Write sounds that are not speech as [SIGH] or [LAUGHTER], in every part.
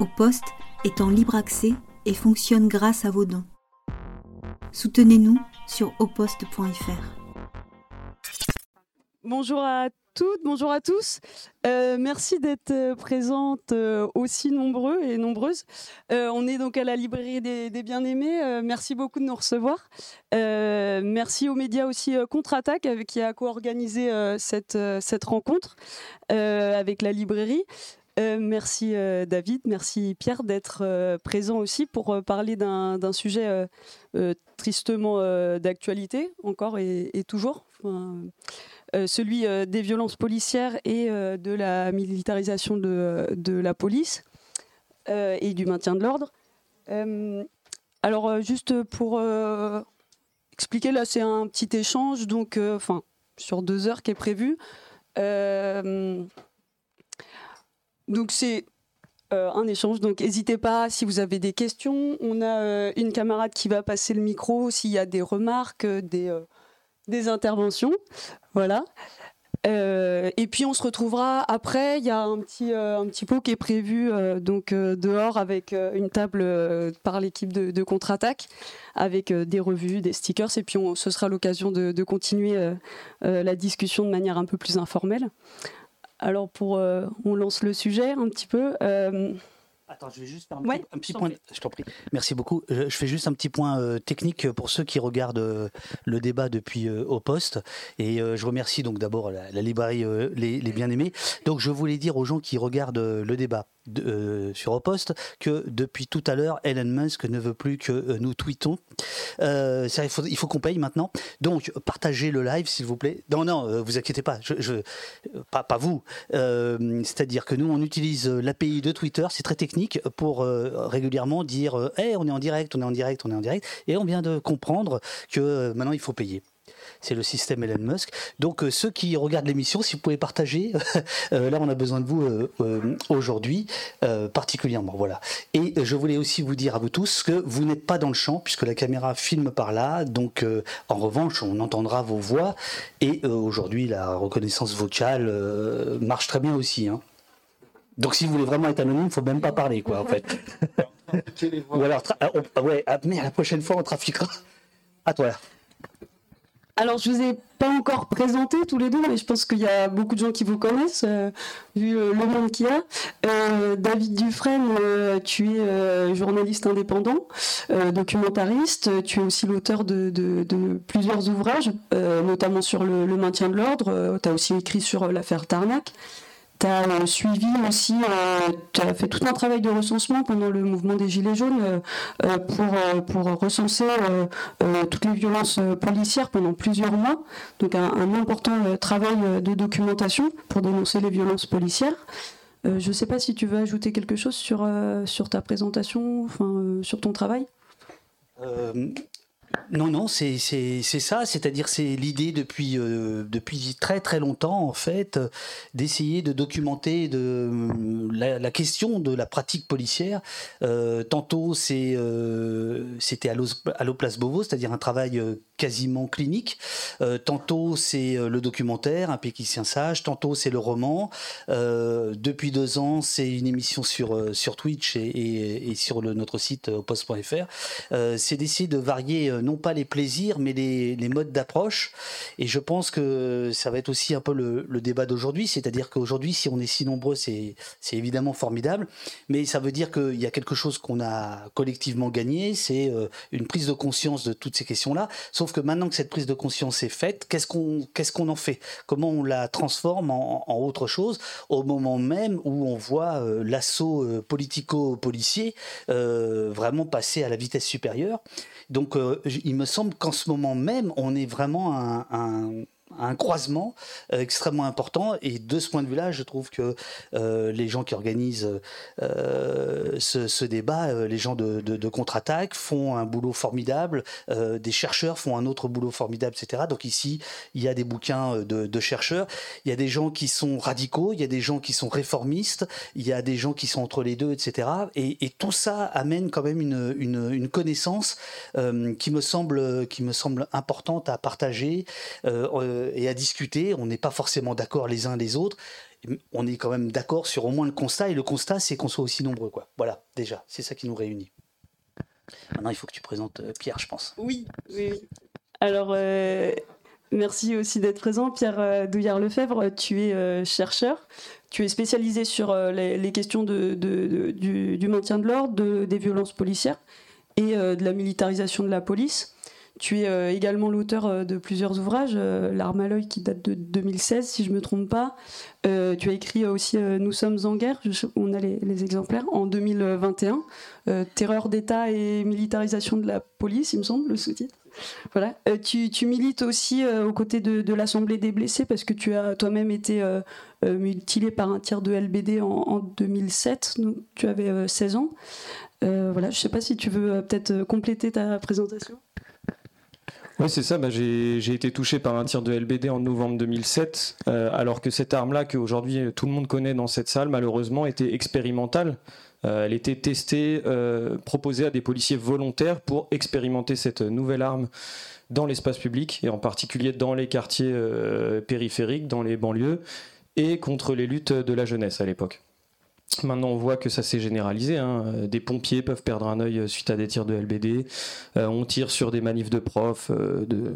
Au poste est en libre accès et fonctionne grâce à vos dons. Soutenez-nous sur oposte.fr. Bonjour à toutes, bonjour à tous. Euh, merci d'être euh, présentes euh, aussi nombreux et nombreuses. on est donc à la librairie des, bien-aimés. merci beaucoup de nous recevoir. merci aux médias aussi Contre-Attaque qui a co-organisé cette, cette rencontre avec la librairie. Merci David, merci Pierre d'être présent aussi pour parler d'un sujet tristement d'actualité encore et, toujours. Euh, celui euh, des violences policières et euh, de la militarisation de, la police et du maintien de l'ordre. alors, juste pour expliquer, là, c'est un petit échange, donc, sur deux heures qui est prévu. Donc, c'est un échange. Donc, n'hésitez pas si vous avez des questions. On a une camarade qui va passer le micro s'il y a des remarques, des, des interventions. Voilà. Euh, et puis on se retrouvera après. Il y a un petit, euh, un petit pot qui est prévu euh, donc dehors avec une table par l'équipe de, contre-attaque, avec des revues, des stickers. Et puis ce sera l'occasion de continuer la discussion de manière un peu plus informelle. Alors pour, on lance le sujet un petit peu. Attends, je vais juste faire un, petit, point. Je t'en prie. Merci beaucoup. Je, fais juste un petit point euh, technique pour ceux qui regardent euh, le débat depuis euh, au poste. Et je remercie donc d'abord la, librairie les, les bien-aimés. Donc je voulais dire aux gens qui regardent le débat euh, sur Opost que depuis tout à l'heure, Elon Musk ne veut plus que euh, nous tweetons. Euh, il faut, qu'on paye maintenant. Donc, partagez le live, s'il vous plaît. Non, non, vous inquiétez pas, pas vous. C'est-à-dire que nous, on utilise l'API de Twitter, c'est très technique, pour régulièrement dire hey, on est en direct, on est en direct, on est en direct. Et on vient de comprendre que maintenant, il faut payer c'est le système Elon Musk. Donc euh, ceux qui regardent l'émission, si vous pouvez partager, [LAUGHS] euh, là on a besoin de vous euh, aujourd'hui particulièrement. Voilà. Et je voulais aussi vous dire à vous tous que vous n'êtes pas dans le champ puisque la caméra filme par là. Donc en revanche, on entendra vos voix et aujourd'hui la reconnaissance vocale marche très bien aussi. Hein. Donc si vous voulez vraiment être anonyme, il faut même pas parler quoi en fait. Ou alors, ouais, ah, mais à la prochaine fois on trafiquera. À toi. Alors, je vous ai pas encore présenté tous les deux, mais je pense qu'il y a beaucoup de gens qui vous connaissent, euh, vu euh, le monde qu'il y a. Euh, David Dufresne, tu es journaliste indépendant, documentariste. Tu es aussi l'auteur de, plusieurs ouvrages, notamment sur le, le maintien de l'ordre. tu as aussi écrit sur l'affaire Tarnac. Tu as euh, suivi aussi, euh, tu as fait tout un travail de recensement pendant le mouvement des Gilets jaunes euh, pour, pour recenser toutes les violences policières pendant plusieurs mois. Donc un, important travail de documentation pour dénoncer les violences policières. je ne sais pas si tu veux ajouter quelque chose sur, sur ta présentation, enfin, sur ton travail. Non, non, c'est ça, c'est-à-dire c'est l'idée depuis, euh, depuis très très longtemps en fait d'essayer de documenter de, la, question de la pratique policière. Euh, tantôt c'est euh, c'était à l'Oplace Beauvau, c'est-à-dire un travail quasiment clinique. tantôt c'est le documentaire, un péquicien sage. Tantôt c'est le roman. depuis deux ans c'est une émission sur sur Twitch et, sur notre site post.fr. c'est d'essayer de varier non pas les plaisirs, mais les, modes d'approche. Et je pense que ça va être aussi un peu le, débat d'aujourd'hui, c'est-à-dire qu'aujourd'hui, si on est si nombreux, c'est évidemment formidable, mais ça veut dire qu'il y a quelque chose qu'on a collectivement gagné, c'est euh, une prise de conscience de toutes ces questions-là. Sauf que maintenant que cette prise de conscience est faite, qu'est-ce qu'on en fait? Comment on la transforme en, autre chose? Au moment même où on voit euh, l'assaut euh, politico-policier vraiment passer à la vitesse supérieure. Donc, euh, il me semble qu'en ce moment même, on est vraiment un croisement euh, extrêmement important. Et de ce point de vue-là, je trouve que euh, les gens qui organisent euh, ce, débat, les gens de, contre-attaque, font un boulot formidable. des chercheurs font un autre boulot formidable, etc. Donc ici, il y a des bouquins de, chercheurs. Il y a des gens qui sont radicaux, il y a des gens qui sont réformistes, il y a des gens qui sont entre les deux, etc. Et, tout ça amène quand même une, connaissance qui me semble qui me semble importante à partager. Et à discuter. On n'est pas forcément d'accord les uns les autres. on est quand même d'accord sur au moins le constat, et le constat, c'est qu'on soit aussi nombreux. Quoi. Voilà, déjà, c'est ça qui nous réunit. Maintenant, il faut que tu présentes euh, Pierre, je pense. Oui, oui. Alors, euh, merci aussi d'être présent. Pierre euh, Douillard-Lefebvre, tu es chercheur. Tu es spécialisé sur les, questions de, du, maintien de l'ordre, des violences policières et de la militarisation de la police. Tu es euh, également l'auteur euh, de plusieurs ouvrages, euh, L'arme à l'œil qui date de 2016 si je ne me trompe pas. tu as écrit aussi Nous sommes en guerre, on a les, exemplaires, en 2021. Terreur d'État et militarisation de la police, il me semble, le sous-titre. Voilà. Tu, milites aussi aux côtés de, l'Assemblée des blessés parce que tu as toi-même été mutilé par un tir de LBD en, en 2007, donc tu avais 16 ans. voilà, je ne sais pas si tu veux peut-être compléter ta présentation. Oui, c'est ça. Bah, j'ai été touché par un tir de LBD en novembre 2007, euh, alors que cette arme-là, qu'aujourd'hui euh, tout le monde connaît dans cette salle, malheureusement, était expérimentale. Euh, elle était testée, proposée à des policiers volontaires pour expérimenter cette nouvelle arme dans l'espace public, et en particulier dans les quartiers périphériques, dans les banlieues, et contre les luttes de la jeunesse à l'époque. Maintenant, on voit que ça s'est généralisé. Hein. Des pompiers peuvent perdre un œil suite à des tirs de LBD. Euh, on tire sur des manifs de profs, euh, de,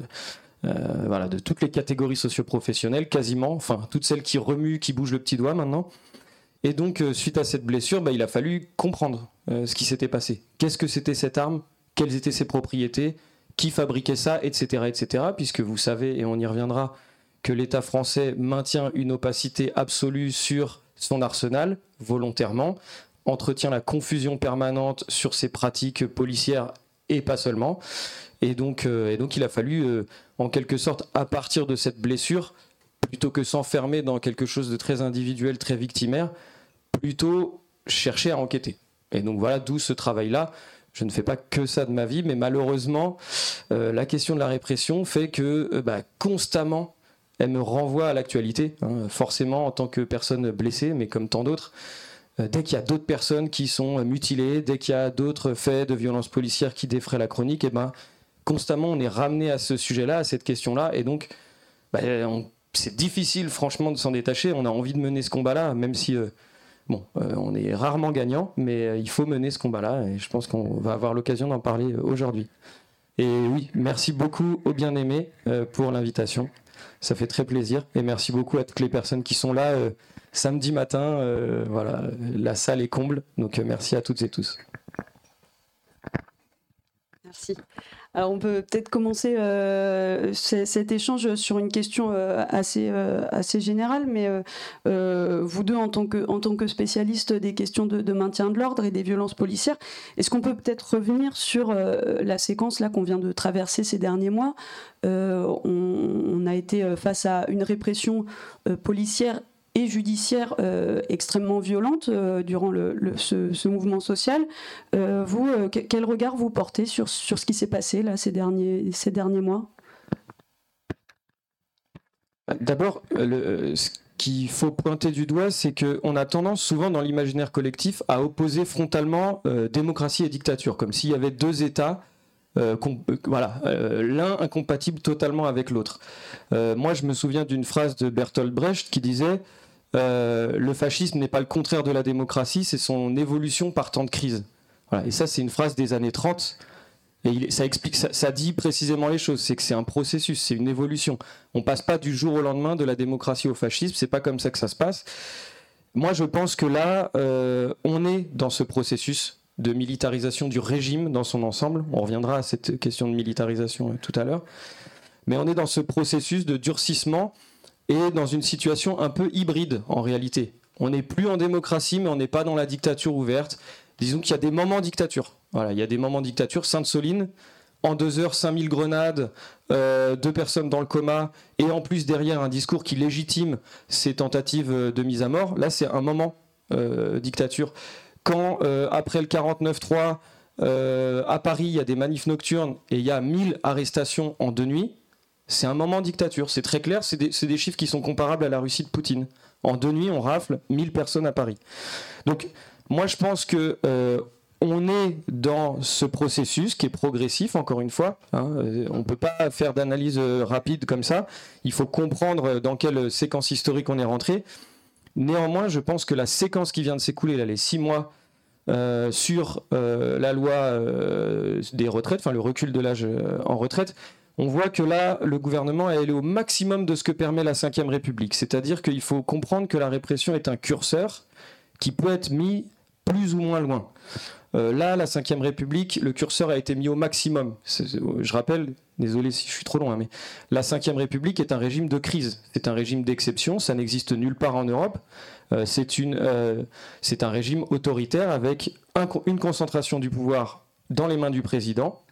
euh, voilà, de toutes les catégories socioprofessionnelles, quasiment. Enfin, toutes celles qui remuent, qui bougent le petit doigt maintenant. Et donc, suite à cette blessure, bah, il a fallu comprendre ce qui s'était passé. Qu'est-ce que c'était cette arme? Quelles étaient ses propriétés? Qui fabriquait ça? Etc. etc. Puisque vous savez, et on y reviendra, que l'État français maintient une opacité absolue sur son arsenal volontairement, entretient la confusion permanente sur ses pratiques policières et pas seulement. Et donc, euh, et donc il a fallu, euh, en quelque sorte, à partir de cette blessure, plutôt que s'enfermer dans quelque chose de très individuel, très victimaire, plutôt chercher à enquêter. Et donc voilà, d'où ce travail-là. Je ne fais pas que ça de ma vie, mais malheureusement, euh, la question de la répression fait que bah, constamment, elle me renvoie à l'actualité, hein, forcément en tant que personne blessée, mais comme tant d'autres. Euh, dès qu'il y a d'autres personnes qui sont mutilées, dès qu'il y a d'autres faits de violence policière qui défraient la chronique, et eh ben, constamment on est ramené à ce sujet-là, à cette question-là, et donc bah, c'est difficile franchement de s'en détacher. On a envie de mener ce combat-là, même si euh, bon, euh, on est rarement gagnant, mais il faut mener ce combat-là, et je pense qu'on va avoir l'occasion d'en parler aujourd'hui. Et oui, merci beaucoup aux bien-aimés pour l'invitation. Ça fait très plaisir et merci beaucoup à toutes les personnes qui sont là euh, samedi matin. Euh, voilà, la salle est comble, donc euh, merci à toutes et tous. Merci. On peut peut-être commencer cet échange sur une question assez, assez générale, mais vous deux, en tant, que, en tant que spécialistes des questions de, maintien de l'ordre et des violences policières, est-ce qu'on peut peut-être revenir sur la séquence là qu'on vient de traverser ces derniers mois? On, a été face à une répression policière et judiciaire euh, extrêmement violente euh, durant ce, mouvement social. Euh, vous, quel regard vous portez sur, sur ce qui s'est passé là, ces, derniers, ces derniers mois? D'abord, ce qu'il faut pointer du doigt, c'est qu'on a tendance souvent dans l'imaginaire collectif à opposer frontalement démocratie et dictature, comme s'il y avait deux États. voilà, l'un incompatible totalement avec l'autre. moi, je me souviens d'une phrase de Bertolt Brecht qui disait euh, le fascisme n'est pas le contraire de la démocratie, c'est son évolution par temps de crise. Et ça, c'est une phrase des années 30. Et ça explique, ça, dit précisément les choses. C'est que c'est un processus, c'est une évolution. On passe pas du jour au lendemain de la démocratie au fascisme. C'est pas comme ça que ça se passe. Moi, je pense que là, euh, on est dans ce processus de militarisation du régime dans son ensemble. On reviendra à cette question de militarisation euh, tout à l'heure. Mais on est dans ce processus de durcissement et dans une situation un peu hybride en réalité. On n'est plus en démocratie, mais on n'est pas dans la dictature ouverte. Disons qu'il y a des moments dictature. Voilà, il y a des moments dictature. Sainte-Soline, en deux heures, 5000 grenades, euh, deux personnes dans le coma, et en plus derrière un discours qui légitime ces tentatives de mise à mort. Là, c'est un moment euh, dictature. Quand, euh, après le 49-3, à Paris, il y a des manifs nocturnes et il y a 1000 arrestations en deux nuits, c'est un moment dictature, c'est très clair, c'est des, chiffres qui sont comparables à la Russie de Poutine. En deux nuits, on rafle 1000 personnes à Paris. Donc, moi, je pense que euh, on est dans ce processus qui est progressif, encore une fois. Hein, euh, on ne peut pas faire d'analyse euh, rapide comme ça. Il faut comprendre dans quelle séquence historique on est rentré. Néanmoins, je pense que la séquence qui vient de s'écouler, les six mois sur la loi des retraites, enfin le recul de l'âge en retraite, on voit que là, le gouvernement est allé au maximum de ce que permet la Ve République. C'est-à-dire qu'il faut comprendre que la répression est un curseur qui peut être mis plus ou moins loin. Euh, là, la Ve République, le curseur a été mis au maximum. Je rappelle, désolé si je suis trop loin, mais la Ve République est un régime de crise. C'est un régime d'exception, ça n'existe nulle part en Europe. Euh, euh, c'est un régime autoritaire avec une concentration du pouvoir dans les mains du président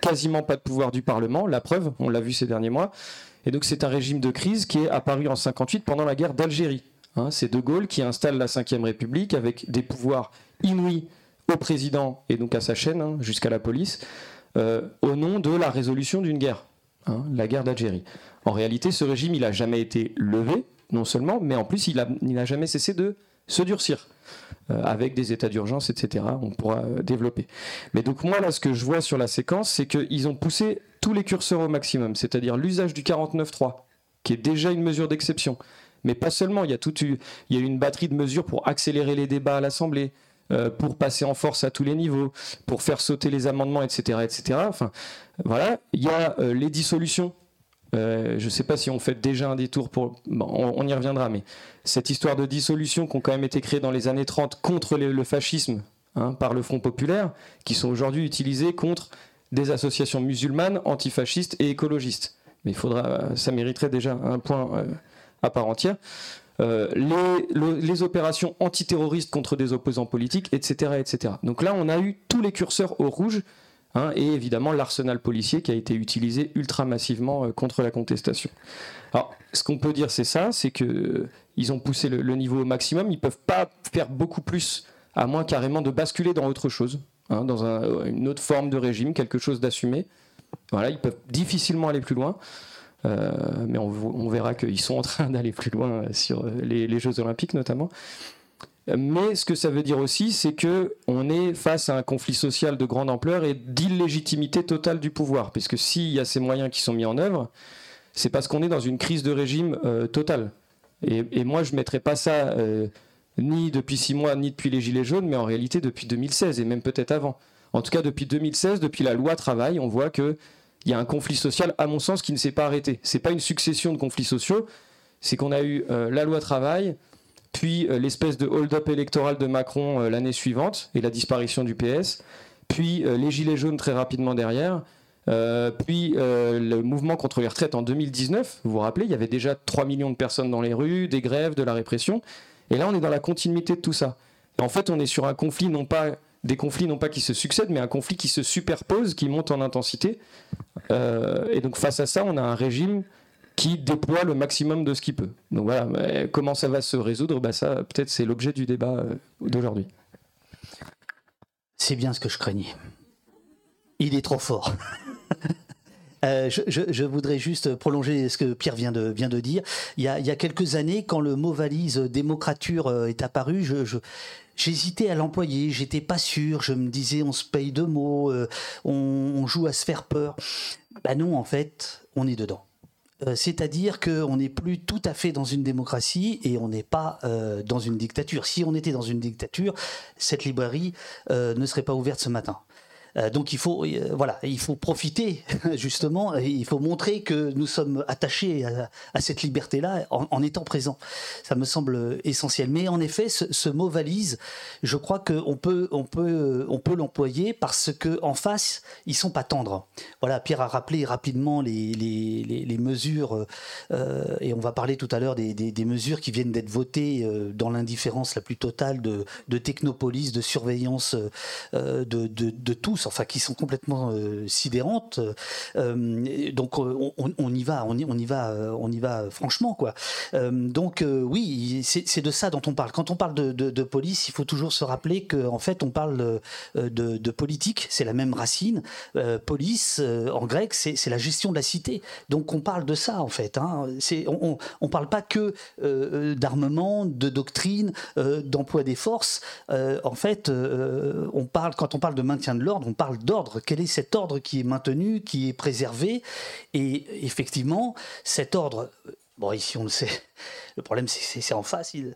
quasiment pas de pouvoir du Parlement, la preuve, on l'a vu ces derniers mois. Et donc c'est un régime de crise qui est apparu en 58 pendant la guerre d'Algérie. Hein, c'est De Gaulle qui installe la Ve République avec des pouvoirs inouïs au président et donc à sa chaîne, hein, jusqu'à la police, euh, au nom de la résolution d'une guerre, hein, la guerre d'Algérie. En réalité, ce régime, il n'a jamais été levé, non seulement, mais en plus, il n'a jamais cessé de se durcir. Euh, avec des états d'urgence, etc. On pourra euh, développer. Mais donc moi, là, ce que je vois sur la séquence, c'est qu'ils ont poussé tous les curseurs au maximum, c'est-à-dire l'usage du 49.3, qui est déjà une mesure d'exception. Mais pas seulement, il y a toute une batterie de mesures pour accélérer les débats à l'Assemblée, euh, pour passer en force à tous les niveaux, pour faire sauter les amendements, etc., etc. Enfin, voilà, il y a les dissolutions euh, je ne sais pas si on fait déjà un détour pour. on, y reviendra, mais cette histoire de dissolution qui ont quand même été créées dans les années 30 contre le fascisme hein, par le Front populaire, qui sont aujourd'hui utilisées contre des associations musulmanes, antifascistes et écologistes. Mais il faudra, ça mériterait déjà un point euh, à part entière. Euh, les, les, opérations antiterroristes contre des opposants politiques, etc., etc. Donc là, on a eu tous les curseurs au rouge Hein, et évidemment l'arsenal policier qui a été utilisé ultra massivement euh, contre la contestation. Alors, ce qu'on peut dire, c'est ça, c'est que euh, ils ont poussé le, niveau au maximum. Ils peuvent pas faire beaucoup plus, à moins carrément de basculer dans autre chose, hein, dans une autre forme de régime, quelque chose d'assumé. Voilà, ils peuvent difficilement aller plus loin. Euh, mais on, verra qu'ils sont en train [LAUGHS] d'aller plus loin sur les, Jeux Olympiques notamment. Mais ce que ça veut dire aussi, c'est que on est face à un conflit social de grande ampleur et d'illégitimité totale du pouvoir, puisque s'il y a ces moyens qui sont mis en œuvre, c'est parce qu'on est dans une crise de régime euh, totale. Et, moi, je ne mettrais pas ça euh, ni depuis six mois, ni depuis les Gilets jaunes, mais en réalité depuis 2016 et même peut-être avant. En tout cas, depuis 2016, depuis la loi travail, on voit qu'il y a un conflit social, à mon sens, qui ne s'est pas arrêté. Ce n'est pas une succession de conflits sociaux, c'est qu'on a eu euh, la loi travail, puis euh, l'espèce de hold-up électoral de Macron euh, l'année suivante et la disparition du PS, puis euh, les gilets jaunes très rapidement derrière, puis le mouvement contre les retraites en 2019. Vous vous rappelez, il y avait déjà 3 millions de personnes dans les rues, des grèves, de la répression. Et là, on est dans la continuité de tout ça. en fait, on est sur un conflit, non pas des conflits non pas qui se succèdent, mais un conflit qui se superpose, qui monte en intensité. et donc face à ça, on a un régime qui déploie le maximum de ce qu'il peut. Donc voilà, comment ça va se résoudre bah Ça, peut-être, c'est l'objet du débat euh, d'aujourd'hui. C'est bien ce que je craignais. Il est trop fort. [LAUGHS] Euh, je, voudrais juste prolonger ce que Pierre vient de, vient de dire. Il y, a, quelques années, quand le mot valise démocrature euh, est apparu, je, j'hésitais à l'employer, j'étais pas sûr, je me disais on se paye de mots, on, on, joue à se faire peur. Ben non, en fait, on est dedans. Euh, c'est-à-dire qu'on n'est plus tout à fait dans une démocratie et on n'est pas euh, dans une dictature. Si on était dans une dictature, cette librairie euh, ne serait pas ouverte ce matin. Euh, donc il faut, euh, voilà, il faut profiter [LAUGHS] justement, il faut montrer que nous sommes attachés à, cette liberté-là en, étant présents. Ça me semble essentiel. Mais en effet, ce, mot valise, je crois qu'on peut, on peut, on peut l'employer parce que en face, ils sont pas tendres. Voilà, Pierre a rappelé rapidement les, les, les, mesures euh, et on va parler tout à l'heure des, des, mesures qui viennent d'être votées dans l'indifférence la plus totale de, de technopolis, de surveillance de, de, de tous enfin qui sont complètement euh, sidérantes. Euh, donc on, y va, on y, va, euh, on y va franchement quoi. donc oui, c'est de ça dont on parle. Quand on parle de, police, il faut toujours se rappeler qu'en fait on parle de, politique, c'est la même racine. police en grec, c'est la gestion de la cité. Donc on parle de ça en fait. Hein. On, on, parle pas que d'armement, de doctrine, d'emploi des forces. en fait, on parle quand on parle de maintien de l'ordre, on parle d'ordre. Quel est cet ordre qui est maintenu, qui est préservé? Et effectivement, cet ordre bon, ici on le sait, [LAUGHS] le problème c'est en face, il,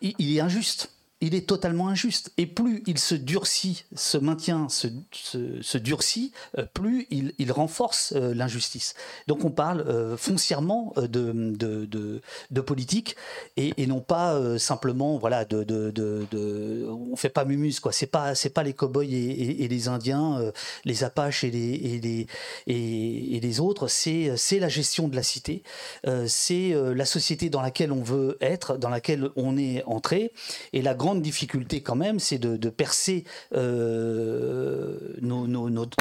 il est injuste il est totalement injuste. Et plus il se durcit, se maintient, se, durcit, euh, plus il, renforce euh, l'injustice. Donc on parle euh, foncièrement de, politique et, non pas simplement, voilà, de, de, on fait pas mumus quoi. C'est pas c'est pas les cow-boys et, les Indiens, les Apaches et les et les et, les autres. C'est c'est la gestion de la cité. c'est la société dans laquelle on veut être, dans laquelle on est entré. Et la grande difficulté quand même, c'est de, percer euh, notre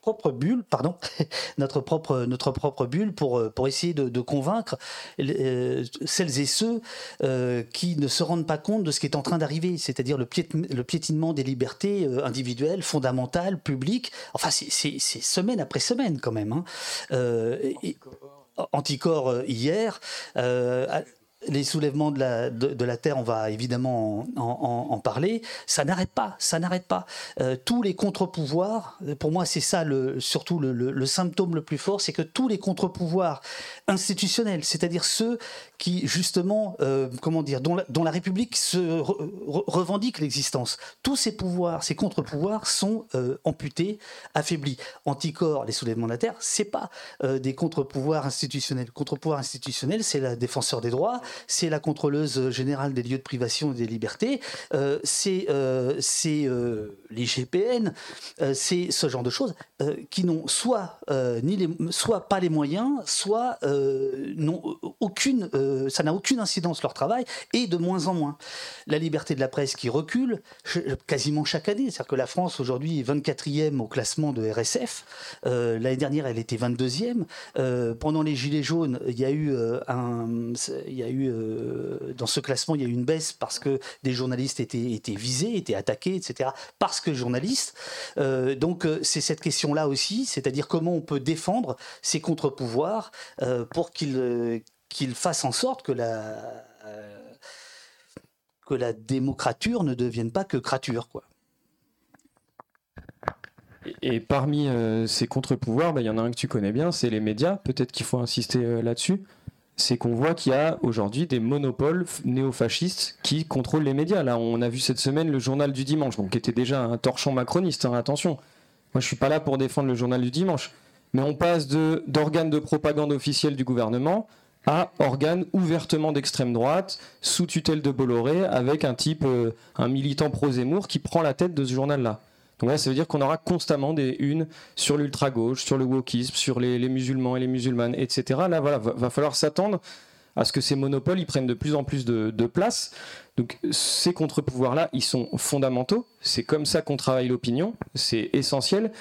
propre bulle, pardon, [LAUGHS] notre propre notre propre bulle pour pour essayer de, convaincre euh, celles et ceux euh, qui ne se rendent pas compte de ce qui est en train d'arriver, c'est-à-dire le, le, piétinement des libertés individuelles, fondamentales, publiques. Enfin, c'est semaine après semaine quand même. Hein. anticorps hier les soulèvements de la, de, la Terre, on va évidemment en, parler, ça n'arrête pas, ça n'arrête pas. Euh, tous les contre-pouvoirs, pour moi c'est ça le, surtout le, symptôme le plus fort, c'est que tous les contre-pouvoirs institutionnels, c'est-à-dire ceux qui justement, euh, comment dire, dont la, République revendique l'existence, tous ces pouvoirs, ces contre-pouvoirs sont euh, amputés, affaiblis. Anticorps, les soulèvements de la Terre, c'est pas des contre-pouvoirs institutionnels. Contre-pouvoir institutionnel, c'est la défenseur des droits, c'est la contrôleuse générale des lieux de privation et des libertés, euh, c'est euh, euh, les GPN, c'est ce genre de choses qui n'ont soit, ni soit pas les moyens, soit aucune, ça n'a aucune incidence leur travail, et de moins en moins. La liberté de la presse qui recule quasiment chaque année, c'est-à-dire que la France aujourd'hui est 24e au classement de RSF, l'année dernière elle était 22e, pendant les Gilets jaunes il y a eu un... Il y a eu euh, dans ce classement, il y a eu une baisse parce que des journalistes étaient, visés, étaient attaqués, etc. Parce que journalistes. Euh, donc euh, c'est cette question-là aussi, c'est-à-dire comment on peut défendre ces contre-pouvoirs pour qu'ils fassent en sorte que la que la démocrature ne devienne pas que crature, quoi. Et parmi ces contre-pouvoirs, bah, il y en a un que tu connais bien, c'est les médias. Peut-être qu'il faut insister là-dessus c'est qu'on voit qu'il y a aujourd'hui des monopoles néofascistes qui contrôlent les médias. Là, on a vu cette semaine le journal du dimanche, donc qui était déjà un torchon macroniste. Hein, attention, moi je suis pas là pour défendre le journal du dimanche, mais on passe d'organes de propagande officielle du gouvernement à organes ouvertement d'extrême droite, sous tutelle de Bolloré, avec un type, euh, un militant pro-Zemmour qui prend la tête de ce journal-là. Donc là, ça veut dire qu'on aura constamment des unes sur l'ultra-gauche, sur le wokisme, sur les, musulmans et les musulmanes, etc. Là, voilà, va, va falloir s'attendre à ce que ces monopoles ils prennent de plus en plus de, de place. Donc ces contre-pouvoirs-là, ils sont fondamentaux. C'est comme ça qu'on travaille l'opinion. C'est essentiel.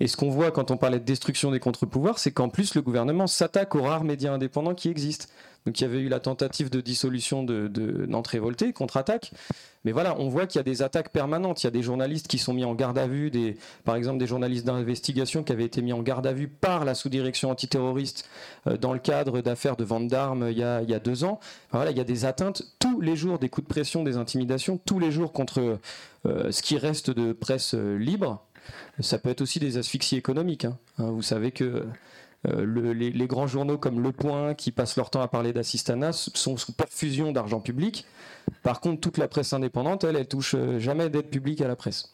Et ce qu'on voit quand on parlait de destruction des contre-pouvoirs, c'est qu'en plus le gouvernement s'attaque aux rares médias indépendants qui existent. Donc il y avait eu la tentative de dissolution de, de contre-attaque. Mais voilà, on voit qu'il y a des attaques permanentes. Il y a des journalistes qui sont mis en garde à vue, par exemple des journalistes d'investigation qui avaient été mis en garde à vue par la sous-direction antiterroriste euh, dans le cadre d'affaires de vente d'armes il, y a deux ans. voilà, il y a des atteintes tous les jours, des coups de pression, des intimidations, tous les jours contre euh, ce qui reste de presse euh, libre. Ça peut être aussi des asphyxies économiques. Hein. Hein, vous savez que euh, les, grands journaux comme Le Point, qui passent leur temps à parler d'assistanat, sont sous perfusion d'argent public. Par contre, toute la presse indépendante, elle, elle touche euh, jamais d'aide publique à la presse.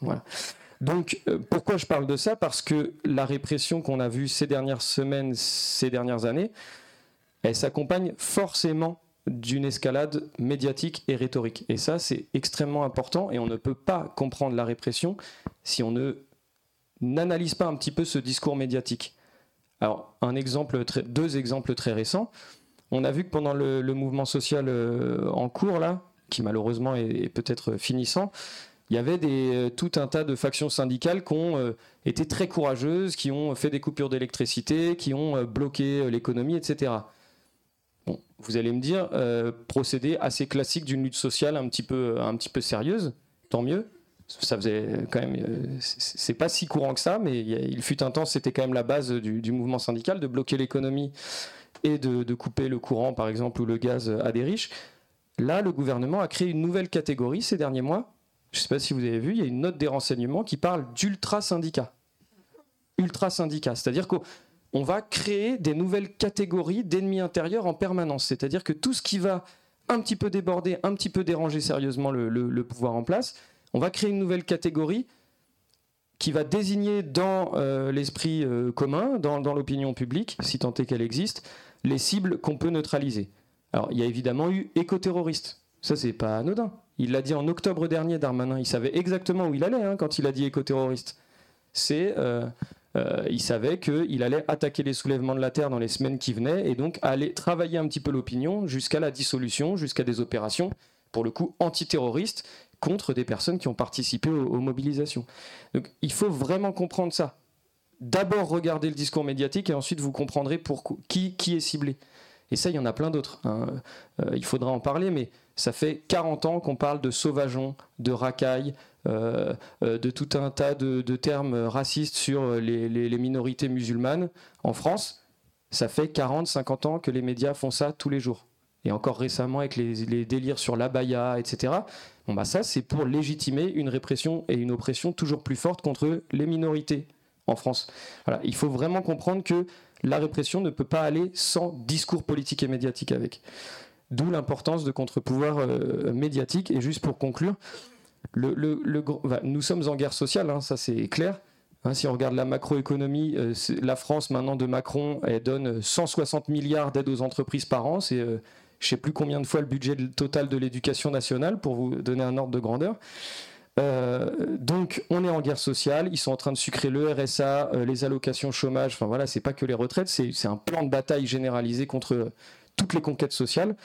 Donc, euh, pourquoi je parle de ça? Parce que la répression qu'on a vue ces dernières semaines, ces dernières années, elle s'accompagne forcément d'une escalade médiatique et rhétorique. Et ça, c'est extrêmement important et on ne peut pas comprendre la répression si on n'analyse pas un petit peu ce discours médiatique. Alors, un exemple, deux exemples très récents. On a vu que pendant le, mouvement social euh, en cours, là, qui malheureusement est, peut-être finissant, il y avait euh, tout un tas de factions syndicales qui ont euh, été très courageuses, qui ont fait des coupures d'électricité, qui ont bloqué l'économie, etc. Bon, vous allez me dire, procédé assez classique d'une lutte sociale un petit peu sérieuse, tant mieux ça faisait quand même. Euh, c'est pas si courant que ça, mais il fut un temps, c'était quand même la base du, mouvement syndical de bloquer l'économie et de, couper le courant, par exemple, ou le gaz à des riches. Là, le gouvernement a créé une nouvelle catégorie ces derniers mois. Je ne sais pas si vous avez vu, il y a une note des renseignements qui parle d'ultra syndicat. Ultra syndicat, c'est-à-dire qu'on on va créer des nouvelles catégories d'ennemis intérieurs en permanence. C'est-à-dire que tout ce qui va un petit peu déborder, un petit peu déranger sérieusement le, pouvoir en place, on va créer une nouvelle catégorie qui va désigner dans euh, l'esprit euh, commun, dans, l'opinion publique, si tant est qu'elle existe, les cibles qu'on peut neutraliser. Alors, il y a évidemment eu éco-terroristes. Ça, c'est pas anodin. Il l'a dit en octobre dernier, Darmanin. Il savait exactement où il allait hein, quand il a dit éco-terroriste. C'est euh, il savait qu'il allait attaquer les soulèvements de la terre dans les semaines qui venaient et donc aller travailler un petit peu l'opinion jusqu'à la dissolution, jusqu'à des opérations, pour le coup, antiterroristes contre des personnes qui ont participé aux, mobilisations. Donc il faut vraiment comprendre ça. D'abord regarder le discours médiatique et ensuite vous comprendrez pour qui, qui est ciblé. Et ça, il y en a plein d'autres. Hein. Euh, il faudra en parler, mais ça fait 40 ans qu'on parle de sauvageons, de racailles, euh, euh, de tout un tas de, termes racistes sur les, minorités musulmanes en France. Ça fait 40, 50 ans que les médias font ça tous les jours. Et encore récemment avec les, délires sur l'abaya, etc. Bon bah ça, c'est pour légitimer une répression et une oppression toujours plus forte contre les minorités en France. Voilà. Il faut vraiment comprendre que la répression ne peut pas aller sans discours politique et médiatique avec. D'où l'importance de contre-pouvoir euh, médiatique. Et juste pour conclure, le, nous sommes en guerre sociale, hein, ça c'est clair. Hein, si on regarde la macroéconomie, euh, la France maintenant de Macron, donne 160 milliards d'aides aux entreprises par an. C'est euh, je ne sais plus combien de fois le budget total de l'éducation nationale, pour vous donner un ordre de grandeur. Euh, donc on est en guerre sociale, ils sont en train de sucrer le RSA, les allocations chômage, enfin voilà, c'est pas que les retraites, c'est un plan de bataille généralisé contre toutes les conquêtes sociales.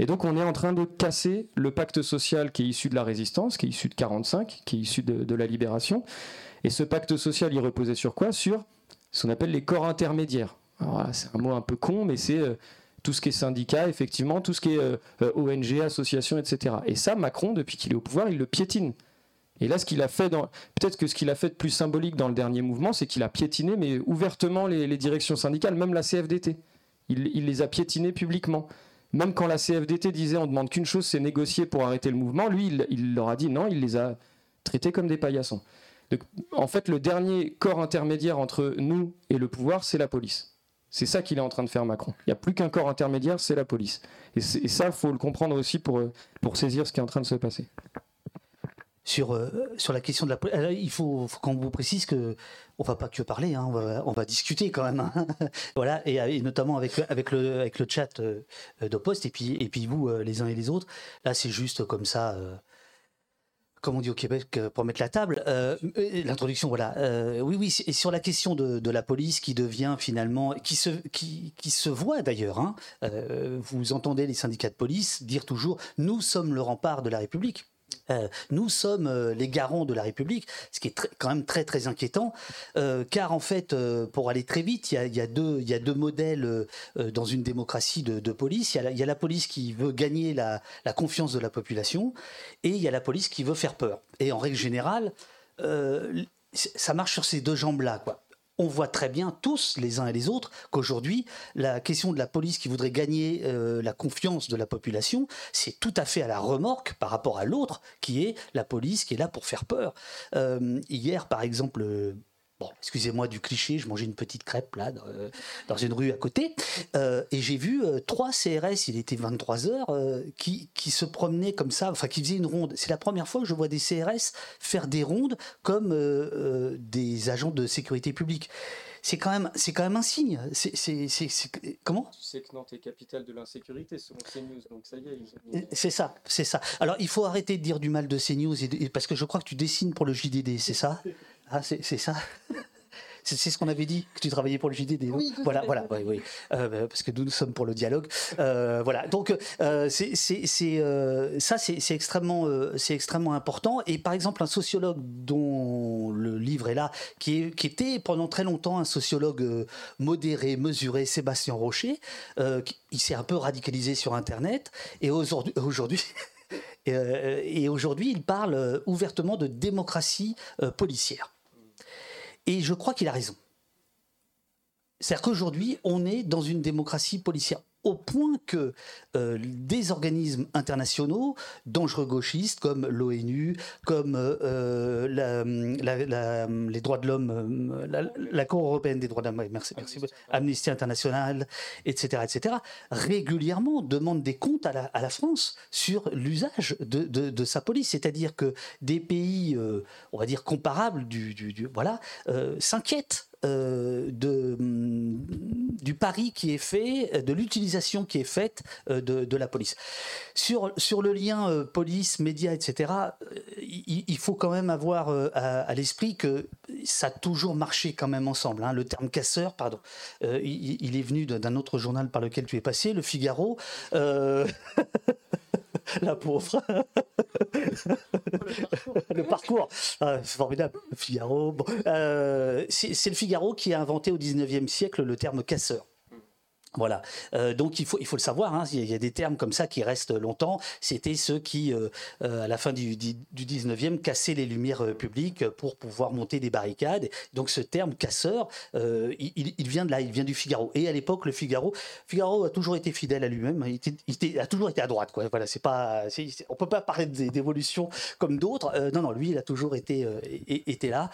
Et donc on est en train de casser le pacte social qui est issu de la résistance, qui est issu de 45, qui est issu de, la libération. Et ce pacte social, il reposait sur quoi? Sur ce qu'on appelle les corps intermédiaires. c'est un mot un peu con, mais c'est euh, tout ce qui est syndicat, effectivement, tout ce qui est euh, euh, ONG, association, etc. Et ça, Macron, depuis qu'il est au pouvoir, il le piétine. Et là, ce qu'il a fait, dans... peut-être que ce qu'il a fait de plus symbolique dans le dernier mouvement, c'est qu'il a piétiné, mais ouvertement, les, directions syndicales, même la CFDT. Il, il les a piétinées publiquement. Même quand la CFDT disait on demande qu'une chose, c'est négocier pour arrêter le mouvement, lui, il, leur a dit non, il les a traités comme des paillassons. en fait, le dernier corps intermédiaire entre nous et le pouvoir, c'est la police. C'est ça qu'il est en train de faire Macron. Il n'y a plus qu'un corps intermédiaire, c'est la police. Et, et ça, faut le comprendre aussi pour, pour saisir ce qui est en train de se passer sur, euh, sur la question de la il faut, qu'on vous précise que on va pas que parler, hein, on, va, discuter quand même. Hein. [LAUGHS] voilà, et, notamment avec, avec, le, avec le chat euh, de poste et puis, et puis vous, euh, les uns et les autres. Là, c'est juste comme ça. Comme on dit au Québec, pour mettre la table, l'introduction, voilà. oui, oui, et sur la question de, la police qui devient finalement, qui se, qui, qui se voit d'ailleurs. Hein, vous entendez les syndicats de police dire toujours, nous sommes le rempart de la République. Euh, nous sommes euh, les garants de la République, ce qui est quand même très très inquiétant, euh, car en fait, pour aller très vite, il y a, deux, modèles dans une démocratie de, police. Il y, a la police qui veut gagner la, la, confiance de la population, et il y a la police qui veut faire peur. Et en règle générale, ça marche sur ces deux jambes-là, quoi on voit très bien tous les uns et les autres qu'aujourd'hui, la question de la police qui voudrait gagner euh, la confiance de la population, c'est tout à fait à la remorque par rapport à l'autre, qui est la police qui est là pour faire peur. Euh, hier, par exemple, Bon, excusez-moi du cliché, je mangeais une petite crêpe là, dans, une rue à côté, euh, et j'ai vu trois CRS, il était 23 heures, qui, qui, se promenaient comme ça, enfin qui faisaient une ronde. C'est la première fois que je vois des CRS faire des rondes comme des agents de sécurité publique c'est quand même c'est quand même un signe. C'est comment? Tu sais que Nantes est capitale de l'insécurité selon CNews, donc ça y est. C'est ça, c'est ça. Alors il faut arrêter de dire du mal de CNews et parce que je crois que tu dessines pour le JDD, c'est ça? Ah c'est ça. [LAUGHS] C'est ce qu'on avait dit, que tu travaillais pour le JDD. Oui, voilà, voilà, oui, oui. Euh, bah, parce que nous, nous sommes pour le dialogue. Euh, voilà, donc euh, c'est ça, c'est extrêmement, c'est extrêmement important. Et par exemple, un sociologue dont le livre est là, qui, qui était pendant très longtemps un sociologue modéré, mesuré, Sébastien Rocher, il s'est un peu radicalisé sur Internet. Et aujourd'hui, aujourd'hui [LAUGHS] et aujourd'hui, il parle ouvertement de démocratie policière. Et je crois qu'il a raison. C'est-à-dire qu'aujourd'hui, on est dans une démocratie policière. Au point que euh, des organismes internationaux, dangereux gauchistes comme l'ONU, comme euh, les droits de l'homme, la, Cour européenne des droits de l'homme, merci, merci, Amnesty International, etc., etc., régulièrement demandent des comptes à la, France sur l'usage de, sa police. C'est-à-dire que des pays, euh, on va dire, comparables du, du voilà, s'inquiètent euh, de, mm, du pari qui est fait, de l'utilisation qui est faite euh, de, la police. Sur, sur le lien euh, police, médias, etc., il, faut quand même avoir à, l'esprit que ça a toujours marché quand même ensemble. Hein. Le terme casseur, pardon, il, est venu d'un autre journal par lequel tu es passé, Le Figaro. [LAUGHS] [LAUGHS] la pauvre. le parcours, ah, c'est formidable. Le Figaro. Euh, c'est le Figaro qui a inventé au 19e siècle le terme casseur. Voilà, euh, donc il faut, il faut le savoir, hein, il y a des termes comme ça qui restent longtemps. C'était ceux qui, euh, euh, à la fin du, du, 19e, cassaient les lumières publiques pour pouvoir monter des barricades. Donc ce terme casseur, il, vient de là, il vient du Figaro. Et à l'époque, le Figaro, Figaro a toujours été fidèle à lui-même, il, a toujours été à droite. Quoi. Voilà, c'est pas, on peut pas parler d'évolution comme d'autres. non, non, lui, il a toujours été, été là.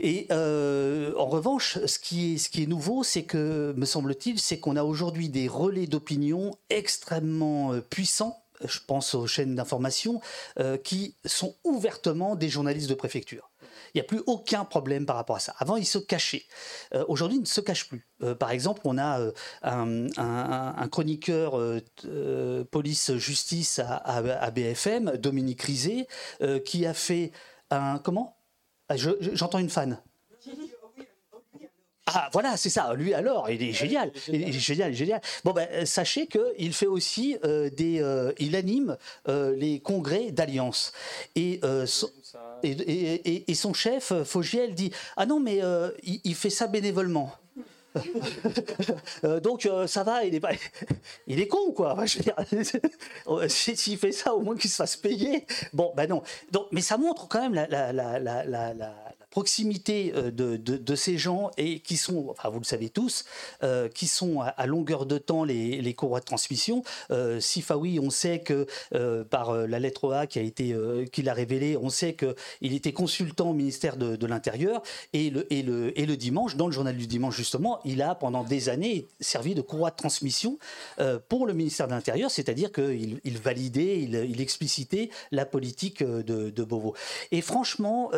Et euh, en revanche, ce qui est, nouveau, c'est que, me semble-t-il, c'est qu'on a aujourd'hui des relais d'opinion extrêmement euh, puissants je pense aux chaînes d'information, euh, qui sont ouvertement des journalistes de préfecture. Il n'y a plus aucun problème par rapport à ça. Avant, ils se cachaient. Aujourd'hui, ils ne se cachent plus. par exemple, on a un, chroniqueur police-justice à, à, BFM, Dominique Rizet, qui a fait un... Comment? Ah, j'entends une fan. Ah voilà, c'est ça. Lui alors, il est génial. Il est génial, il est génial. Bon ben, sachez qu'il fait aussi euh, des, euh, il anime euh, les congrès d'alliance et, et, et, son chef Fogiel dit ah non mais il, fait ça bénévolement. [LAUGHS] donc ça va, il est pas, [LAUGHS] il est con quoi. [LAUGHS] S'il fait ça, au moins qu'il se fasse payer. Bon, ben non. Mais ça montre quand même la proximité euh, de, de, ces gens et qui sont, enfin vous le savez tous, euh, qui sont à, longueur de temps les, les courroies de transmission. Euh, Sifawi, on sait que euh, par la lettre A qui a été, qu'il a révélé, on sait que il était consultant au ministère de, de l'Intérieur et le, et, le, et le dimanche, dans le journal du dimanche justement, il a pendant des années servi de courroie de transmission pour le ministère de l'Intérieur, c'est-à-dire qu'il il validait, il, il, explicitait la politique de, de Beauvau. Et franchement,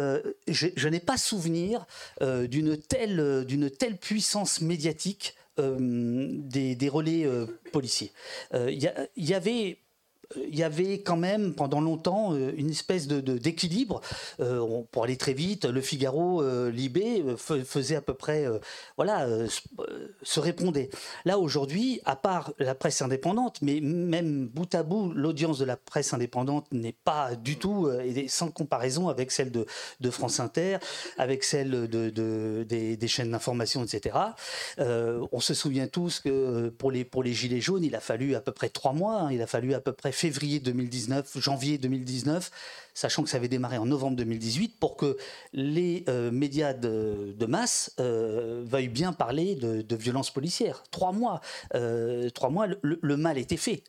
je, je n'ai pas souvenir euh, d'une telle, d'une telle puissance médiatique euh, des, relais euh, policiers. Il y, avait il y avait quand même pendant longtemps euh, une espèce de, d'équilibre. Euh, pour aller très vite, le Figaro, euh, Libé faisait à peu près, voilà, se répondait. Là aujourd'hui, à part la presse indépendante, mais même bout à bout, l'audience de la presse indépendante n'est pas du tout, sans comparaison avec celle de, de France Inter, avec celle de, des, chaînes d'information, etc. on se souvient tous que pour les, pour les Gilets jaunes, il a fallu à peu près trois mois, hein, il a fallu à peu près février 2019, janvier 2019, sachant que ça avait démarré en novembre 2018, pour que les euh, médias de, masse euh, veuillent bien parler de, de violences policières. Trois mois, euh, trois mois, le, mal était fait.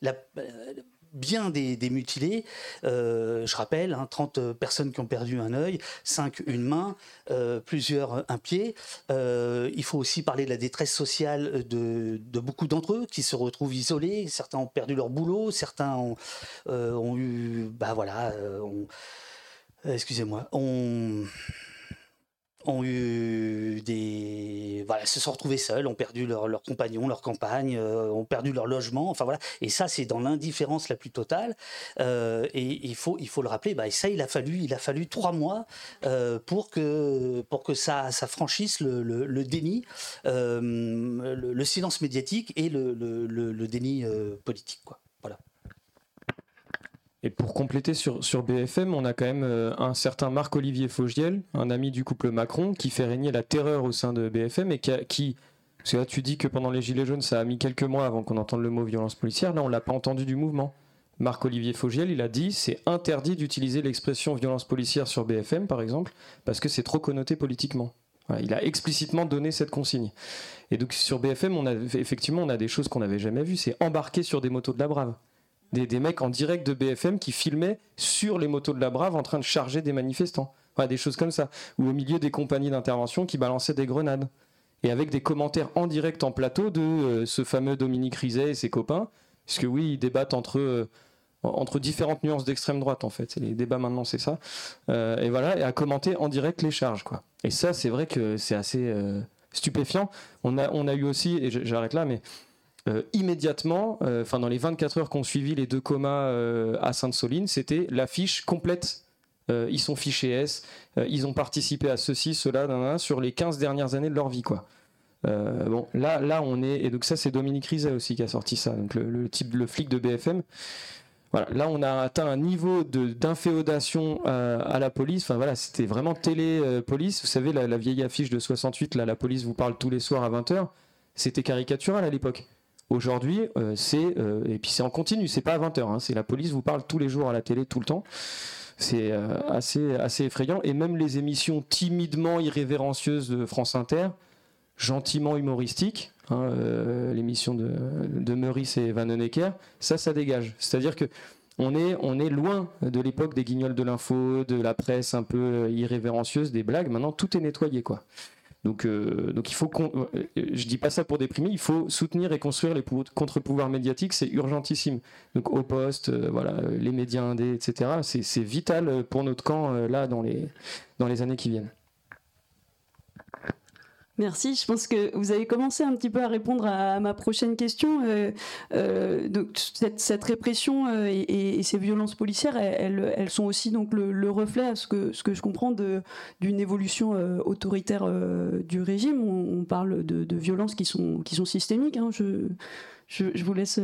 Bien des, mutilés. Euh, je rappelle, 30 hein, personnes qui ont perdu un œil, 5 une main, euh, plusieurs un pied. Euh, il faut aussi parler de la détresse sociale de, beaucoup d'entre eux qui se retrouvent isolés. Certains ont perdu leur boulot, certains ont, ont eu, bah voilà, excusez-moi, ont ont eu des voilà se sont retrouvés seuls ont perdu leurs leur compagnons leur campagne euh, ont perdu leur logement enfin voilà. Et ça c'est dans l'indifférence la plus totale. Euh, et il faut il faut le rappeler bah, et ça il a fallu il a fallu trois mois euh, pour que pour que ça ça franchisse le, le, déni le, le, silence médiatique et le, déni politique quoi et pour compléter sur, BFM, on a quand même euh, un certain Marc-Olivier Fogiel, un ami du couple Macron, qui fait régner la terreur au sein de BFM et qui, parce que là tu dis que pendant les Gilets jaunes, ça a mis quelques mois avant qu'on entende le mot violence policière, là on l'a pas entendu du mouvement. Marc-Olivier Fogiel, il a dit c'est interdit d'utiliser l'expression violence policière sur BFM, par exemple, parce que c'est trop connoté politiquement. il a explicitement donné cette consigne. Et donc sur BFM, on a, effectivement, on a des choses qu'on n'avait jamais vues. C'est embarquer sur des motos de la Brave. Des, mecs en direct de BFM qui filmaient sur les motos de la Brave en train de charger des manifestants. des choses comme ça. Ou au milieu des compagnies d'intervention qui balançaient des grenades. Et avec des commentaires en direct en plateau de euh, ce fameux Dominique Rizet et ses copains. Puisque oui, ils débattent entre... Euh, différentes nuances d'extrême droite en fait. Les débats maintenant c'est ça. Euh, et voilà, et à commenter en direct les charges quoi. Et ça c'est vrai que c'est assez stupéfiant. On a, on a eu aussi, et j'arrête là, mais euh, immédiatement, enfin dans les 24 heures qu'on suivi les deux comas à Sainte-Soline, c'était l'affiche complète. ils sont fichés S, ils ont participé à ceci, cela, sur les 15 dernières années de leur vie quoi. bon, là, là, on est. Et donc, ça, c'est Dominique Rizet aussi qui a sorti ça. Donc, le, type, le flic de BFM. Voilà, là on a atteint un niveau d'inféodation euh, à la police. Enfin voilà, c'était vraiment télé-police. Vous savez, la, vieille affiche de 68, là, la police vous parle tous les soirs à 20h. C'était caricatural à l'époque. Aujourd'hui, euh, c'est euh, et puis c'est en continu, c'est pas à 20h. Hein, c'est la police vous parle tous les jours à la télé, tout le temps. C'est assez assez effrayant. Et même les émissions timidement irrévérencieuses de France Inter, gentiment humoristiques, Hein, euh, l'émission de, de Meurice et Van Honecker, ça, ça dégage. C'est-à-dire que on est, on est loin de l'époque des guignols de l'info, de la presse un peu euh, irrévérencieuse, des blagues. Maintenant, tout est nettoyé, quoi. Donc, euh, donc il faut je dis pas ça pour déprimer, il faut soutenir et construire les contre-pouvoirs médiatiques, c'est urgentissime. Donc au poste, voilà, les médias indés, etc. C'est vital pour notre camp là dans les dans les années qui viennent. Merci. Je pense que vous avez commencé un petit peu à répondre à, ma prochaine question. Euh, euh, donc cette, répression euh, et, ces violences policières, elles, sont aussi donc le, reflet, à ce que, ce que je comprends, d'une évolution autoritaire du régime. On, parle de, violences qui sont, qui sont systémiques. Hein. Je, je, je, vous laisse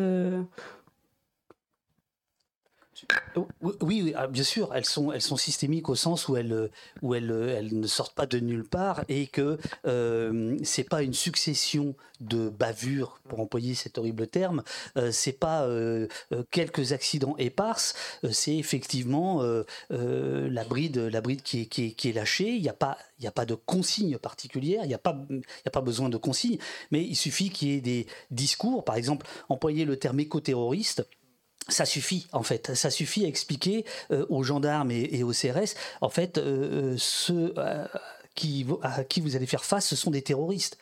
oui, ah, bien sûr, elles sont, elles sont systémiques au sens où elles, où elles, elles ne sortent pas de nulle part et que euh, c'est pas une succession de bavures, pour employer cet horrible terme. Euh, c'est pas euh, euh, quelques accidents éparses. c'est effectivement la bride, la bride qui est, qui est, lâchée. Il n'y a pas, a pas de consigne particulière. Il n'y a a pas besoin de consigne. Mais il suffit qu'il y ait des discours, par exemple, employer le terme éco-terroriste ça suffit en fait, ça suffit à expliquer euh, aux gendarmes et, aux CRS en fait euh, euh, ce qui, à qui vous allez faire face, ce sont des terroristes.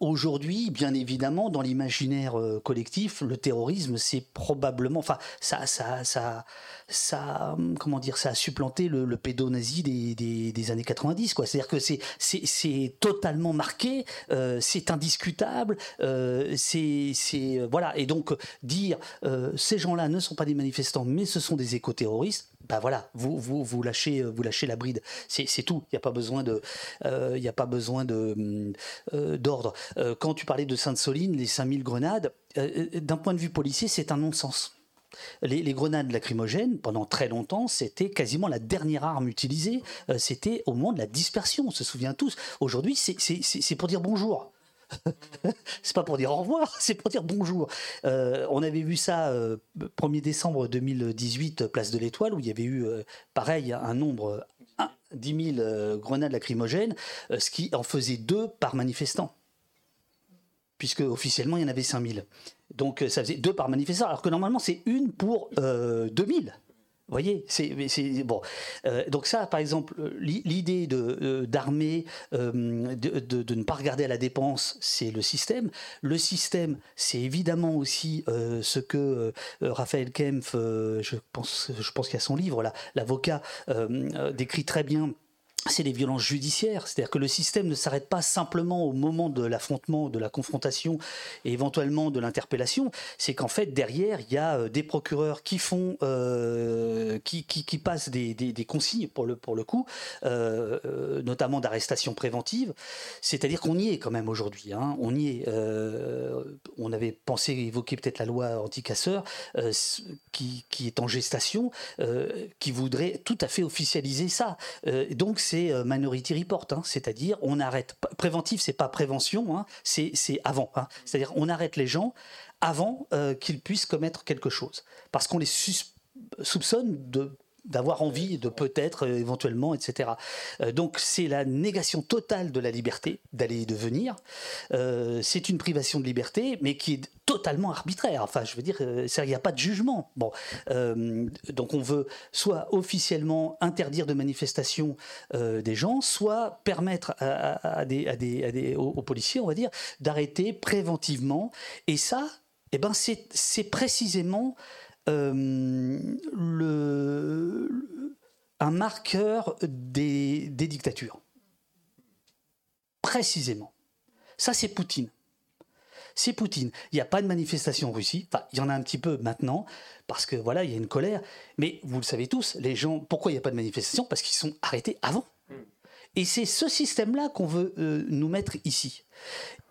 Aujourd'hui, bien évidemment, dans l'imaginaire collectif, le terrorisme, c'est probablement, enfin, ça, ça, ça, ça, comment dire, ça a supplanté le, le pédo-nazi des, des, années 90, quoi. C'est-à-dire que c'est, totalement marqué, euh, c'est indiscutable, euh, c'est, euh, voilà. Et donc dire ces gens-là ne sont pas des manifestants, mais ce sont des éco-terroristes, ben voilà, vous, vous, vous, lâchez, vous lâchez la bride. C'est, tout. Il n'y a pas besoin besoin de d'ordre. quand tu parlais de Sainte-Soline, les 5000 grenades, d'un point de vue policier, c'est un non-sens. Les, grenades lacrymogènes, pendant très longtemps, c'était quasiment la dernière arme utilisée. Euh, c'était au moment de la dispersion, on se souvient tous. Aujourd'hui, c'est pour dire bonjour. [LAUGHS] c'est pas pour dire au revoir, [LAUGHS] c'est pour dire bonjour. Euh, on avait vu ça 1er euh, décembre 2018, place de l'Étoile, où il y avait eu, pareil, un nombre, 10 000 grenades lacrymogènes, ce qui en faisait deux par manifestant puisque officiellement il y en avait 5000. Donc euh, ça faisait deux par manifestant, alors que normalement c'est une pour 2000. Euh, vous voyez, c'est bon. Euh, donc ça, par exemple, l'idée de d'armer, de, de, ne pas regarder à la dépense, c'est le système. Le système, c'est évidemment aussi ce que Raphaël Kempf, je pense, je pense qu'il y a son livre là, l'avocat décrit très bien c'est les violences judiciaires, c'est-à-dire que le système ne s'arrête pas simplement au moment de l'affrontement, de la confrontation et éventuellement de l'interpellation, c'est qu'en fait derrière il y a euh, des procureurs qui font, euh, qui, qui, passent des, des, consignes pour le, pour le coup, euh, notamment d'arrestation préventive, c'est-à-dire qu'on y est quand même aujourd'hui, hein, on y est. on avait pensé évoquer peut-être la loi anti-casseur qui, qui, est en gestation, qui voudrait tout à fait officialiser ça. donc c'est euh, Minority Report, hein. c'est-à-dire on arrête. Préventif, c'est pas prévention, hein, c'est avant. Hein. c'est-à-dire on arrête les gens avant euh, qu'ils puissent commettre quelque chose, parce qu'on les soupçonne de d'avoir envie de peut-être éventuellement, etc. donc c'est la négation totale de la liberté d'aller et de venir. c'est une privation de liberté, mais qui est totalement arbitraire. Enfin, je veux dire, il n'y a pas de jugement. Bon, donc on veut soit officiellement interdire de manifestation des gens, soit permettre à, des, aux, policiers, on va dire, d'arrêter préventivement. Et ça, eh ben, c'est précisément euh, le, un marqueur des, des dictatures. Précisément. Ça, c'est Poutine c'est Poutine. Il n'y a pas de manifestation en Russie. Enfin, il y en a un petit peu maintenant, parce que voilà, il y a une colère. Mais vous le savez tous, les gens, pourquoi il n'y a pas de manifestation? Parce qu'ils sont arrêtés avant. Et c'est ce système-là qu'on veut euh, nous mettre ici.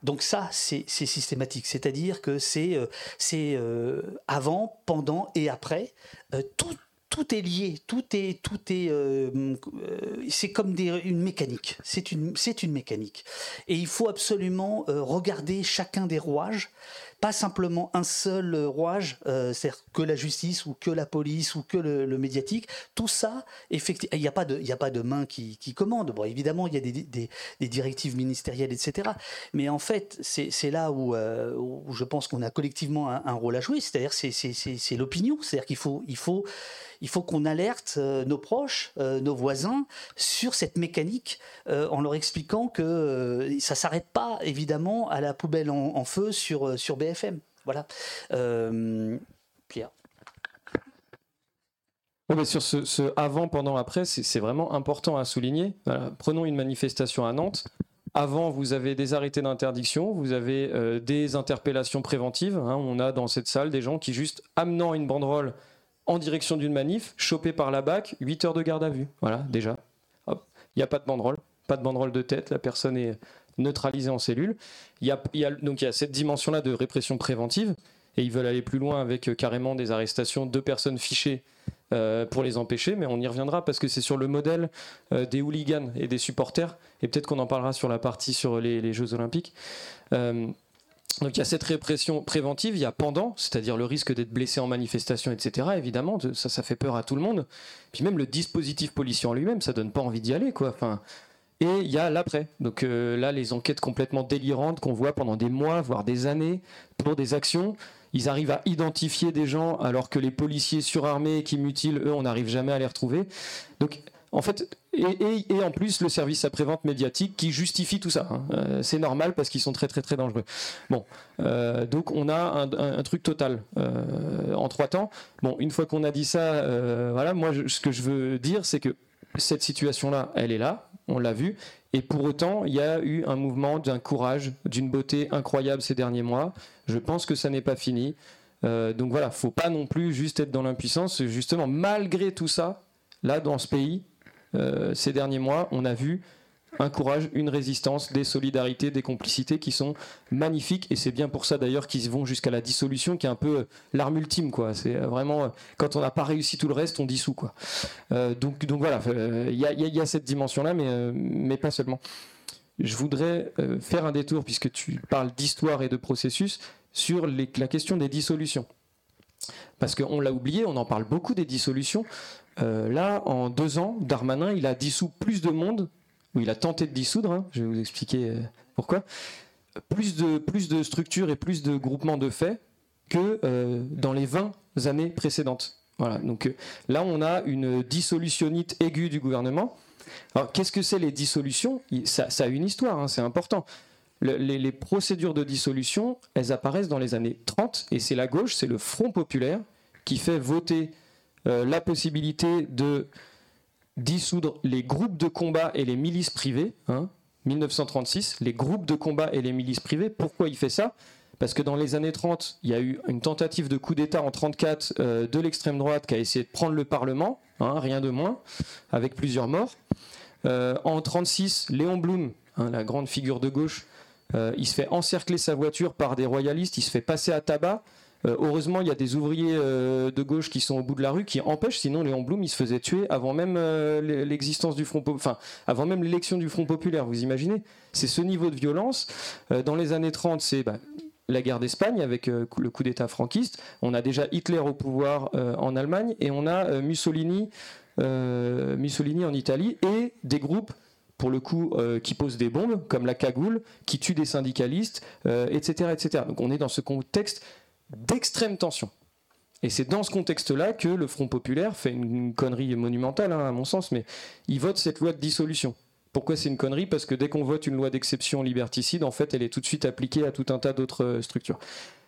Donc ça, c'est systématique, c'est-à-dire que c'est euh, euh, avant, pendant et après, tout, tout est lié, tout est, tout est, c'est comme une mécanique. C'est une, c'est une mécanique. Et il faut absolument regarder chacun des rouages pas simplement un seul rouage, euh, c'est-à-dire que la justice ou que la police ou que le, médiatique. Tout ça, effectivement, il n'y a pas de, main qui, qui commande. Bon, évidemment, il y a des, directives ministérielles, etc. Mais en fait, c'est là où, euh, où, je pense qu'on a collectivement un, rôle à jouer. C'est-à-dire, c'est l'opinion. C'est-à-dire qu'il faut, qu'on alerte euh, nos proches, nos voisins sur cette mécanique en leur expliquant que ça s'arrête pas évidemment à la poubelle en, feu sur sur BF Voilà. Euh, sur ce, avant, pendant, après, c'est vraiment important à souligner. Prenons une manifestation à Nantes. Avant, vous avez des arrêtés d'interdiction, vous avez euh, des interpellations préventives. Hein. on a dans cette salle des gens qui, juste amenant une banderole en direction d'une manif, chopés par la BAC, 8 heures de garde à vue. Voilà, déjà. Il n'y a pas de banderole, pas de banderole de tête, la personne est neutralisés en cellule. Il y a, donc il y a cette dimension-là de répression préventive, et ils veulent aller plus loin avec euh, carrément des arrestations de personnes fichées euh, pour les empêcher, mais on y reviendra parce que c'est sur le modèle euh, des hooligans et des supporters, et peut-être qu'on en parlera sur la partie sur les, Jeux Olympiques. donc il y a cette répression préventive, il y a pendant, c'est-à-dire le risque d'être blessé en manifestation, etc. Évidemment, ça, ça fait peur à tout le monde. Puis même le dispositif policier en lui-même, ça donne pas envie d'y aller, quoi. Enfin, et il y a l'après. Donc euh, là, les enquêtes complètement délirantes qu'on voit pendant des mois, voire des années, pour des actions. Ils arrivent à identifier des gens alors que les policiers surarmés qui mutilent, eux, on n'arrive jamais à les retrouver. Donc, en fait, et, en plus le service après-vente médiatique qui justifie tout ça. Hein. Euh, c'est normal parce qu'ils sont très très très dangereux. Bon, euh, donc on a un, truc total en trois temps. Bon, une fois qu'on a dit ça, voilà, moi ce que je veux dire, c'est que cette situation-là, elle est là, on l'a vu. Et pour autant, il y a eu un mouvement d'un courage, d'une beauté incroyable ces derniers mois. Je pense que ça n'est pas fini. Euh, donc voilà, faut pas non plus juste être dans l'impuissance. Justement, malgré tout ça, là, dans ce pays, euh, ces derniers mois, on a vu un courage, une résistance, des solidarités, des complicités qui sont magnifiques. Et c'est bien pour ça d'ailleurs qu'ils vont jusqu'à la dissolution, qui est un peu euh, l'arme ultime. quoi. C'est euh, vraiment, euh, quand on n'a pas réussi tout le reste, on dissout. quoi. donc, voilà, il y, a cette dimension-là, mais pas seulement. Je voudrais faire un détour, puisque tu parles d'histoire et de processus, sur la question des dissolutions. Parce qu'on l'a oublié, on en parle beaucoup des dissolutions. là, en deux ans, Darmanin, il a dissous plus de monde où il a tenté de dissoudre, hein, je vais vous expliquer euh, pourquoi, plus de, plus de structures et plus de groupements de faits que euh, dans les 20 années précédentes. Voilà, donc euh, là on a une dissolutionnite aiguë du gouvernement. Alors qu'est-ce que c'est les dissolutions? Ça, a une histoire, hein, c'est important. les, procédures de dissolution, elles apparaissent dans les années 30 et c'est la gauche, c'est le Front populaire qui fait voter la possibilité de dissoudre les groupes de combat et les milices privées. 1936, hein, les groupes de combat et les milices privées. Pourquoi il fait ça? Parce que dans les années 30, il y a eu une tentative de coup d'État en 34 euh, de l'extrême droite qui a essayé de prendre le Parlement, hein, rien de moins, avec plusieurs morts. Euh, en 36, Léon Blum, hein, la grande figure de gauche, euh, il se fait encercler sa voiture par des royalistes, il se fait passer à tabac. Euh, heureusement, il y a des ouvriers euh, de gauche qui sont au bout de la rue qui empêchent, sinon Léon Blum, il se faisait tuer avant même euh, l'existence du Front enfin, avant même l'élection du Front Populaire, vous imaginez? C'est ce niveau de violence. dans les années 30, c'est bah, la guerre d'Espagne avec le coup d'État franquiste. On a déjà Hitler au pouvoir en Allemagne et on a Mussolini Mussolini en Italie et des groupes pour le coup, qui posent des bombes, comme la cagoule, qui tuent des syndicalistes, etc., etc. Donc on est dans ce contexte d'extrême tension. Et c'est dans ce contexte-là que le Front populaire fait une, connerie monumentale, hein, à mon sens, mais il vote cette loi de dissolution. Pourquoi c'est une connerie? Parce que dès qu'on vote une loi d'exception liberticide, en fait, elle est tout de suite appliquée à tout un tas d'autres euh, structures.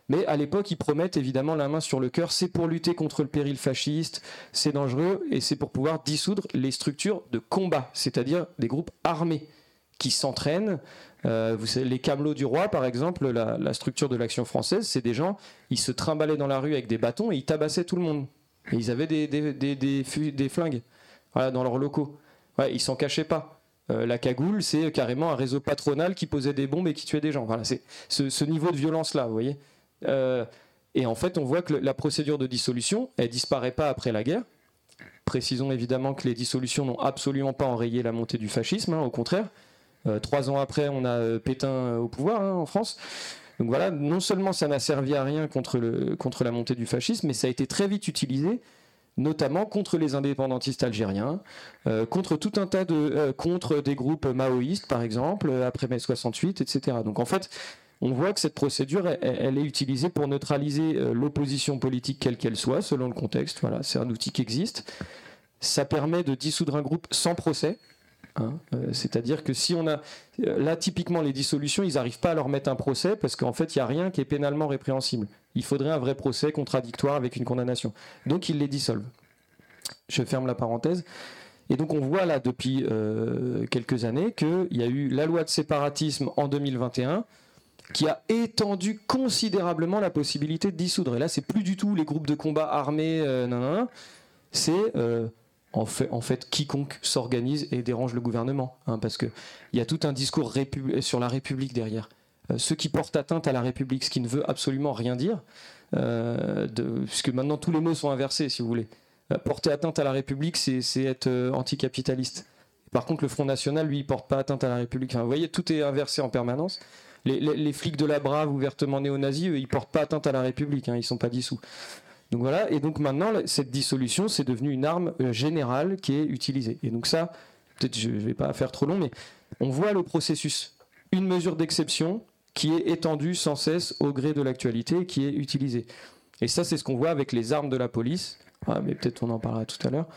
Mais à l'époque, ils promettent évidemment la main sur le cœur, c'est pour lutter contre le péril fasciste, c'est dangereux, et c'est pour pouvoir dissoudre les structures de combat, c'est-à-dire des groupes armés qui s'entraînent. Euh, les camelots du roi, par exemple, la, structure de l'action française, c'est des gens, ils se trimballaient dans la rue avec des bâtons et ils tabassaient tout le monde. Ils avaient des, flingues dans leurs locaux. Ouais, ils s'en cachaient pas. Euh, la cagoule, c'est carrément un réseau patronal qui posait des bombes et qui tuait des gens. Voilà, c'est ce, niveau de violence-là, vous voyez. Euh, et en fait, on voit que la procédure de dissolution, elle disparaît pas après la guerre. Précisons évidemment que les dissolutions n'ont absolument pas enrayé la montée du fascisme, hein, au contraire. Euh, trois ans après, on a euh, Pétain euh, au pouvoir hein, en France. Donc voilà, non seulement ça n'a servi à rien contre, contre la montée du fascisme, mais ça a été très vite utilisé notamment contre les indépendantistes algériens, contre tout un tas de contre des groupes maoïstes par exemple après mai 68, etc. Donc en fait, on voit que cette procédure, elle, est utilisée pour neutraliser l'opposition politique quelle qu'elle soit, selon le contexte. Voilà, c'est un outil qui existe. Ça permet de dissoudre un groupe sans procès. Hein, euh, c'est-à-dire que si on a. Euh, là, typiquement, les dissolutions, ils n'arrivent pas à leur mettre un procès parce qu'en fait, il n'y a rien qui est pénalement répréhensible. Il faudrait un vrai procès contradictoire avec une condamnation. Donc, ils les dissolvent. Je ferme la parenthèse. Et donc, on voit là, depuis euh, quelques années, qu'il y a eu la loi de séparatisme en 2021 qui a étendu considérablement la possibilité de dissoudre. Et là, c'est plus du tout les groupes de combat armés, c'est en fait, quiconque s'organise et dérange le gouvernement. Hein, parce qu'il y a tout un discours sur la République derrière. Euh, ceux qui portent atteinte à la République, ce qui ne veut absolument rien dire, euh, puisque maintenant tous les mots sont inversés, si vous voulez. Euh, porter atteinte à la République, c'est être anticapitaliste. Par contre, le Front National, lui, il porte pas atteinte à la République. vous voyez, tout est inversé en permanence. Les, flics de la Brave, ouvertement néo-nazis, eux, ils portent pas atteinte à la République, hein, ils sont pas dissous. Donc voilà, et donc maintenant, cette dissolution, c'est devenu une arme euh, générale qui est utilisée. Et donc ça, peut-être je ne vais pas faire trop long, mais on voit le processus. Une mesure d'exception qui est étendue sans cesse au gré de l'actualité, qui est utilisée. Et ça, c'est ce qu'on voit avec les armes de la police. Ah, mais peut-être on en parlera tout à l'heure.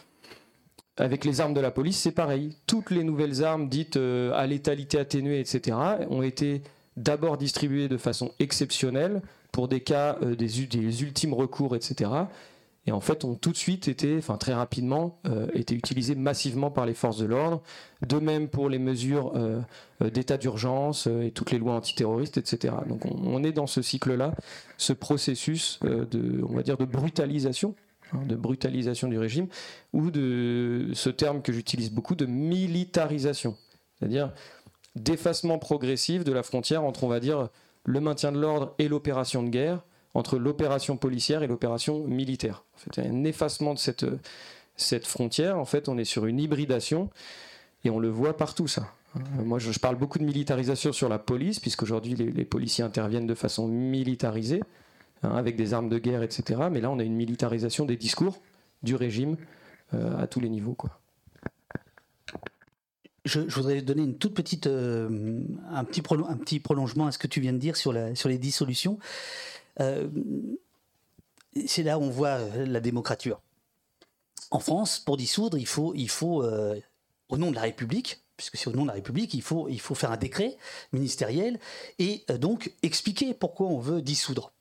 Avec les armes de la police, c'est pareil. Toutes les nouvelles armes dites euh, à létalité atténuée, etc., ont été d'abord distribuées de façon exceptionnelle pour des cas, euh, des, ultimes recours, etc. Et en fait, ont tout de suite été, enfin très rapidement, euh, été utilisés massivement par les forces de l'ordre. De même pour les mesures euh, d'état d'urgence et toutes les lois antiterroristes, etc. Donc on, est dans ce cycle-là, ce processus de, on va dire, de brutalisation, hein, de brutalisation du régime, ou de ce terme que j'utilise beaucoup, de militarisation, c'est-à-dire d'effacement progressif de la frontière entre, on va dire, le maintien de l'ordre et l'opération de guerre, entre l'opération policière et l'opération militaire. En fait, un effacement de cette, cette frontière. En fait, on est sur une hybridation et on le voit partout, ça. Moi, je, parle beaucoup de militarisation sur la police, puisqu'aujourd'hui, les, les policiers interviennent de façon militarisée, hein, avec des armes de guerre, etc. Mais là, on a une militarisation des discours du régime euh, à tous les niveaux. Quoi je, voudrais donner une toute petite, euh, un, petit prolongement à ce que tu viens de dire sur les dissolutions. Euh, c'est là où on voit euh, la démocrature. En France, pour dissoudre, il faut, il faut au nom de la République, puisque c'est au nom de la République, il faut, il faut faire un décret ministériel et donc expliquer pourquoi on veut dissoudre.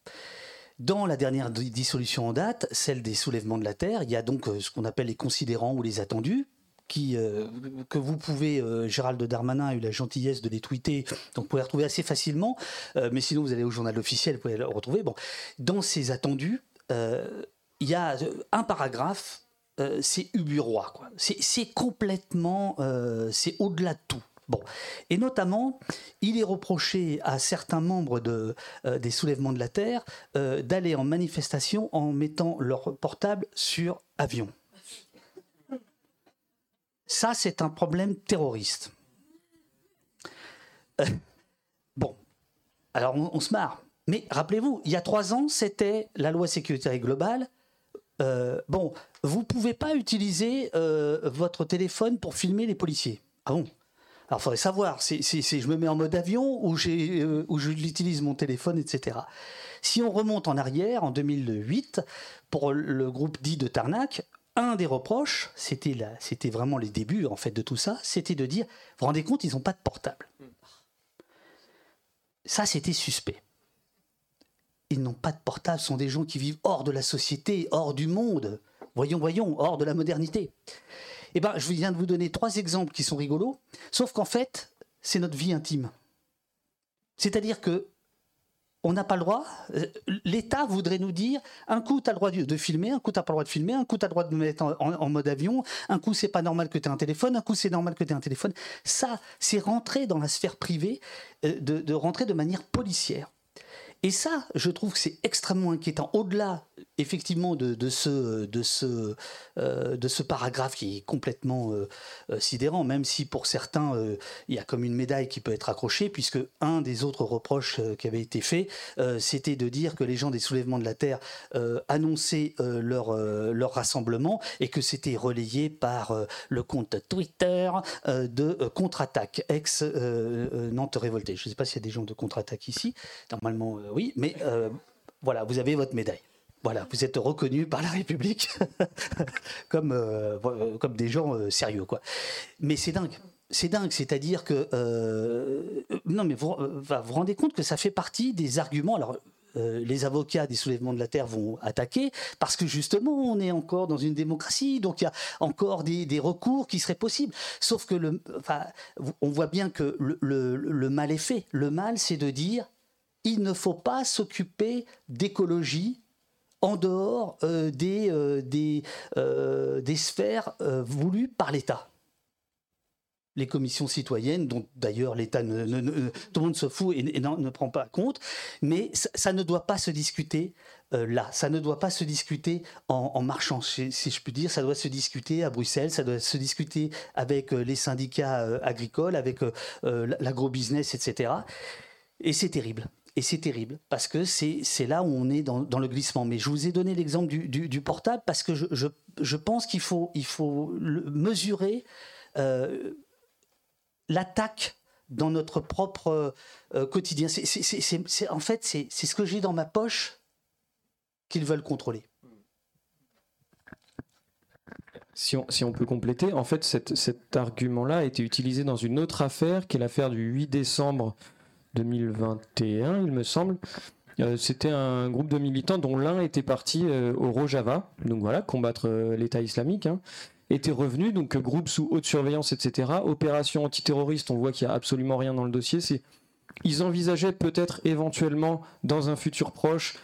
Dans la dernière dissolution en date, celle des soulèvements de la terre, il y a donc ce qu'on appelle les considérants ou les attendus, euh, que vous pouvez, euh, Gérald Darmanin a eu la gentillesse de les tweeter, donc vous pouvez les retrouver assez facilement, euh, mais sinon vous allez au journal officiel, vous pouvez le retrouver. Bon, dans ces attendus, il y a un paragraphe, c'est uburois, quoi. C'est complètement, c'est au-delà de tout. Bon. Et notamment, il est reproché à certains membres de, des soulèvements de la Terre d'aller en manifestation en mettant leur portable sur avion. Ça, c'est un problème terroriste. Euh, bon, alors on, se marre. Mais rappelez-vous, il y a trois ans, c'était la loi sécurité globale. bon, vous pouvez pas utiliser votre téléphone pour filmer les policiers. Ah bon? Alors, il faudrait savoir si, je me mets en mode avion ou, ou j'utilise mon téléphone, etc. Si on remonte en arrière, en 2008, pour le groupe dit de Tarnac, un des reproches, c'était c'était vraiment les débuts en fait de tout ça, c'était de dire, vous vous rendez compte, ils n'ont pas de portable. Ça, c'était suspect. Ils n'ont pas de portable, ce sont des gens qui vivent hors de la société, hors du monde. Voyons, voyons, hors de la modernité. Eh ben, je viens de vous donner trois exemples qui sont rigolos, sauf qu'en fait, c'est notre vie intime. C'est-à-dire que on n'a pas le droit. Euh, L'État voudrait nous dire un coup, tu as le droit de, filmer, un coup, tu n'as pas le droit de filmer, un coup, tu as le droit de me mettre en, mode avion, un coup, c'est pas normal que tu aies un téléphone, un coup, c'est normal que tu aies un téléphone. Ça, c'est rentrer dans la sphère privée, euh, de rentrer de manière policière. Et ça, je trouve que c'est extrêmement inquiétant. Au-delà, effectivement, euh, de ce paragraphe qui est complètement euh, euh, sidérant, même si pour certains, il y a comme une médaille qui peut être accrochée, puisque un des autres reproches qui avait été fait, c'était de dire que les gens des soulèvements de la Terre annonçaient leur, leur rassemblement et que c'était relayé par le compte Twitter de Contre-Attaque, ex-Nantes Révolté. Je ne sais pas s'il y a des gens de Contre-Attaque ici. Normalement, oui, mais voilà, vous avez votre médaille. Voilà, vous êtes reconnu par la République [LAUGHS] comme, euh, comme des gens sérieux, quoi. Mais c'est dingue. C'est dingue, c'est-à-dire que non, mais vous, vous rendez compte que ça fait partie des arguments. Alors, les avocats des soulèvements de la terre vont attaquer parce que justement on est encore dans une démocratie, donc il y a encore des, recours qui seraient possibles. Sauf que le, enfin, on voit bien que le, le mal est fait. Le mal, c'est de dire il ne faut pas s'occuper d'écologie en dehors euh, des, euh, euh, des, sphères voulues par l'État. Les commissions citoyennes, dont d'ailleurs l'État, ne, tout le monde se fout et, ne prend pas compte, mais ça, ne doit pas se discuter là, ça ne doit pas se discuter en, marchant, si, je puis dire, ça doit se discuter à Bruxelles, ça doit se discuter avec les syndicats agricoles, avec l'agrobusiness, etc. Et c'est terrible. Et c'est terrible parce que c'est là où on est dans, le glissement. Mais je vous ai donné l'exemple du, portable parce que je, pense qu'il faut, il faut mesurer euh, l'attaque dans notre propre euh, quotidien. C'est en fait, c'est ce que j'ai dans ma poche qu'ils veulent contrôler. Si on, si on, peut compléter, en fait, cet argument-là a été utilisé dans une autre affaire, qui est l'affaire du 8 décembre 2021, il me semble. Euh, c'était un groupe de militants dont l'un était parti euh, au Rojava, donc voilà, combattre euh, l'État islamique, hein, était revenu, donc groupe sous haute surveillance, etc. Opération antiterroriste, on voit qu'il n'y a absolument rien dans le dossier. Ils envisageaient peut-être éventuellement, dans un futur proche,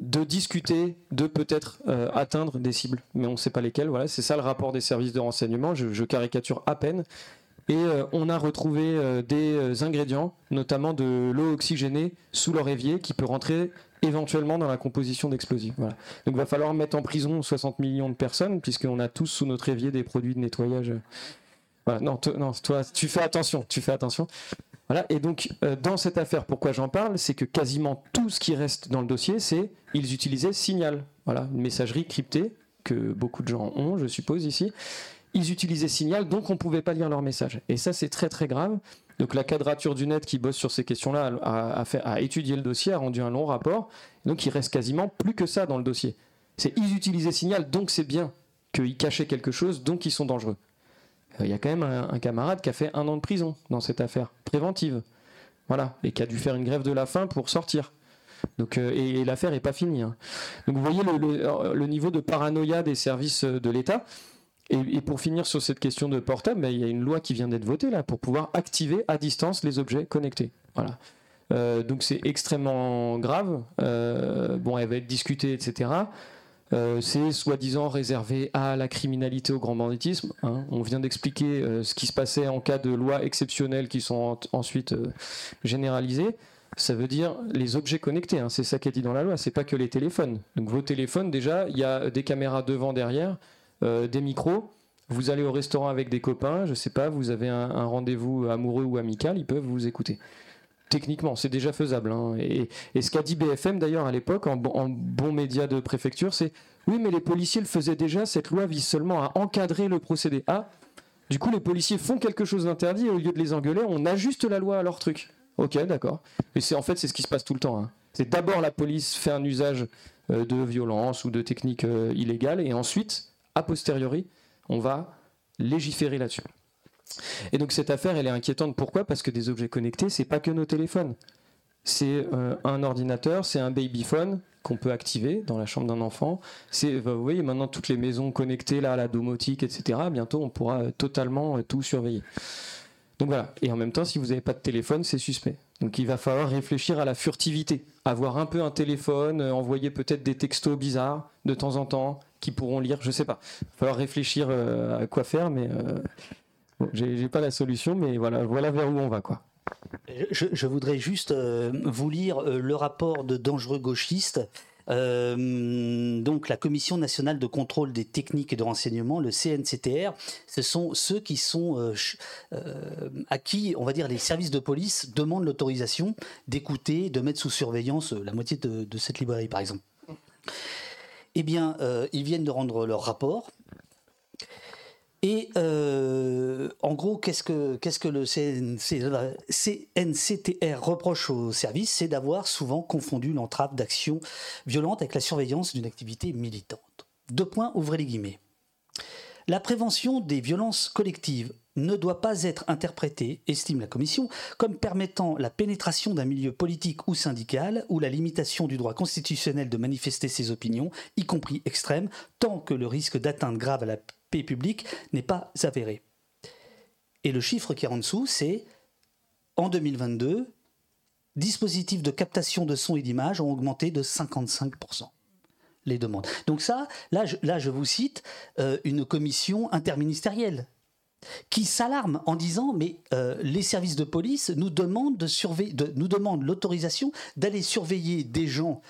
de discuter, de peut-être atteindre des cibles, mais on ne sait pas lesquelles. Voilà, c'est ça le rapport des services de renseignement. je caricature à peine. Et euh, on a retrouvé euh, des euh, ingrédients, notamment de l'eau oxygénée sous leur évier qui peut rentrer éventuellement dans la composition d'explosifs. Voilà. Donc il va falloir mettre en prison 60 millions de personnes, puisqu'on a tous sous notre évier des produits de nettoyage. Non, non, toi, tu fais attention, tu fais attention. Voilà. Et donc, dans cette affaire, pourquoi j'en parle? C'est que quasiment tout ce qui reste dans le dossier, c'est ils utilisaient Signal. Voilà, une messagerie cryptée que beaucoup de gens ont, je suppose, ici ils utilisaient Signal, donc on ne pouvait pas lire leurs messages. Et ça, c'est très très grave. Donc la quadrature du net qui bosse sur ces questions-là a, étudié le dossier, a rendu un long rapport. Donc il reste quasiment plus que ça dans le dossier. C'est ils utilisaient Signal, donc c'est bien qu'ils cachaient quelque chose, donc ils sont dangereux. Euh, il y a quand même un, camarade qui a fait un an de prison dans cette affaire préventive. Voilà, et qui a dû faire une grève de la faim pour sortir. Donc, euh, et, l'affaire n'est pas finie. Hein. Donc vous voyez le, niveau de paranoïa des services de l'État. Et, pour finir sur cette question de portable, ben, il y a une loi qui vient d'être votée là pour pouvoir activer à distance les objets connectés. Voilà. Euh, donc c'est extrêmement grave. Euh, bon, elle va être discutée, etc. Euh, c'est soi-disant réservé à la criminalité, au grand banditisme. Hein. On vient d'expliquer ce qui se passait en cas de lois exceptionnelles qui sont ensuite généralisées. Ça veut dire les objets connectés, hein. c'est ça qui est dit dans la loi, c'est pas que les téléphones. Donc vos téléphones, déjà, il y a des caméras devant, derrière. Euh, des micros. Vous allez au restaurant avec des copains, je sais pas, vous avez un, rendez-vous amoureux ou amical, ils peuvent vous écouter. techniquement, c'est déjà faisable. Hein. Et, ce qu'a dit BFM d'ailleurs à l'époque, en, bon média de préfecture, c'est oui, mais les policiers le faisaient déjà, cette loi vise seulement à encadrer le procédé. Ah, du coup, les policiers font quelque chose d'interdit, au lieu de les engueuler, on ajuste la loi à leur truc. Ok, d'accord. Et c'est en fait, c'est ce qui se passe tout le temps. Hein. C'est d'abord la police fait un usage euh, de violence ou de techniques euh, illégales, et ensuite, a posteriori, on va légiférer là-dessus. Et donc cette affaire, elle est inquiétante. Pourquoi? Parce que des objets connectés, c'est pas que nos téléphones. C'est euh, un ordinateur, c'est un babyphone qu'on peut activer dans la chambre d'un enfant. C'est, vous voyez, maintenant toutes les maisons connectées, là, la domotique, etc. Bientôt, on pourra euh, totalement euh, tout surveiller. Donc voilà. Et en même temps, si vous n'avez pas de téléphone, c'est suspect. Donc il va falloir réfléchir à la furtivité, avoir un peu un téléphone, envoyer peut-être des textos bizarres de temps en temps qui pourront lire, je sais pas. Il va falloir réfléchir à quoi faire, mais j'ai pas la solution, mais voilà, voilà vers où on va, quoi. Je, voudrais juste euh, vous lire euh, le rapport de dangereux gauchistes. Euh, donc la Commission nationale de contrôle des techniques et de renseignement, le CNCTR, ce sont ceux qui sont à qui, on va dire, les services de police demandent l'autorisation d'écouter, de mettre sous surveillance la moitié de, cette librairie, par exemple. Eh bien, ils viennent de rendre leur rapport et euh, en gros, qu'est-ce que, qu'est-ce que le CNCTR reproche au service? C'est d'avoir souvent confondu l'entrave d'action violente avec la surveillance d'une activité militante. Deux points, ouvrez les guillemets. La prévention des violences collectives ne doit pas être interprétée, estime la Commission, comme permettant la pénétration d'un milieu politique ou syndical ou la limitation du droit constitutionnel de manifester ses opinions, y compris extrêmes, tant que le risque d'atteinte grave à la public n'est pas avéré. Et le chiffre qui est en dessous, c'est en 2022, dispositifs de captation de son et d'image ont augmenté de 55% les demandes. Donc ça, là je, là, je vous cite euh, une commission interministérielle qui s'alarme en disant mais euh, les services de police nous demandent de surveiller, nous demandent l'autorisation d'aller surveiller des gens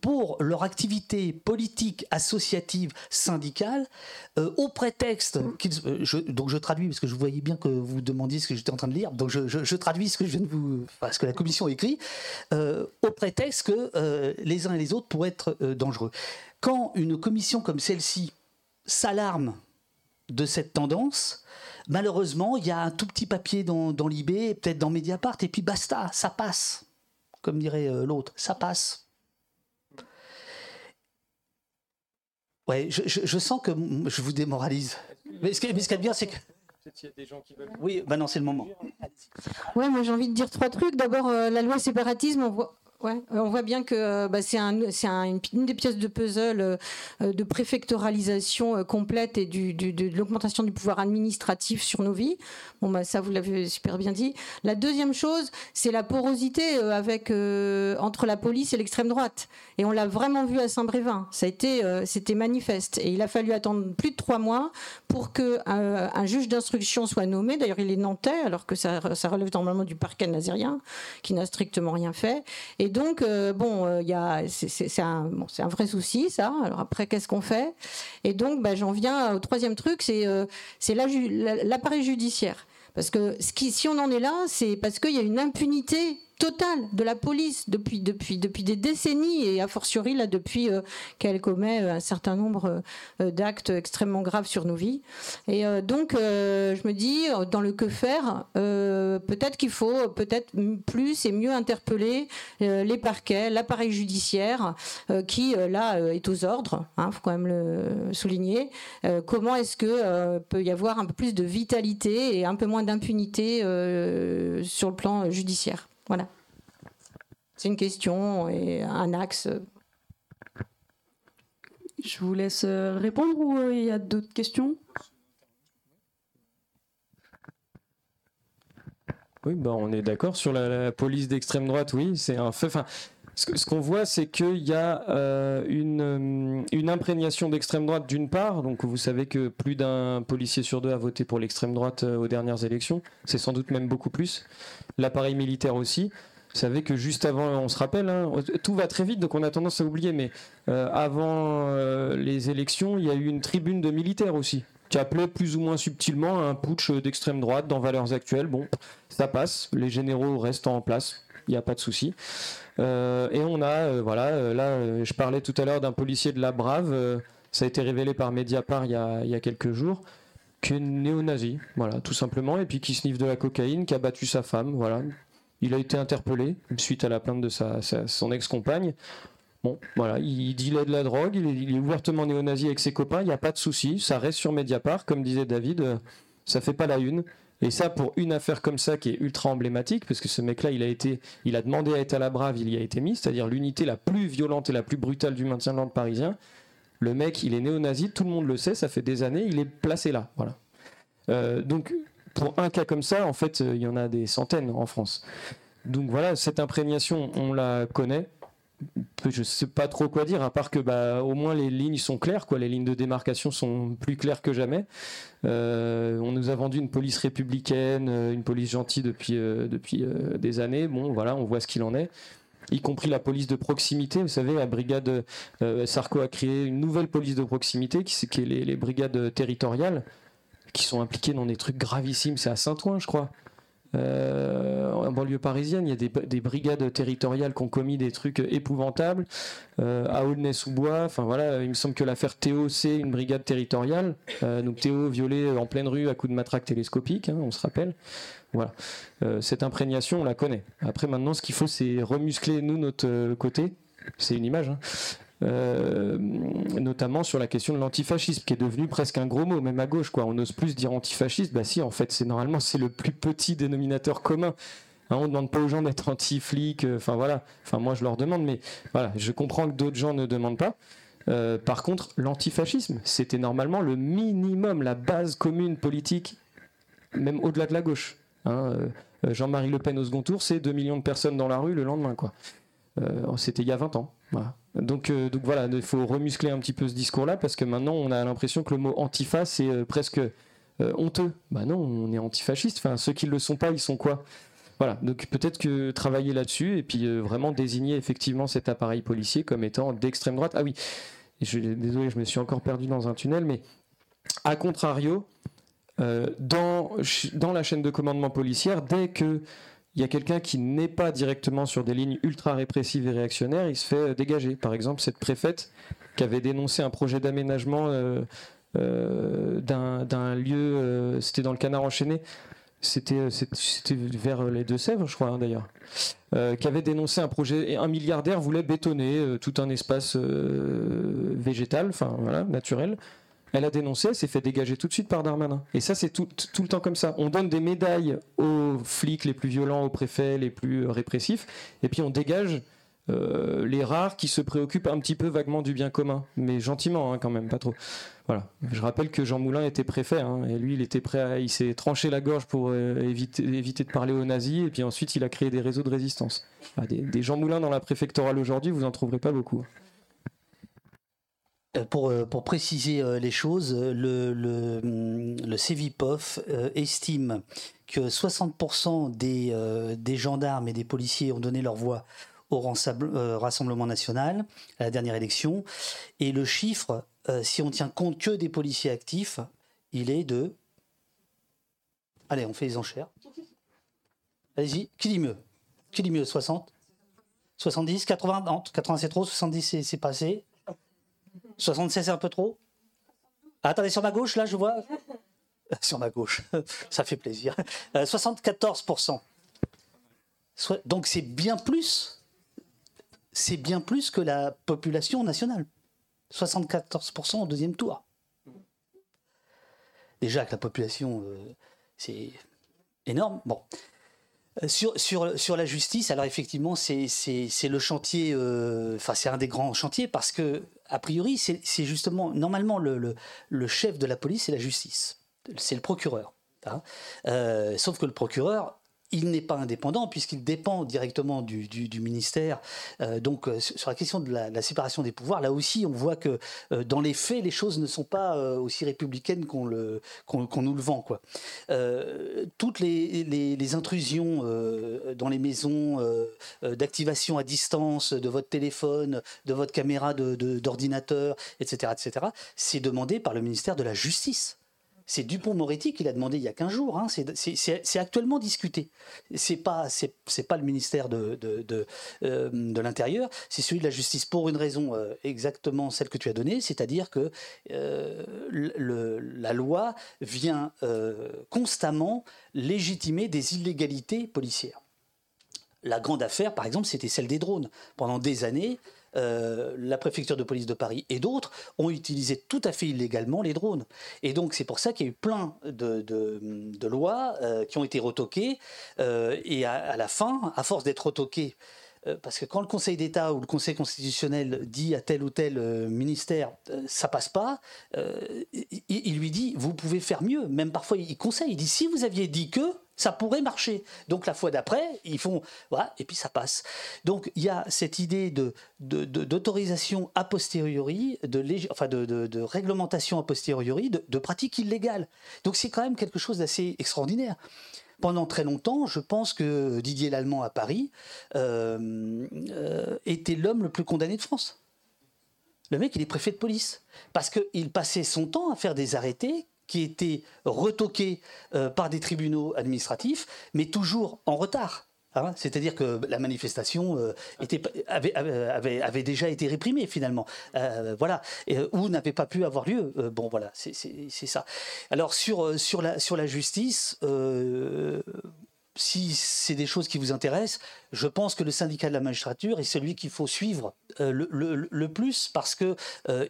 pour leur activité politique, associative, syndicale, euh, au prétexte euh, je, donc je traduis parce que je voyais bien que vous demandiez ce que j'étais en train de lire, donc je, traduis ce que je viens de vous, ce que la commission écrit, au prétexte que les uns et les autres pourraient être dangereux. Quand une commission comme celle-ci s'alarme de cette tendance, malheureusement, il y a un tout petit papier dans, dans l'IB, peut-être dans Mediapart, et puis basta, ça passe. Comme dirait euh, l'autre, ça passe. Ouais, je, sens que je vous démoralise. Mais ce qui est bien, c'est que. Oui, bah non, c'est le moment. Ouais, moi j'ai envie de dire trois trucs. D'abord, euh, la loi séparatisme, on voit, Ouais, on voit bien que euh, bah, c'est un, une, des pièces de puzzle euh, euh, de préfectoralisation complète et de l'augmentation du pouvoir administratif sur nos vies. Bon, bah, ça, vous l'avez super bien dit. La deuxième chose, c'est la porosité entre la police et l'extrême droite. Et on l'a vraiment vu à Saint-Brévin. Ça a c'était manifeste. Et il a fallu attendre plus de trois mois pour que un juge d'instruction soit nommé. D'ailleurs, il est nantais, alors que ça, relève normalement du parquet nazérien, qui n'a strictement rien fait. Donc, bon, c'est un, vrai souci, ça. Alors après, qu'est-ce qu'on fait? Et donc, bah, j'en viens au troisième truc, c'est euh, l'appareil judiciaire. Parce que si on en est là, c'est parce qu'il y a une impunité totale de la police depuis, des décennies et a fortiori là depuis euh, qu'elle commet euh, un certain nombre euh, d'actes extrêmement graves sur nos vies. Et donc je me dis dans le que faire, peut-être qu'il faut peut-être plus et mieux interpeller les parquets, l'appareil judiciaire qui là est aux ordres, il hein, faut quand même le souligner. comment est-ce que peut y avoir un peu plus de vitalité et un peu moins d'impunité sur le plan judiciaire? Voilà. C'est une question et un axe. Je vous laisse euh, répondre ou euh, il y a d'autres questions? Oui, bah on est d'accord sur la, police d'extrême droite, oui, c'est un fait. Enfin, ce qu'on voit, c'est qu'il y a euh, une, une, imprégnation d'extrême droite d'une part. Donc, vous savez que plus d'un policier sur deux a voté pour l'extrême droite aux dernières élections. C'est sans doute même beaucoup plus. L'appareil militaire aussi. Vous savez que juste avant, on se rappelle, hein, tout va très vite, donc on a tendance à oublier, mais euh, avant euh, les élections, il y a eu une tribune de militaires aussi, qui appelait plus ou moins subtilement un putsch d'extrême droite dans Valeurs Actuelles. Bon, ça passe, les généraux restent en place. Il n'y a pas de souci. et on a, voilà, là, je parlais tout à l'heure d'un policier de la Brave, ça a été révélé par Mediapart il y a, il y a quelques jours qui est néo-nazi, voilà, tout simplement, et puis qui sniffe de la cocaïne, qui a battu sa femme, voilà. Il a été interpellé suite à la plainte de sa, son ex-compagne. Bon, voilà, il dealait de la drogue, il est, ouvertement néo-nazi avec ses copains, il n'y a pas de souci, ça reste sur Mediapart, comme disait David, euh, ça fait pas la une. Et ça, pour une affaire comme ça qui est ultra emblématique, parce que ce mec-là, il a été, il a demandé à être à la brave, il y a été mis, c'est-à-dire l'unité la plus violente et la plus brutale du maintien de l'ordre parisien. Le mec, il est néo-nazi, tout le monde le sait, ça fait des années, il est placé là. Voilà. Euh, donc, pour un cas comme ça, en fait, euh, il y en a des centaines en France. Donc voilà, cette imprégnation, on la connaît. Je sais pas trop quoi dire, à part que bah, au moins les lignes sont claires, quoi. Les lignes de démarcation sont plus claires que jamais. Euh, on nous a vendu une police républicaine, une police gentille depuis, depuis des années. Bon, voilà, on voit ce qu'il en est y compris la police de proximité. Vous savez, la brigade euh, Sarko a créé une nouvelle police de proximité qui, qui est les, brigades territoriales qui sont impliquées dans des trucs gravissimes. C'est à Saint-Ouen, je crois. Euh, en banlieue parisienne, il y a des, brigades territoriales qui ont commis des trucs épouvantables. Euh, à Aulnay-sous-Bois, enfin voilà, il me semble que l'affaire Théo, c'est une brigade territoriale. donc Théo violé en pleine rue à coups de matraque télescopique, hein, on se rappelle. Voilà. Euh, cette imprégnation, on la connaît. Après, maintenant, ce qu'il faut, c'est remuscler, nous, notre euh, côté. C'est une image. Hein. Euh, notamment sur la question de l'antifascisme, qui est devenu presque un gros mot, même à gauche. Quoi. On n'ose plus dire antifasciste. Bah si, en fait, c'est normalement c'est le plus petit dénominateur commun. Hein, on ne demande pas aux gens d'être anti-flics. Enfin voilà. Enfin moi, je leur demande, mais voilà, je comprends que d'autres gens ne demandent pas. par contre, l'antifascisme, c'était normalement le minimum, la base commune politique, même au-delà de la gauche. Hein, euh, Jean-Marie Le Pen au second tour, c'est 2 millions de personnes dans la rue le lendemain. quoi. Euh, c'était il y a 20 ans. Donc, euh, donc voilà, il faut remuscler un petit peu ce discours-là parce que maintenant on a l'impression que le mot antifa c'est presque honteux. Bah non, on est antifasciste. Enfin, ceux qui ne le sont pas, ils sont quoi? Voilà, donc peut-être que travailler là-dessus et puis vraiment désigner effectivement cet appareil policier comme étant d'extrême droite. Ah oui, je, désolé, je me suis encore perdu dans un tunnel, mais à contrario, euh, dans, dans la chaîne de commandement policière, dès qu'il y a quelqu'un qui n'est pas directement sur des lignes ultra répressives et réactionnaires, il se fait euh, dégager. Par exemple, cette préfète qui avait dénoncé un projet d'aménagement euh, d'un lieu, c'était dans le canard enchaîné, c'était vers les Deux-Sèvres, je crois hein, d'ailleurs, qui avait dénoncé un projet, et un milliardaire voulait bétonner tout un espace végétal, enfin voilà, naturel, elle a dénoncé, elle s'est fait dégager tout de suite par Darmanin. Et ça, c'est tout, le temps comme ça. On donne des médailles aux flics les plus violents, aux préfets les plus euh, répressifs, et puis on dégage euh, les rares qui se préoccupent un petit peu vaguement du bien commun, mais gentiment hein, quand même, pas trop. Voilà. Je rappelle que Jean Moulin était préfet, hein, et lui, il était prêt, à, il s'est tranché la gorge pour euh, éviter, de parler aux nazis, et puis ensuite, il a créé des réseaux de résistance. des, des Jean Moulin dans la préfectorale aujourd'hui, vous en trouverez pas beaucoup. Euh, pour, euh, pour, préciser euh, les choses, le, le, le CEVIPOF estime que 60% des, gendarmes et des policiers ont donné leur voix au Rassemblement national à la dernière élection. Et le chiffre, si on tient compte que des policiers actifs, il est de... Allez, on fait les enchères. Allez-y, qui dit mieux? Qui dit mieux? 60 70 80 Non, 80 c'est trop, 70 c'est passé. 76 c'est un peu trop? Attendez, sur ma gauche, là, je vois. [LAUGHS] sur ma gauche, [LAUGHS] ça fait plaisir. 74%. Euh, donc c'est bien plus. C'est bien plus que la population nationale. 74% au deuxième tour. Déjà que la population, euh, c'est énorme. Bon. Euh, sur, sur, sur, la justice, alors effectivement, c'est le chantier, enfin, c'est un des grands chantiers parce que a priori, c'est justement, normalement, le, chef de la police, c'est la justice. C'est le procureur. Hein. Euh, sauf que le procureur, il n'est pas indépendant puisqu'il dépend directement du, ministère. Euh, donc euh, sur la question de la, séparation des pouvoirs, là aussi on voit que dans les faits les choses ne sont pas aussi républicaines qu'on nous le vend. Toutes les, intrusions dans les maisons d'activation à distance de votre téléphone, de votre caméra d'ordinateur, etc., etc., c'est demandé par le ministère de la Justice C'est Dupont-Moretti qui l'a demandé il y a 15 jours. Hein. C'est actuellement discuté. C'est pas pas le ministère euh, de l'Intérieur, c'est celui de la Justice pour une raison euh, exactement celle que tu as donnée, c'est-à-dire que euh, la loi vient constamment légitimer des illégalités policières. La grande affaire, par exemple, c'était celle des drones. Pendant des années, euh, la préfecture de police de Paris et d'autres ont utilisé tout à fait illégalement les drones. Et donc c'est pour ça qu'il y a eu plein de, lois euh, qui ont été retoquées. Euh, et à, la fin, à force d'être retoquées, parce que quand le Conseil d'État ou le Conseil constitutionnel dit à tel ou tel ministère ça passe pas, il, il, lui dit vous pouvez faire mieux. Même parfois il conseille, il dit si vous aviez dit que ça pourrait marcher. Donc la fois d'après, ils font voilà, et puis ça passe. Donc il y a cette idée de, d'autorisation a posteriori, de, enfin de, réglementation a posteriori, de, pratiques illégales. Donc c'est quand même quelque chose d'assez extraordinaire. Pendant très longtemps, je pense que Didier Lallemand à Paris euh, euh, était l'homme le plus condamné de France. Le mec, il est préfet de police. Parce qu'il passait son temps à faire des arrêtés qui étaient retoqués euh, par des tribunaux administratifs, mais toujours en retard. Hein. C'est-à-dire que la manifestation euh, avait, déjà été réprimée finalement, euh, voilà, ou n'avait pas pu avoir lieu. bon, voilà, c'est ça. Alors sur la justice, si c'est des choses qui vous intéressent, je pense que le syndicat de la magistrature est celui qu'il faut suivre le, le, le, plus parce que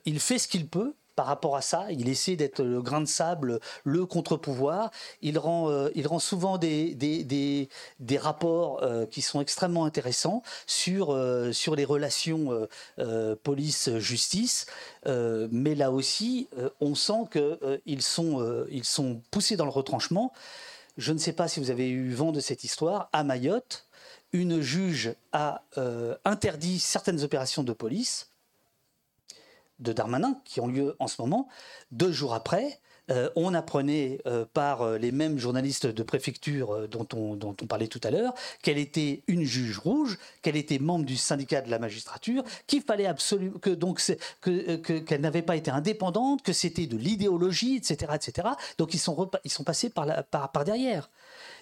il fait ce qu'il peut par rapport à ça. Il essaie d'être le grain de sable, le contre-pouvoir. Il rend, euh, il rend souvent des, des, des, rapports euh, qui sont extrêmement intéressants sur, euh, sur les relations police-justice. mais là aussi, on sent qu'ils sont, ils sont poussés dans le retranchement. Je ne sais pas si vous avez eu vent de cette histoire. À Mayotte, une juge a interdit certaines opérations de police de Darmanin qui ont lieu en ce moment. Deux jours après, euh, on apprenait euh, par euh, les mêmes journalistes de préfecture dont, on, dont, on, parlait tout à l'heure qu'elle était une juge rouge, qu'elle était membre du syndicat de la magistrature, qu'il fallait absolument que donc qu'elle que, n'avait pas été indépendante, que c'était de l'idéologie, etc., etc. Donc ils sont ils sont passés par, la, par, par derrière.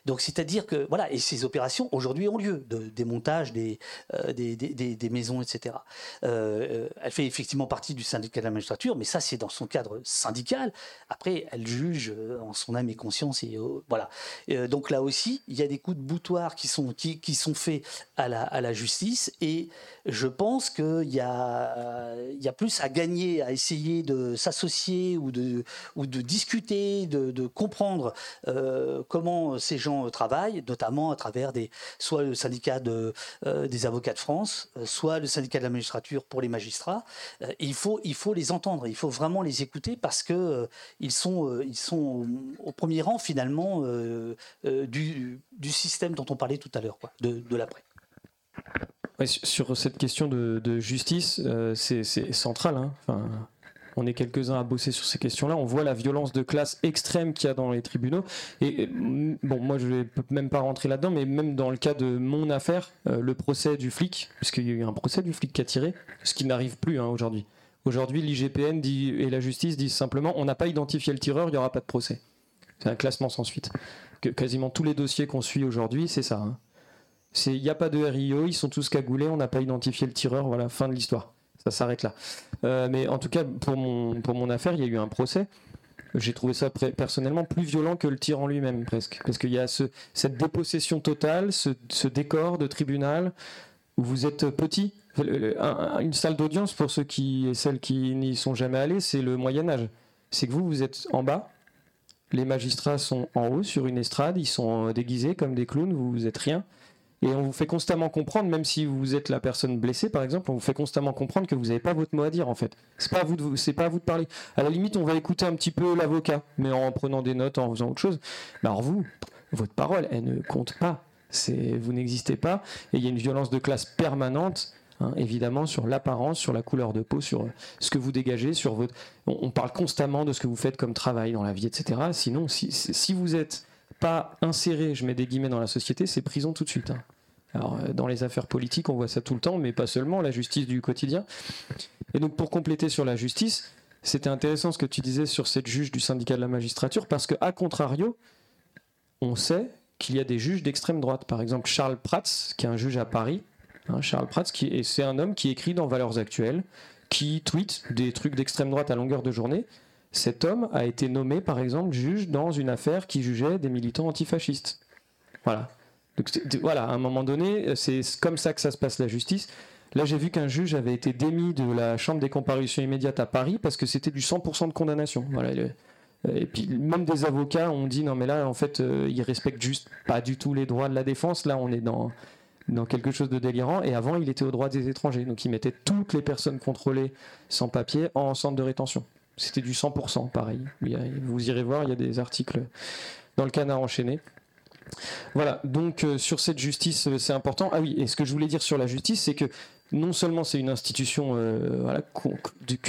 Donc c'est-à-dire que voilà, et ces opérations aujourd'hui ont lieu, de démontage des, euh, des, des, des, maisons, etc. Euh, elle fait effectivement partie du syndicat de la magistrature, mais ça c'est dans son cadre syndical. Après, elle juge euh, en son âme et conscience et voilà. donc là aussi, il y a des coups de boutoir qui sont qui, qui sont faits à la, à la justice et je pense qu'il y a il y a plus à gagner à essayer de s'associer ou de ou de discuter, de, de comprendre comment ces gens euh, travail, notamment à travers des, soit le syndicat de, euh, des avocats de France, euh, soit le syndicat de la magistrature pour les magistrats. il, faut, il faut les entendre, il faut vraiment les écouter parce que ils, sont, ils sont au premier rang finalement du, du, système dont on parlait tout à l'heure, de, de l'après. sur cette question de, justice, c'est central. Hein. On est quelques-uns à bosser sur ces questions-là. On voit la violence de classe extrême qu'il y a dans les tribunaux. Et bon, moi je vais même pas rentrer là-dedans, mais même dans le cas de mon affaire, euh, le procès du flic, puisqu'il y a eu un procès du flic qui a tiré, ce qui n'arrive plus hein, aujourd'hui. Aujourd'hui, l'IGPN et la justice disent simplement on n'a pas identifié le tireur, il n'y aura pas de procès. C'est un classement sans suite. Quasiment tous les dossiers qu'on suit aujourd'hui, c'est ça. Hein. Il n'y a pas de RIO, ils sont tous cagoulés, on n'a pas identifié le tireur, voilà, fin de l'histoire ça s'arrête là. Euh, mais en tout cas, pour mon, pour mon affaire, il y a eu un procès. J'ai trouvé ça personnellement plus violent que le tir en lui-même, presque. Parce qu'il y a ce, cette dépossession totale, ce, décor de tribunal où vous êtes petit. Une salle d'audience, pour ceux qui et celles qui n'y sont jamais allés, c'est le Moyen-Âge. C'est que vous, vous êtes en bas, les magistrats sont en haut sur une estrade, ils sont déguisés comme des clowns, vous, vous êtes rien. Et on vous fait constamment comprendre, même si vous êtes la personne blessée, par exemple, on vous fait constamment comprendre que vous n'avez pas votre mot à dire, en fait. C'est pas à vous de, pas à vous de parler. À la limite, on va écouter un petit peu l'avocat, mais en prenant des notes, en faisant autre chose. Alors vous, votre parole, elle ne compte pas. Vous n'existez pas. Et il y a une violence de classe permanente. Hein, évidemment, sur l'apparence, sur la couleur de peau, sur ce que vous dégagez, sur votre. On, parle constamment de ce que vous faites comme travail dans la vie, etc. Sinon, si, si vous êtes pas inséré, je mets des guillemets dans la société, c'est prison tout de suite. Hein. Alors, euh, dans les affaires politiques, on voit ça tout le temps, mais pas seulement, la justice du quotidien. Et donc, pour compléter sur la justice, c'était intéressant ce que tu disais sur cette juge du syndicat de la magistrature, parce que, à contrario, on sait qu'il y a des juges d'extrême droite. Par exemple, Charles Prats, qui est un juge à Paris. Hein, Charles Prats, est, c'est un homme qui écrit dans Valeurs Actuelles, qui tweet des trucs d'extrême droite à longueur de journée. Cet homme a été nommé, par exemple, juge dans une affaire qui jugeait des militants antifascistes. Voilà. Voilà, à un moment donné, c'est comme ça que ça se passe la justice. Là, j'ai vu qu'un juge avait été démis de la chambre des comparutions immédiates à Paris parce que c'était du 100% de condamnation. Voilà, et puis même des avocats ont dit non mais là en fait euh, ils respectent juste pas du tout les droits de la défense. Là on est dans dans quelque chose de délirant. Et avant il était aux droits des étrangers, donc il mettait toutes les personnes contrôlées sans papier en centre de rétention. C'était du 100% pareil. Vous irez voir, il y a des articles dans le canard enchaîné. Voilà, donc euh, sur cette justice, euh, c'est important. Ah oui, et ce que je voulais dire sur la justice, c'est que non seulement c'est une institution, euh,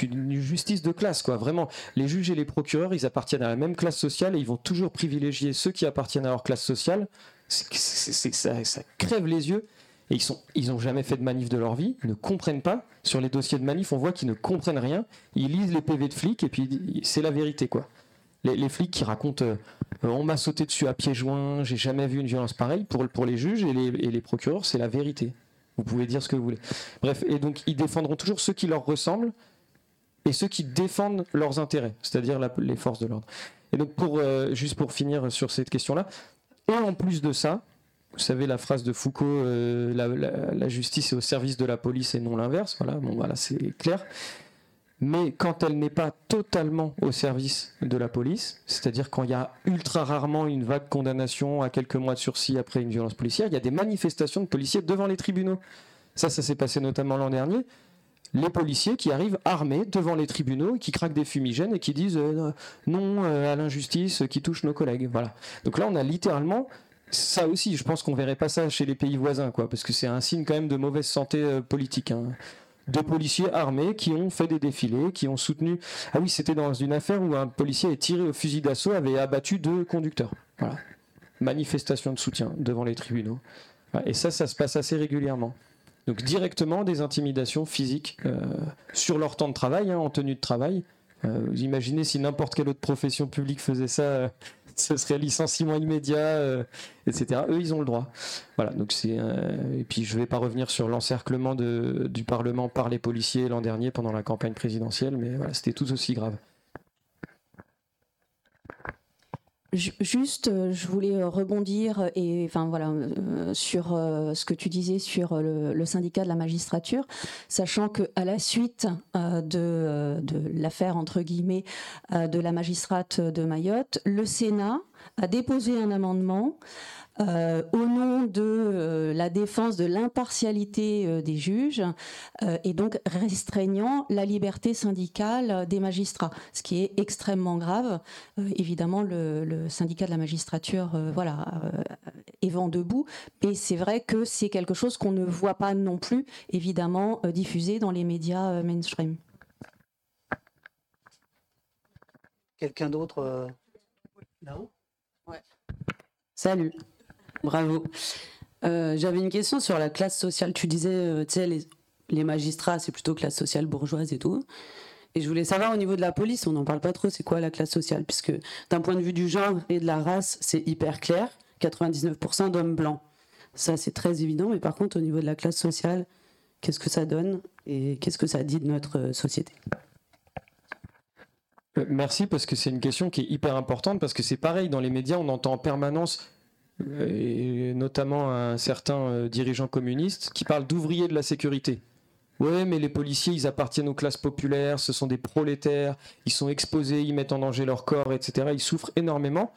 une justice de classe, quoi. Vraiment, les juges et les procureurs, ils appartiennent à la même classe sociale et ils vont toujours privilégier ceux qui appartiennent à leur classe sociale. Ça, ça crève les yeux. Et ils sont, ont jamais fait de manif de leur vie, ne comprennent pas. Sur les dossiers de manif, on voit qu'ils ne comprennent rien. Ils lisent les PV de flics et puis c'est la vérité, quoi. Les, flics qui racontent euh, on m'a sauté dessus à pieds joints, j'ai jamais vu une violence pareille. Pour, les juges et les, procureurs, c'est la vérité. Vous pouvez dire ce que vous voulez. Bref, et donc ils défendront toujours ceux qui leur ressemblent et ceux qui défendent leurs intérêts, c'est-à-dire les forces de l'ordre. Et donc euh, juste pour finir sur cette question-là, et en plus de ça, vous savez la phrase de Foucault, euh, la, justice est au service de la police et non l'inverse. Voilà, bon voilà, c'est clair mais quand elle n'est pas totalement au service de la police, c'est-à-dire quand il y a ultra rarement une vague condamnation à quelques mois de sursis après une violence policière, il y a des manifestations de policiers devant les tribunaux. Ça, ça s'est passé notamment l'an dernier. Les policiers qui arrivent armés devant les tribunaux, qui craquent des fumigènes et qui disent euh, non euh, à l'injustice qui touche nos collègues. Voilà. Donc là, on a littéralement ça aussi. Je pense qu'on verrait pas ça chez les pays voisins, quoi, parce que c'est un signe quand même de mauvaise santé euh, politique. Hein de policiers armés qui ont fait des défilés, qui ont soutenu. Ah oui, c'était dans une affaire où un policier est tiré au fusil d'assaut avait abattu deux conducteurs. Voilà. Manifestation de soutien devant les tribunaux. Et ça, ça se passe assez régulièrement. Donc directement des intimidations physiques euh, sur leur temps de travail, hein, en tenue de travail. Euh, vous imaginez si n'importe quelle autre profession publique faisait ça, ce serait licenciement immédiat, euh, etc. Eux, ils ont le droit. Voilà. Donc c'est et puis je vais pas revenir sur l'encerclement du Parlement par les policiers l'an dernier pendant la campagne présidentielle, mais voilà, c'était tout aussi grave. Juste, euh, je voulais euh, rebondir et enfin voilà euh, sur ce que tu disais sur le, syndicat de la magistrature, sachant que à la suite de, de l'affaire entre guillemets de la magistrate de Mayotte, le Sénat a déposé un amendement euh, au nom de euh, la défense de l'impartialité euh, des juges et donc restreignant la liberté syndicale des magistrats, ce qui est extrêmement grave. évidemment, le, syndicat de la magistrature, voilà, est vent debout, mais c'est vrai que c'est quelque chose qu'on ne voit pas non plus, évidemment, diffusé dans les médias mainstream. Quelqu'un d'autre là-haut? Salut. Bravo. Euh, j'avais une question sur la classe sociale. Tu disais, euh, tu sais, les, magistrats, c'est plutôt classe sociale bourgeoise et tout. Et je voulais savoir au niveau de la police, on n'en parle pas trop, c'est quoi la classe sociale? Puisque d'un point de vue du genre et de la race, c'est hyper clair. 99% d'hommes blancs. Ça, c'est très évident. Mais par contre, au niveau de la classe sociale, qu'est-ce que ça donne et qu'est-ce que ça dit de notre euh, société? Merci parce que c'est une question qui est hyper importante parce que c'est pareil dans les médias on entend en permanence et notamment un certain euh, dirigeant communiste, qui parle d'ouvriers de la sécurité. Ouais, mais les policiers, ils appartiennent aux classes populaires, ce sont des prolétaires, ils sont exposés, ils mettent en danger leur corps, etc. Ils souffrent énormément.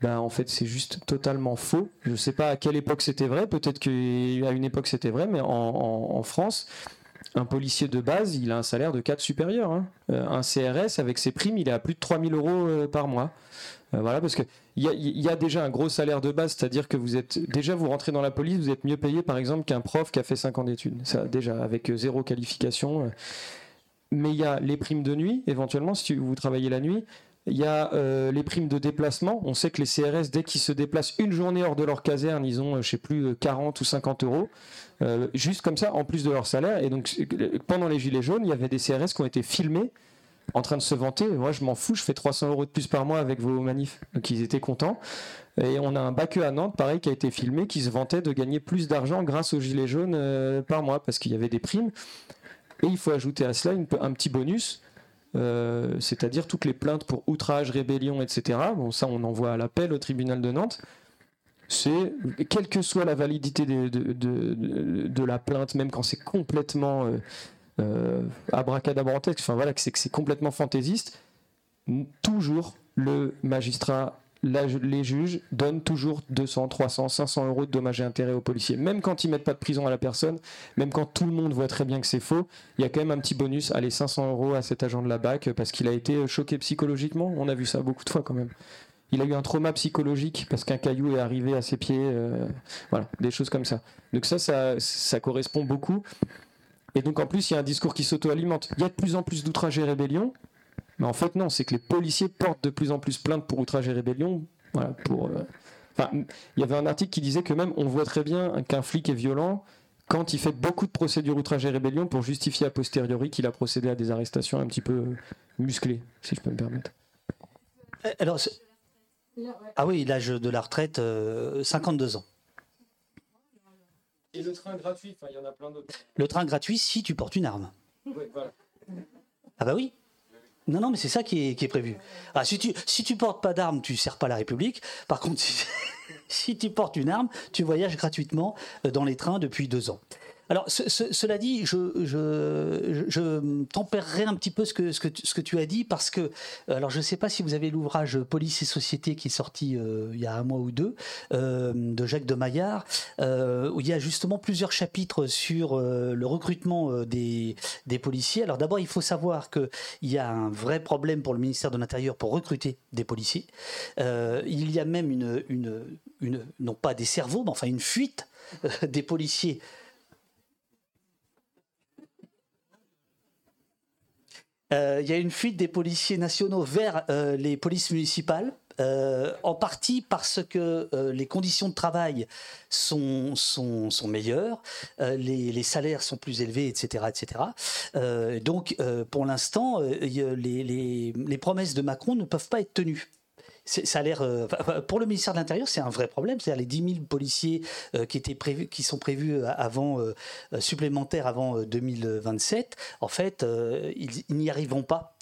Ben, en fait, c'est juste totalement faux. Je ne sais pas à quelle époque c'était vrai, peut-être qu'à une époque c'était vrai, mais en, France, un policier de base, il a un salaire de 4 supérieur. Hein. Euh, un CRS, avec ses primes, il est à plus de 3000 euros euh, par mois. voilà, parce que il y, a déjà un gros salaire de base, c'est-à-dire que vous êtes déjà vous rentrez dans la police, vous êtes mieux payé par exemple qu'un prof qui a fait 5 ans d'études. Ça déjà avec euh, zéro qualification. Euh. Mais il y a les primes de nuit, éventuellement si vous travaillez la nuit. Il y a euh, les primes de déplacement. On sait que les CRS, dès qu'ils se déplacent une journée hors de leur caserne, ils ont, je sais plus, 40 ou 50 euros. Juste comme ça, en plus de leur salaire. Et donc, pendant les Gilets jaunes, il y avait des CRS qui ont été filmés en train de se vanter. Moi, je m'en fous, je fais 300 euros de plus par mois avec vos manifs. Donc, ils étaient contents. Et on a un baqueux à Nantes, pareil, qui a été filmé, qui se vantait de gagner plus d'argent grâce aux gilets jaunes euh, par mois, parce qu'il y avait des primes. Et il faut ajouter à cela un petit bonus, euh, c'est-à-dire toutes les plaintes pour outrage, rébellion, etc. Bon, ça, on envoie à l'appel au tribunal de Nantes. C'est, quelle que soit la validité de, la plainte, même quand c'est complètement euh, euh abracadabrantesque, enfin voilà, que c'est, complètement fantaisiste, toujours le magistrat les juges donnent toujours 200, 300, 500 euros de dommages et intérêts aux policiers. Même quand ils mettent pas de prison à la personne, même quand tout le monde voit très bien que c'est faux, il y a quand même un petit bonus, allez, 500 euros à cet agent de la BAC parce qu'il a été choqué psychologiquement. On a vu ça beaucoup de fois quand même. Il a eu un trauma psychologique parce qu'un caillou est arrivé à ses pieds. Euh, voilà, des choses comme ça. Donc ça, ça, correspond beaucoup. Et donc en plus, il y a un discours qui s'auto-alimente. Il y a de plus en plus d'outrage et rébellion. Mais en fait, non, c'est que les policiers portent de plus en plus plainte pour outrage et rébellion. Voilà, pour, euh, il y avait un article qui disait que même on voit très bien qu'un flic est violent quand il fait beaucoup de procédures outrage et rébellion pour justifier a posteriori qu'il a procédé à des arrestations un petit peu musclées, si je peux me permettre. Euh, alors, ah oui, l'âge de la retraite, 52 euh, ans. Et le train gratuit, il y en a plein d'autres. Le train gratuit si tu portes une arme. voilà. Ah bah oui. Non, non, mais c'est ça qui est, prévu. Ah, si tu si tu portes pas d'arme, tu sers pas la République. Par contre, [LAUGHS] si tu portes une arme, tu voyages gratuitement euh, dans les trains depuis deux ans. Alors, cela dit, je, je, tempérerai un petit peu ce que, tu as dit parce que, euh, alors je ne sais pas si vous avez l'ouvrage Police et Société qui est sorti euh, il y a un mois ou deux euh, de Jacques de Maillard, où il y a justement plusieurs chapitres sur le recrutement des, policiers. Alors d'abord, il faut savoir qu'il y a un vrai problème pour le ministère de l'Intérieur pour recruter des policiers. il y a même une, non pas des cerveaux, mais enfin une fuite des policiers il y a une fuite des policiers nationaux vers euh, les polices municipales. Euh, en partie parce que les conditions de travail sont, meilleures, les, salaires sont plus élevés, etc. etc. donc, pour l'instant, les, promesses de Macron ne peuvent pas être tenues ça a l'air. Euh, pour le ministère de l'Intérieur, c'est un vrai problème. C'est-à-dire les 10 000 policiers euh, qui étaient prévus, qui sont prévus euh, avant supplémentaires avant 2027. En fait, ils, n'y arriveront pas.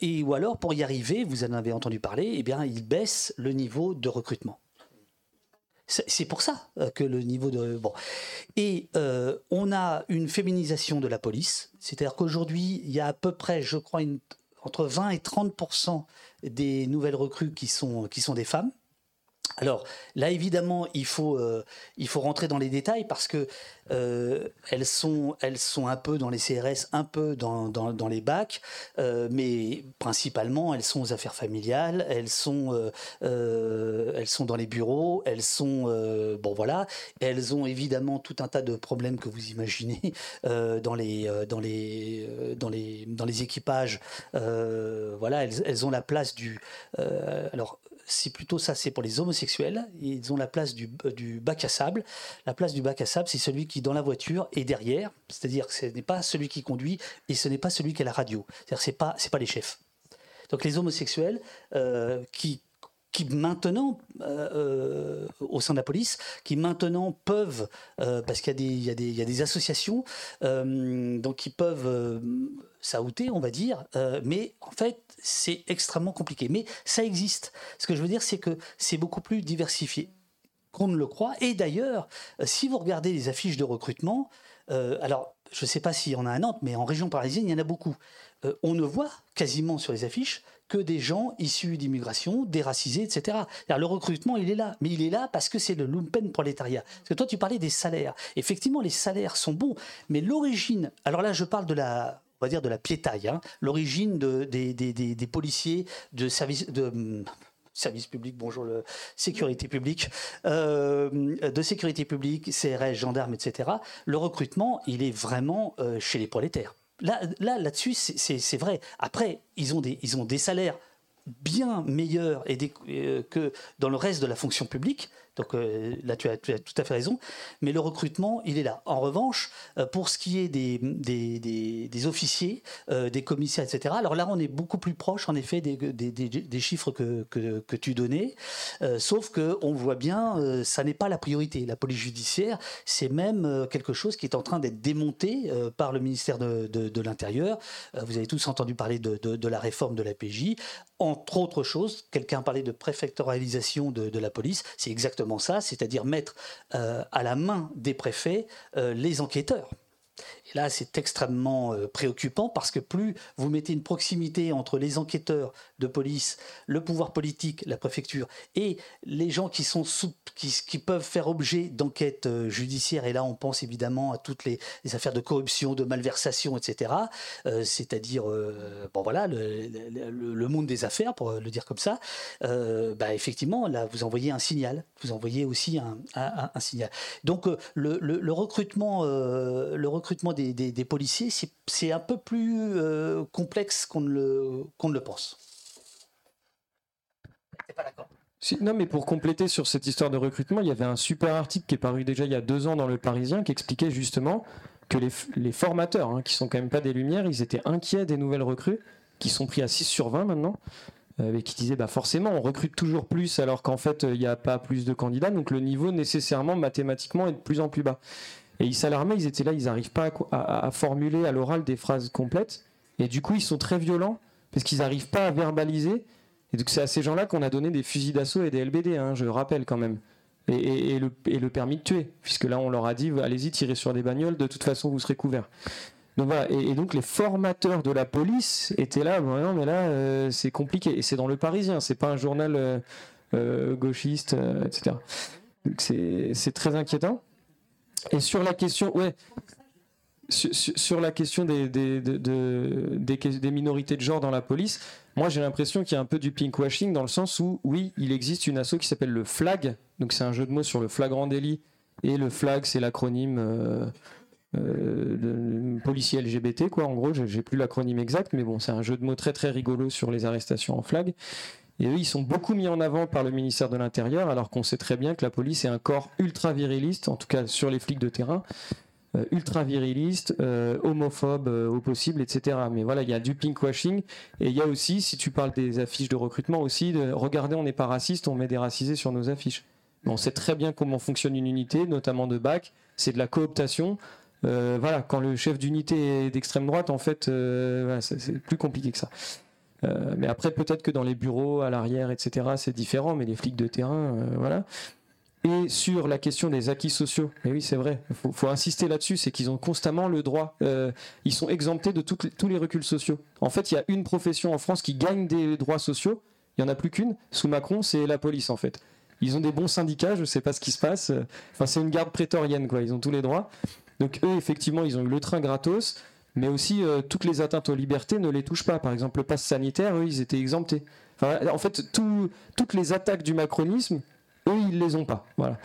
et ou alors, pour y arriver, vous en avez entendu parler, eh bien, ils baissent le niveau de recrutement. C'est pour ça que le niveau de bon et on a une féminisation de la police, c'est-à-dire qu'aujourd'hui il y a à peu près, je crois, entre 20 et 30 des nouvelles recrues qui sont, qui sont des femmes. Alors là, évidemment, il faut, euh, il faut rentrer dans les détails parce que euh, elles, sont, elles sont un peu dans les CRS, un peu dans, dans, les bacs, euh, mais principalement, elles sont aux affaires familiales, elles sont, elles sont dans les bureaux, elles sont, bon voilà, elles ont évidemment tout un tas de problèmes que vous imaginez dans, les, dans, les, dans, les, dans les équipages. voilà, elles, elles, ont la place du... alors, c'est plutôt ça, c'est pour les homosexuels. Ils ont la place du, du, bac à sable. La place du bac à sable, c'est celui qui, dans la voiture, est derrière. C'est-à-dire que ce n'est pas celui qui conduit et ce n'est pas celui qui a la radio. C'est-à-dire que ce n'est pas, pas les chefs. Donc les homosexuels euh, qui qui maintenant, euh, euh, au sein de la police, qui maintenant peuvent, parce qu'il y, y, y, a des associations, donc qui peuvent saouter, on va dire, mais en fait, c'est extrêmement compliqué. Mais ça existe. Ce que je veux dire, c'est que c'est beaucoup plus diversifié qu'on ne le croit. Et d'ailleurs, euh, si vous regardez les affiches de recrutement, euh, alors je ne sais pas s'il y en a à Nantes, mais en région parisienne, il y en a beaucoup. Euh, on ne voit quasiment sur les affiches que des gens issus d'immigration, déracisés, etc. le recrutement, il est là. Mais il est là parce que c'est le lumpen prolétariat. Parce que toi, tu parlais des salaires. Effectivement, les salaires sont bons, mais l'origine. Alors là, je parle de la on va dire de la piétaille, hein. l'origine de, des, policiers de service de hum, public, bonjour, sécurité publique, euh, de sécurité publique, CRS, gendarmes, etc. Le recrutement, il est vraiment euh, chez les prolétaires. Là, là, là-dessus, c'est vrai. Après, ils ont des, salaires bien meilleurs euh, que dans le reste de la fonction publique, Donc euh, là, tu as, tout à fait raison. Mais le recrutement, il est là. En revanche, euh, pour ce qui est des, des, officiers, euh, des commissaires, etc., alors là, on est beaucoup plus proche, en effet, des, chiffres que, que, tu donnais. sauf qu'on voit bien, ça n'est pas la priorité. La police judiciaire, c'est même quelque chose qui est en train d'être démonté par le ministère de, de l'Intérieur. vous avez tous entendu parler de, la réforme de la PJ. Entre autres choses, quelqu'un parlait de préfectoralisation de, la police. C'est exactement ça, c'est-à-dire mettre euh, à la main des préfets euh, les enquêteurs. Et là, c'est extrêmement euh, préoccupant parce que plus vous mettez une proximité entre les enquêteurs de police, le pouvoir politique, la préfecture, et les gens qui, sont qui, peuvent faire objet d'enquêtes euh, judiciaires, et là on pense évidemment à toutes les, affaires de corruption, de malversation, etc., euh, c'est-à-dire bon, voilà, le, monde des affaires, pour le dire comme ça, bah, effectivement, là vous envoyez un signal, vous envoyez aussi un, signal. Donc le, recrutement, le recrutement des, policiers, c'est un peu plus euh, complexe qu'on ne, le, pense. non, mais pour compléter sur cette histoire de recrutement, il y avait un super article qui est paru déjà il y a deux ans dans Le Parisien qui expliquait justement que les, formateurs, hein, qui sont quand même pas des lumières, ils étaient inquiets des nouvelles recrues, qui sont pris à 6 sur 20 maintenant, euh, et qui disaient bah forcément on recrute toujours plus alors qu'en fait il n'y a pas plus de candidats, donc le niveau nécessairement mathématiquement est de plus en plus bas. Et ils s'alarmaient, ils étaient là, ils n'arrivent pas à, formuler à l'oral des phrases complètes. Et du coup, ils sont très violents parce qu'ils n'arrivent pas à verbaliser. Et donc, c'est à ces gens-là qu'on a donné des fusils d'assaut et des LBD, hein, je rappelle quand même. Et, le, permis de tuer, puisque là, on leur a dit allez-y, tirez sur des bagnoles, de toute façon, vous serez couverts. Donc voilà, et, donc les formateurs de la police étaient là, non mais là euh, c'est compliqué, et c'est dans le Parisien, c'est pas un journal euh, euh, gauchiste, etc. C'est très inquiétant. Et sur la question, ouais, sur, la question des, des, des, minorités de genre dans la police, moi j'ai l'impression qu'il y a un peu du pinkwashing dans le sens où, oui, il existe une asso qui s'appelle le FLAG, donc c'est un jeu de mots sur le flagrant délit, et le FLAG c'est l'acronyme euh, euh, policier LGBT, quoi, en gros, j'ai plus l'acronyme exact, mais bon, c'est un jeu de mots très très rigolo sur les arrestations en FLAG. Et eux, ils sont beaucoup mis en avant par le ministère de l'Intérieur, alors qu'on sait très bien que la police est un corps ultra viriliste, en tout cas sur les flics de terrain, euh, ultra viriliste, euh, homophobe euh, au possible, etc. Mais voilà, il y a du pinkwashing, et il y a aussi, si tu parles des affiches de recrutement, aussi de regardez, on n'est pas raciste, on met des racisés sur nos affiches. on sait très bien comment fonctionne une unité, notamment de bac, c'est de la cooptation. voilà, quand le chef d'unité est d'extrême droite, en fait, c'est plus compliqué que ça. Euh, mais après, peut-être que dans les bureaux, à l'arrière, etc., c'est différent, mais les flics de terrain, euh, voilà. Et sur la question des acquis sociaux, et oui, c'est vrai, il faut, insister là-dessus, c'est qu'ils ont constamment le droit, euh, ils sont exemptés de tous les reculs sociaux. En fait, il y a une profession en France qui gagne des droits sociaux, il n'y en a plus qu'une, sous Macron, c'est la police en fait. Ils ont des bons syndicats, je ne sais pas ce qui se passe, enfin c'est une garde prétorienne, quoi, ils ont tous les droits. Donc eux, effectivement, ils ont eu le train gratos, mais aussi euh, toutes les atteintes aux libertés ne les touchent pas. Par exemple, le pass sanitaire, eux, ils étaient exemptés. en fait, toutes les attaques du macronisme, eux, ils les ont pas. Voilà.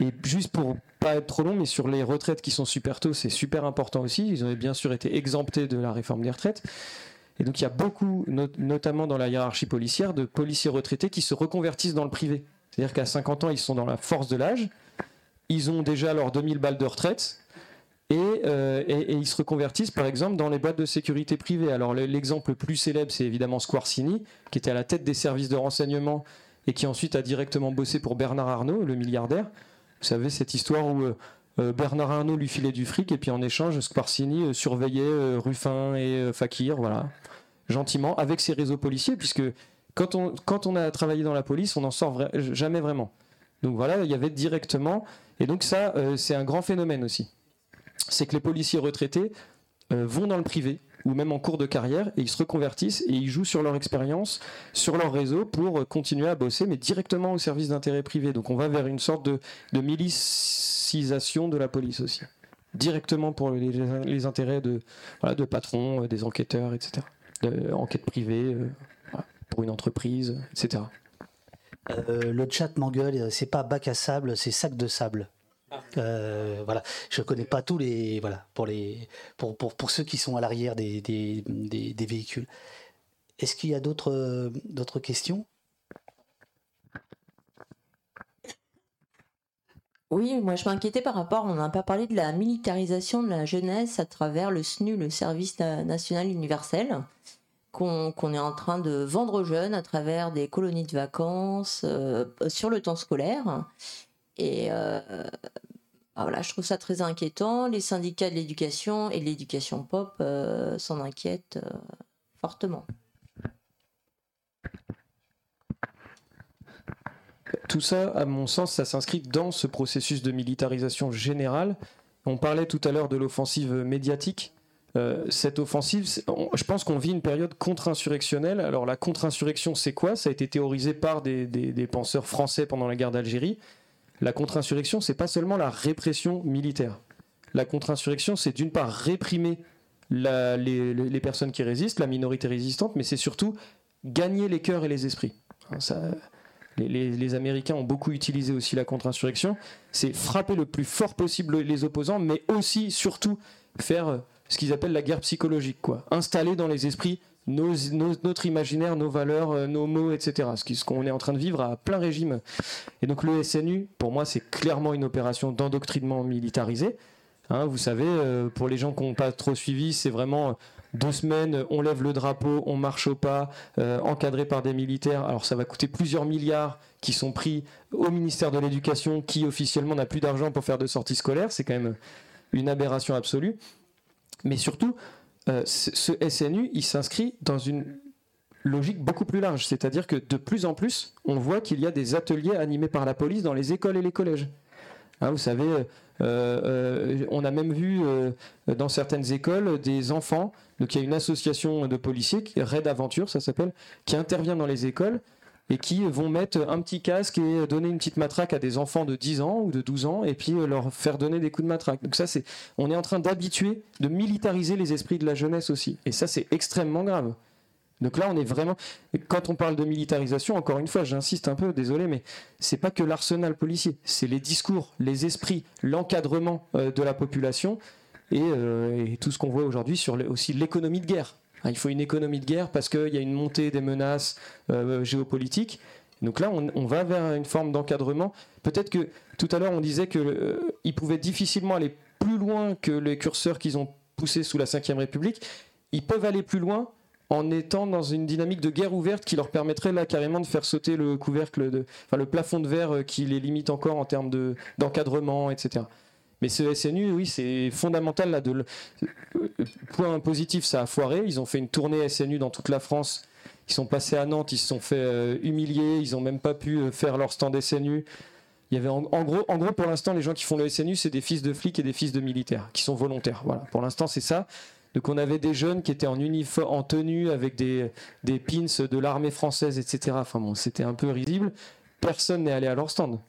Et juste pour pas être trop long, mais sur les retraites qui sont super tôt, c'est super important aussi. Ils ont bien sûr été exemptés de la réforme des retraites. Et donc il y a beaucoup, notamment dans la hiérarchie policière, de policiers retraités qui se reconvertissent dans le privé. C'est-à-dire qu'à 50 ans, ils sont dans la force de l'âge. Ils ont déjà leurs 2000 balles de retraite euh, et, ils se reconvertissent par exemple dans les boîtes de sécurité privée. Alors l'exemple le plus célèbre, c'est évidemment Squarcini, qui était à la tête des services de renseignement et qui ensuite a directement bossé pour Bernard Arnault, le milliardaire. Vous savez cette histoire où euh, euh, Bernard Arnault lui filait du fric et puis en échange, Squarcini surveillait Ruffin et Fakir, voilà, gentiment, avec ses réseaux policiers, puisque quand on a travaillé dans la police, on n'en sort jamais vraiment. Donc voilà, il y avait directement, et donc ça, c'est un grand phénomène aussi c'est que les policiers retraités euh, vont dans le privé ou même en cours de carrière et ils se reconvertissent et ils jouent sur leur expérience, sur leur réseau pour euh, continuer à bosser, mais directement au service d'intérêt privé. Donc on va vers une sorte de, milicisation de la police aussi, directement pour les, intérêts de, patrons, euh, des enquêteurs, etc. Enquête privée pour une entreprise, etc. le chat m'engueule, c'est pas bac à sable, c'est sac de sable. Euh, voilà, je connais pas tous les voilà pour les pour, pour, pour ceux qui sont à l'arrière des, des, des, véhicules. Est-ce qu'il y a d'autres d'autres questions? Oui, moi je m'inquiétais par rapport, on n'a pas parlé de la militarisation de la jeunesse à travers le SNU, le service national universel, qu'on est en train de vendre aux jeunes à travers des colonies de vacances euh, sur le temps scolaire. Et euh, bah voilà, je trouve ça très inquiétant. Les syndicats de l'éducation et l'éducation pop euh, s'en inquiètent fortement. Tout ça, à mon sens, ça s'inscrit dans ce processus de militarisation générale. On parlait tout à l'heure de l'offensive médiatique. Euh, cette offensive, je pense qu'on vit une période contre-insurrectionnelle. Alors la contre-insurrection, c'est quoi? Ça a été théorisé par des, penseurs français pendant la guerre d'Algérie. La contre-insurrection, c'est pas seulement la répression militaire. La contre-insurrection, c'est d'une part réprimer les, les, personnes qui résistent, la minorité résistante, mais c'est surtout gagner les cœurs et les esprits. Ça, les, Américains ont beaucoup utilisé aussi la contre-insurrection, c'est frapper le plus fort possible les opposants, mais aussi, surtout, faire euh, ce qu'ils appellent la guerre psychologique, quoi. Installer dans les esprits notre imaginaire, nos valeurs, euh, nos mots, etc. Ce qu'on est en train de vivre à plein régime. Et donc le SNU, pour moi, c'est clairement une opération d'endoctrinement militarisé. Hein, vous savez, euh, pour les gens qui n'ont pas trop suivi, c'est vraiment deux semaines, on lève le drapeau, on marche au pas, euh, encadré par des militaires. Alors ça va coûter plusieurs milliards qui sont pris au ministère de l'Éducation, qui officiellement n'a plus d'argent pour faire de sorties scolaires. C'est quand même une aberration absolue. Mais surtout, euh, ce SNU, il s'inscrit dans une logique beaucoup plus large. C'est-à-dire que de plus en plus, on voit qu'il y a des ateliers animés par la police dans les écoles et les collèges. Hein, vous savez, euh, euh, on a même vu dans certaines écoles des enfants, donc il y a une association de policiers, Red Aventure ça s'appelle, qui intervient dans les écoles et qui vont mettre un petit casque et donner une petite matraque à des enfants de 10 ans ou de 12 ans et puis leur faire donner des coups de matraque. Donc ça c'est on est en train d'habituer, de militariser les esprits de la jeunesse aussi et ça c'est extrêmement grave. Donc là, on est vraiment. Quand on parle de militarisation, encore une fois, j'insiste un peu, désolé, mais c'est pas que l'arsenal policier, c'est les discours, les esprits, l'encadrement euh, de la population euh, et, tout ce qu'on voit aujourd'hui sur aussi l'économie de guerre. Il faut une économie de guerre parce qu'il y a une montée des menaces euh, géopolitiques. Donc là, on, va vers une forme d'encadrement. Peut-être que tout à l'heure, on disait qu'ils pouvaient difficilement aller plus loin que les curseurs qu'ils ont poussés sous la Ve République. Ils peuvent aller plus loin en étant dans une dynamique de guerre ouverte qui leur permettrait là carrément de faire sauter le couvercle, de, enfin le plafond de verre euh, qui les limite encore en termes de, d'encadrement, etc. Mais ce SNU, oui, c'est fondamental là. Euh, point positif, ça a foiré. Ils ont fait une tournée SNU dans toute la France. Ils sont passés à Nantes, ils se sont fait euh, humilier. Ils n'ont même pas pu faire leur stand SNU. Il y avait en, gros, en gros, pour l'instant, les gens qui font le SNU, c'est des fils de flics et des fils de militaires qui sont volontaires. Voilà, pour l'instant, c'est ça. Donc on avait des jeunes qui étaient en uniforme, en tenue, avec des, des pins de l'armée française, etc. Enfin bon, c'était un peu risible. Personne n'est allé à leur stand.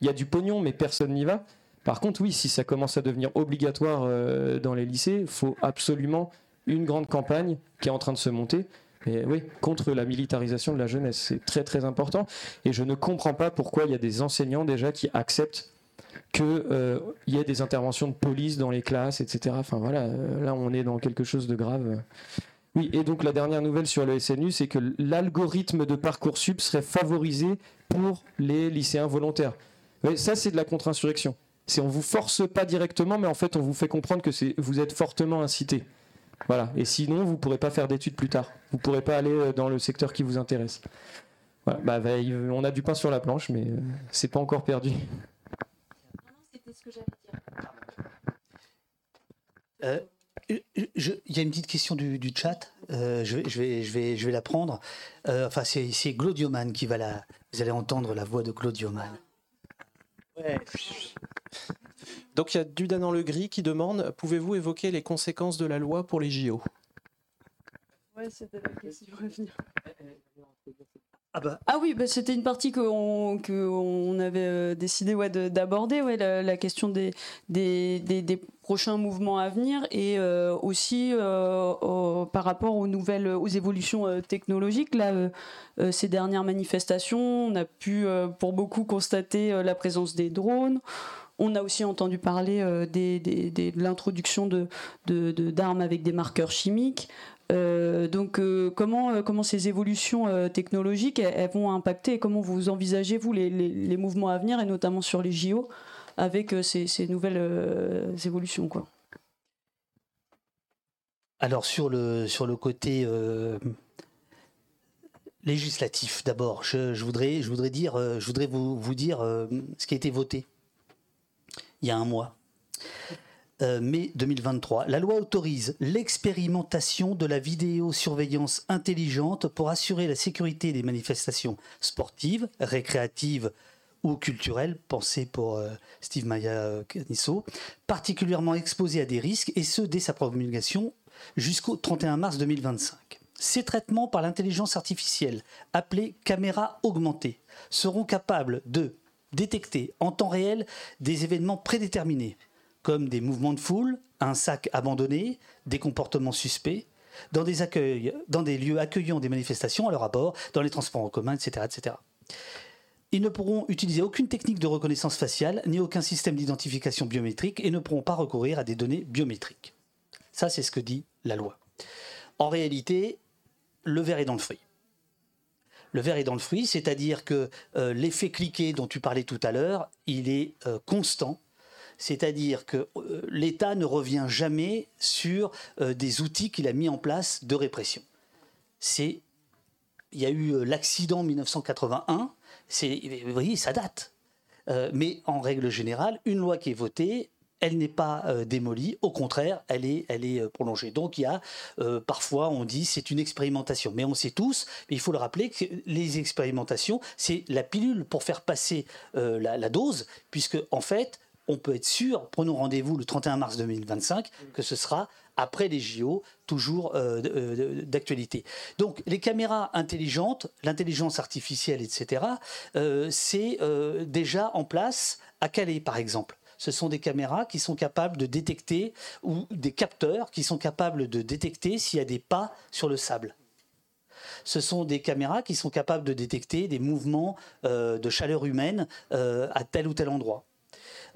Il y a du pognon, mais personne n'y va. Par contre, oui, si ça commence à devenir obligatoire euh, dans les lycées, faut absolument une grande campagne qui est en train de se monter. Oui, contre la militarisation de la jeunesse, c'est très très important. Et je ne comprends pas pourquoi il y a des enseignants déjà qui acceptent qu'il euh, y ait des interventions de police dans les classes, etc. Enfin voilà, euh, là on est dans quelque chose de grave. Oui, et donc la dernière nouvelle sur le SNU, c'est que l'algorithme de Parcoursup serait favorisé pour les lycéens volontaires. ça, c'est de la contre-insurrection. C'est on vous force pas directement, mais en fait, on vous fait comprendre que vous êtes fortement incité. Voilà. Et sinon, vous pourrez pas faire d'études plus tard. Vous pourrez pas aller euh, dans le secteur qui vous intéresse. Voilà. Bah, on a du pain sur la planche, mais c'est pas encore perdu. Euh, il y a une petite question du, chat. Euh, je, vais, je, vais, je vais la prendre. Euh, enfin, c'est Claudioman qui va la. Vous allez entendre la voix de Claudioman. Ouais. Donc il y a Dudan dans le gris qui demande pouvez-vous évoquer les conséquences de la loi pour les JO Ouais, c'était la question à venir. Ah, bah. ah, oui, bah, c'était une partie qu'on on avait euh, décidé ouais, d'aborder, ouais, la, question des, des, des, prochains mouvements à venir et euh, aussi euh, par rapport aux nouvelles, aux évolutions technologiques. Là, ces dernières manifestations, on a pu pour beaucoup constater la présence des drones. On a aussi entendu parler de l'introduction d'armes de, de, avec des marqueurs chimiques. Euh, donc, euh, comment, euh, comment ces évolutions technologiques elles, vont impacter et comment vous envisagez, vous, les, mouvements à venir, et notamment sur les JO avec ces, nouvelles évolutions. Alors sur le, sur le côté législatif, d'abord, je, voudrais, je voudrais, je voudrais vous, vous dire ce qui a été voté il y a un mois. Euh, mai 2023. La loi autorise l'expérimentation de la vidéosurveillance intelligente pour assurer la sécurité des manifestations sportives, récréatives ou culturelles, pensées pour euh, Steve Maya Canisso, particulièrement exposées à des risques, et ce dès sa promulgation jusqu'au 31 mars 2025. Ces traitements par l'intelligence artificielle, appelés caméras augmentées, seront capables de détecter en temps réel des événements prédéterminés, comme des mouvements de foule, un sac abandonné, des comportements suspects, dans des, lieux accueillant des manifestations à leur abord, dans les transports en commun, etc., etc. Ils ne pourront utiliser aucune technique de reconnaissance faciale ni aucun système d'identification biométrique et ne pourront pas recourir à des données biométriques. Ça, c'est ce que dit la loi. En réalité, le verre est dans le fruit le verre est dans le fruit, c'est-à-dire que euh, l'effet cliqué dont tu parlais tout à l'heure, il est euh, constant. C'est-à-dire que euh, l'État ne revient jamais sur des outils qu'il a mis en place de répression. Il y a eu l'accident 1981. C'est, vous voyez, ça date. mais en règle générale, une loi qui est votée, elle n'est pas euh, démolie, au contraire, elle est, euh, prolongée. Donc il y a euh, parfois on dit c'est une expérimentation, mais on sait tous, il faut le rappeler que les expérimentations c'est la pilule pour faire passer la, dose, puisque en fait on peut être sûr, prenons rendez-vous le 31 mars 2025, que ce sera après les JO, toujours d'actualité. Donc les caméras intelligentes, l'intelligence artificielle, etc., c'est déjà en place à Calais par exemple ce sont des caméras qui sont capables de détecter, ou des capteurs qui sont capables de détecter s'il y a des pas sur le sable. Ce sont des caméras qui sont capables de détecter des mouvements euh, de chaleur humaine euh, à tel ou tel endroit.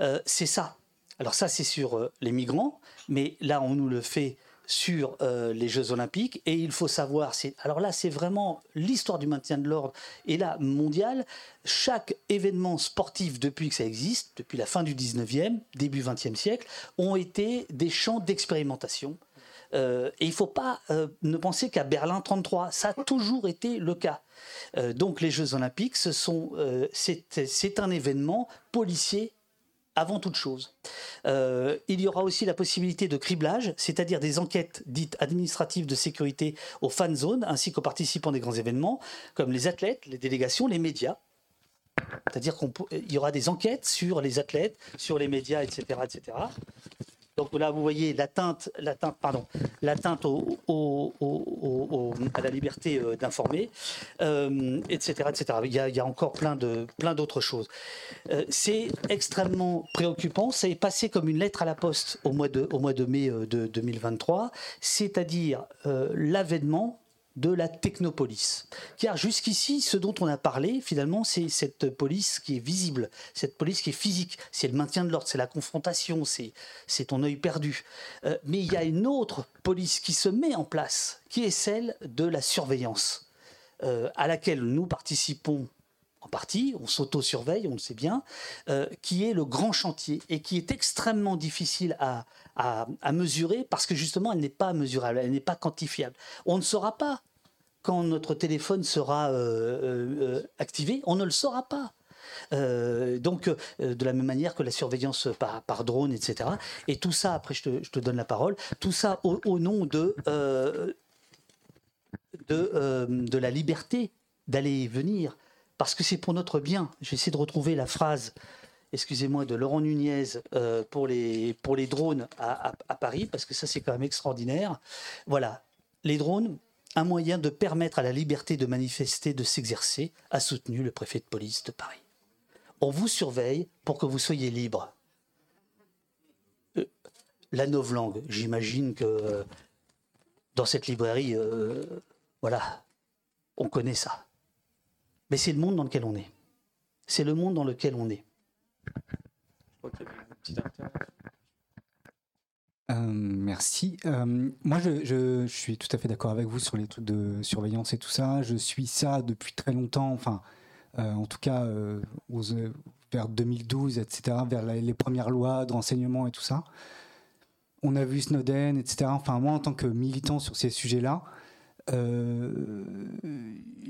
Euh, c'est ça. Alors ça, c'est sur les migrants, mais là, on nous le fait sur euh, les Jeux Olympiques. Et il faut savoir, alors là, c'est vraiment l'histoire du maintien de l'ordre. Et là, mondial, chaque événement sportif depuis que ça existe, depuis la fin du 19e, début 20e siècle, ont été des champs d'expérimentation. Euh, et il ne faut pas euh, ne penser qu'à Berlin 33, ça a toujours été le cas. donc les Jeux Olympiques, c'est un événement policier avant toute chose. Euh, il y aura aussi la possibilité de criblage, c'est-à-dire des enquêtes dites administratives de sécurité aux fan zones ainsi qu'aux participants des grands événements, comme les athlètes, les délégations, les médias. C'est-à-dire qu'il y aura des enquêtes sur les athlètes, sur les médias, etc., etc. Donc là, vous voyez l'atteinte, l'atteinte, pardon, l'atteinte à la liberté euh, d'informer, etc., euh, etc. Il y, a, il y, a, encore plein de, plein d'autres choses. Euh, c'est extrêmement préoccupant. Ça est passé comme une lettre à la poste au mois de, au mois de mai de 2023, c'est-à-dire l'avènement de la technopolis. Car jusqu'ici, ce dont on a parlé, finalement, c'est cette police qui est visible, cette police qui est physique, c'est le maintien de l'ordre, c'est la confrontation, c'est ton œil perdu. Euh, mais il y a une autre police qui se met en place, qui est celle de la surveillance, euh, à laquelle nous participons en partie, on s'auto-surveille, on le sait bien, euh, qui est le grand chantier et qui est extrêmement difficile à, à, mesurer parce que justement elle n'est pas mesurable, elle n'est pas quantifiable. On ne saura pas quand notre téléphone sera euh, euh, activé, on ne le saura pas. donc, de la même manière que la surveillance par, drone, etc. Et tout ça, après je te, donne la parole, tout ça au, nom de, de, de la liberté d'aller et venir, parce que c'est pour notre bien. J'essaie de retrouver la phrase, excusez-moi, de Laurent Nunez euh, pour, les, drones à, Paris, parce que ça c'est quand même extraordinaire. Voilà, les drones, un moyen de permettre à la liberté de manifester, de s'exercer, a soutenu le préfet de police de Paris. On vous surveille pour que vous soyez libre. Euh, la novlangue, j'imagine que euh, dans cette librairie, voilà, on connaît ça. Mais c'est le monde dans lequel on est. C'est le monde dans lequel on est. Euh, merci. Euh, moi, je, suis tout à fait d'accord avec vous sur les trucs de surveillance et tout ça. Je suis ça depuis très longtemps. Enfin, euh, en tout cas, vers 2012, etc., vers les premières lois de renseignement et tout ça. On a vu Snowden, etc. Enfin, moi, en tant que militant sur ces sujets-là, euh,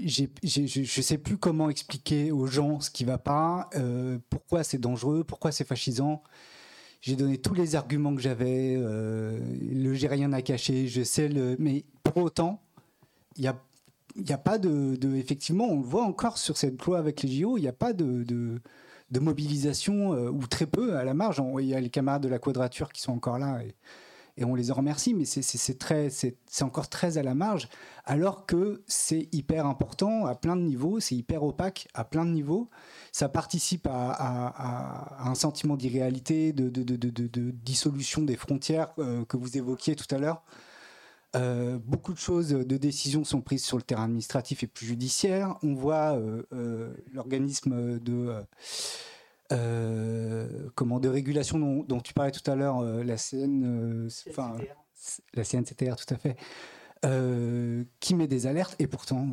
je ne sais plus comment expliquer aux gens ce qui ne va pas, euh, pourquoi c'est dangereux, pourquoi c'est fascisant. J'ai donné tous les arguments que j'avais, euh, le j'ai rien à cacher, je sais le. Mais pour autant, il n'y a, pas de, Effectivement, on le voit encore sur cette loi avec les JO, il n'y a pas de, mobilisation, ou très peu à la marge. Il y a les camarades de la quadrature qui sont encore là. Et on les en remercie, mais c'est encore très à la marge, alors que c'est hyper important à plein de niveaux, c'est hyper opaque à plein de niveaux. Ça participe à, un sentiment d'irréalité, de, de, dissolution des frontières euh, que vous évoquiez tout à l'heure. Euh, beaucoup de choses, de décisions sont prises sur le terrain administratif et plus judiciaire. On voit euh, l'organisme de euh, comment de régulation dont, tu parlais tout à l'heure, euh, la CN, euh, enfin la CNCTR, tout à fait, qui met des alertes et pourtant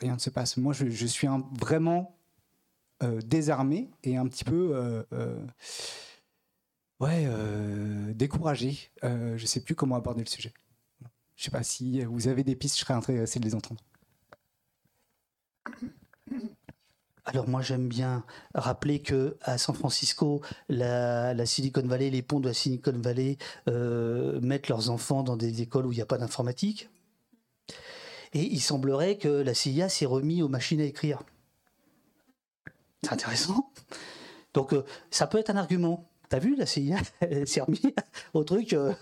rien ne se passe. Moi, je, suis vraiment désarmé et un petit peu ouais découragé. je ne sais plus comment aborder le sujet. Je ne sais pas si vous avez des pistes, je serais intéressé de les entendre. Alors moi j'aime bien rappeler que à San Francisco, la, Silicon Valley, les ponts de la Silicon Valley euh, mettent leurs enfants dans des écoles où il n'y a pas d'informatique. Et il semblerait que la CIA s'est remis aux machines à écrire. C'est intéressant. Donc euh, ça peut être un argument. T'as vu, la CIA [LAUGHS] s'est remis au truc euh,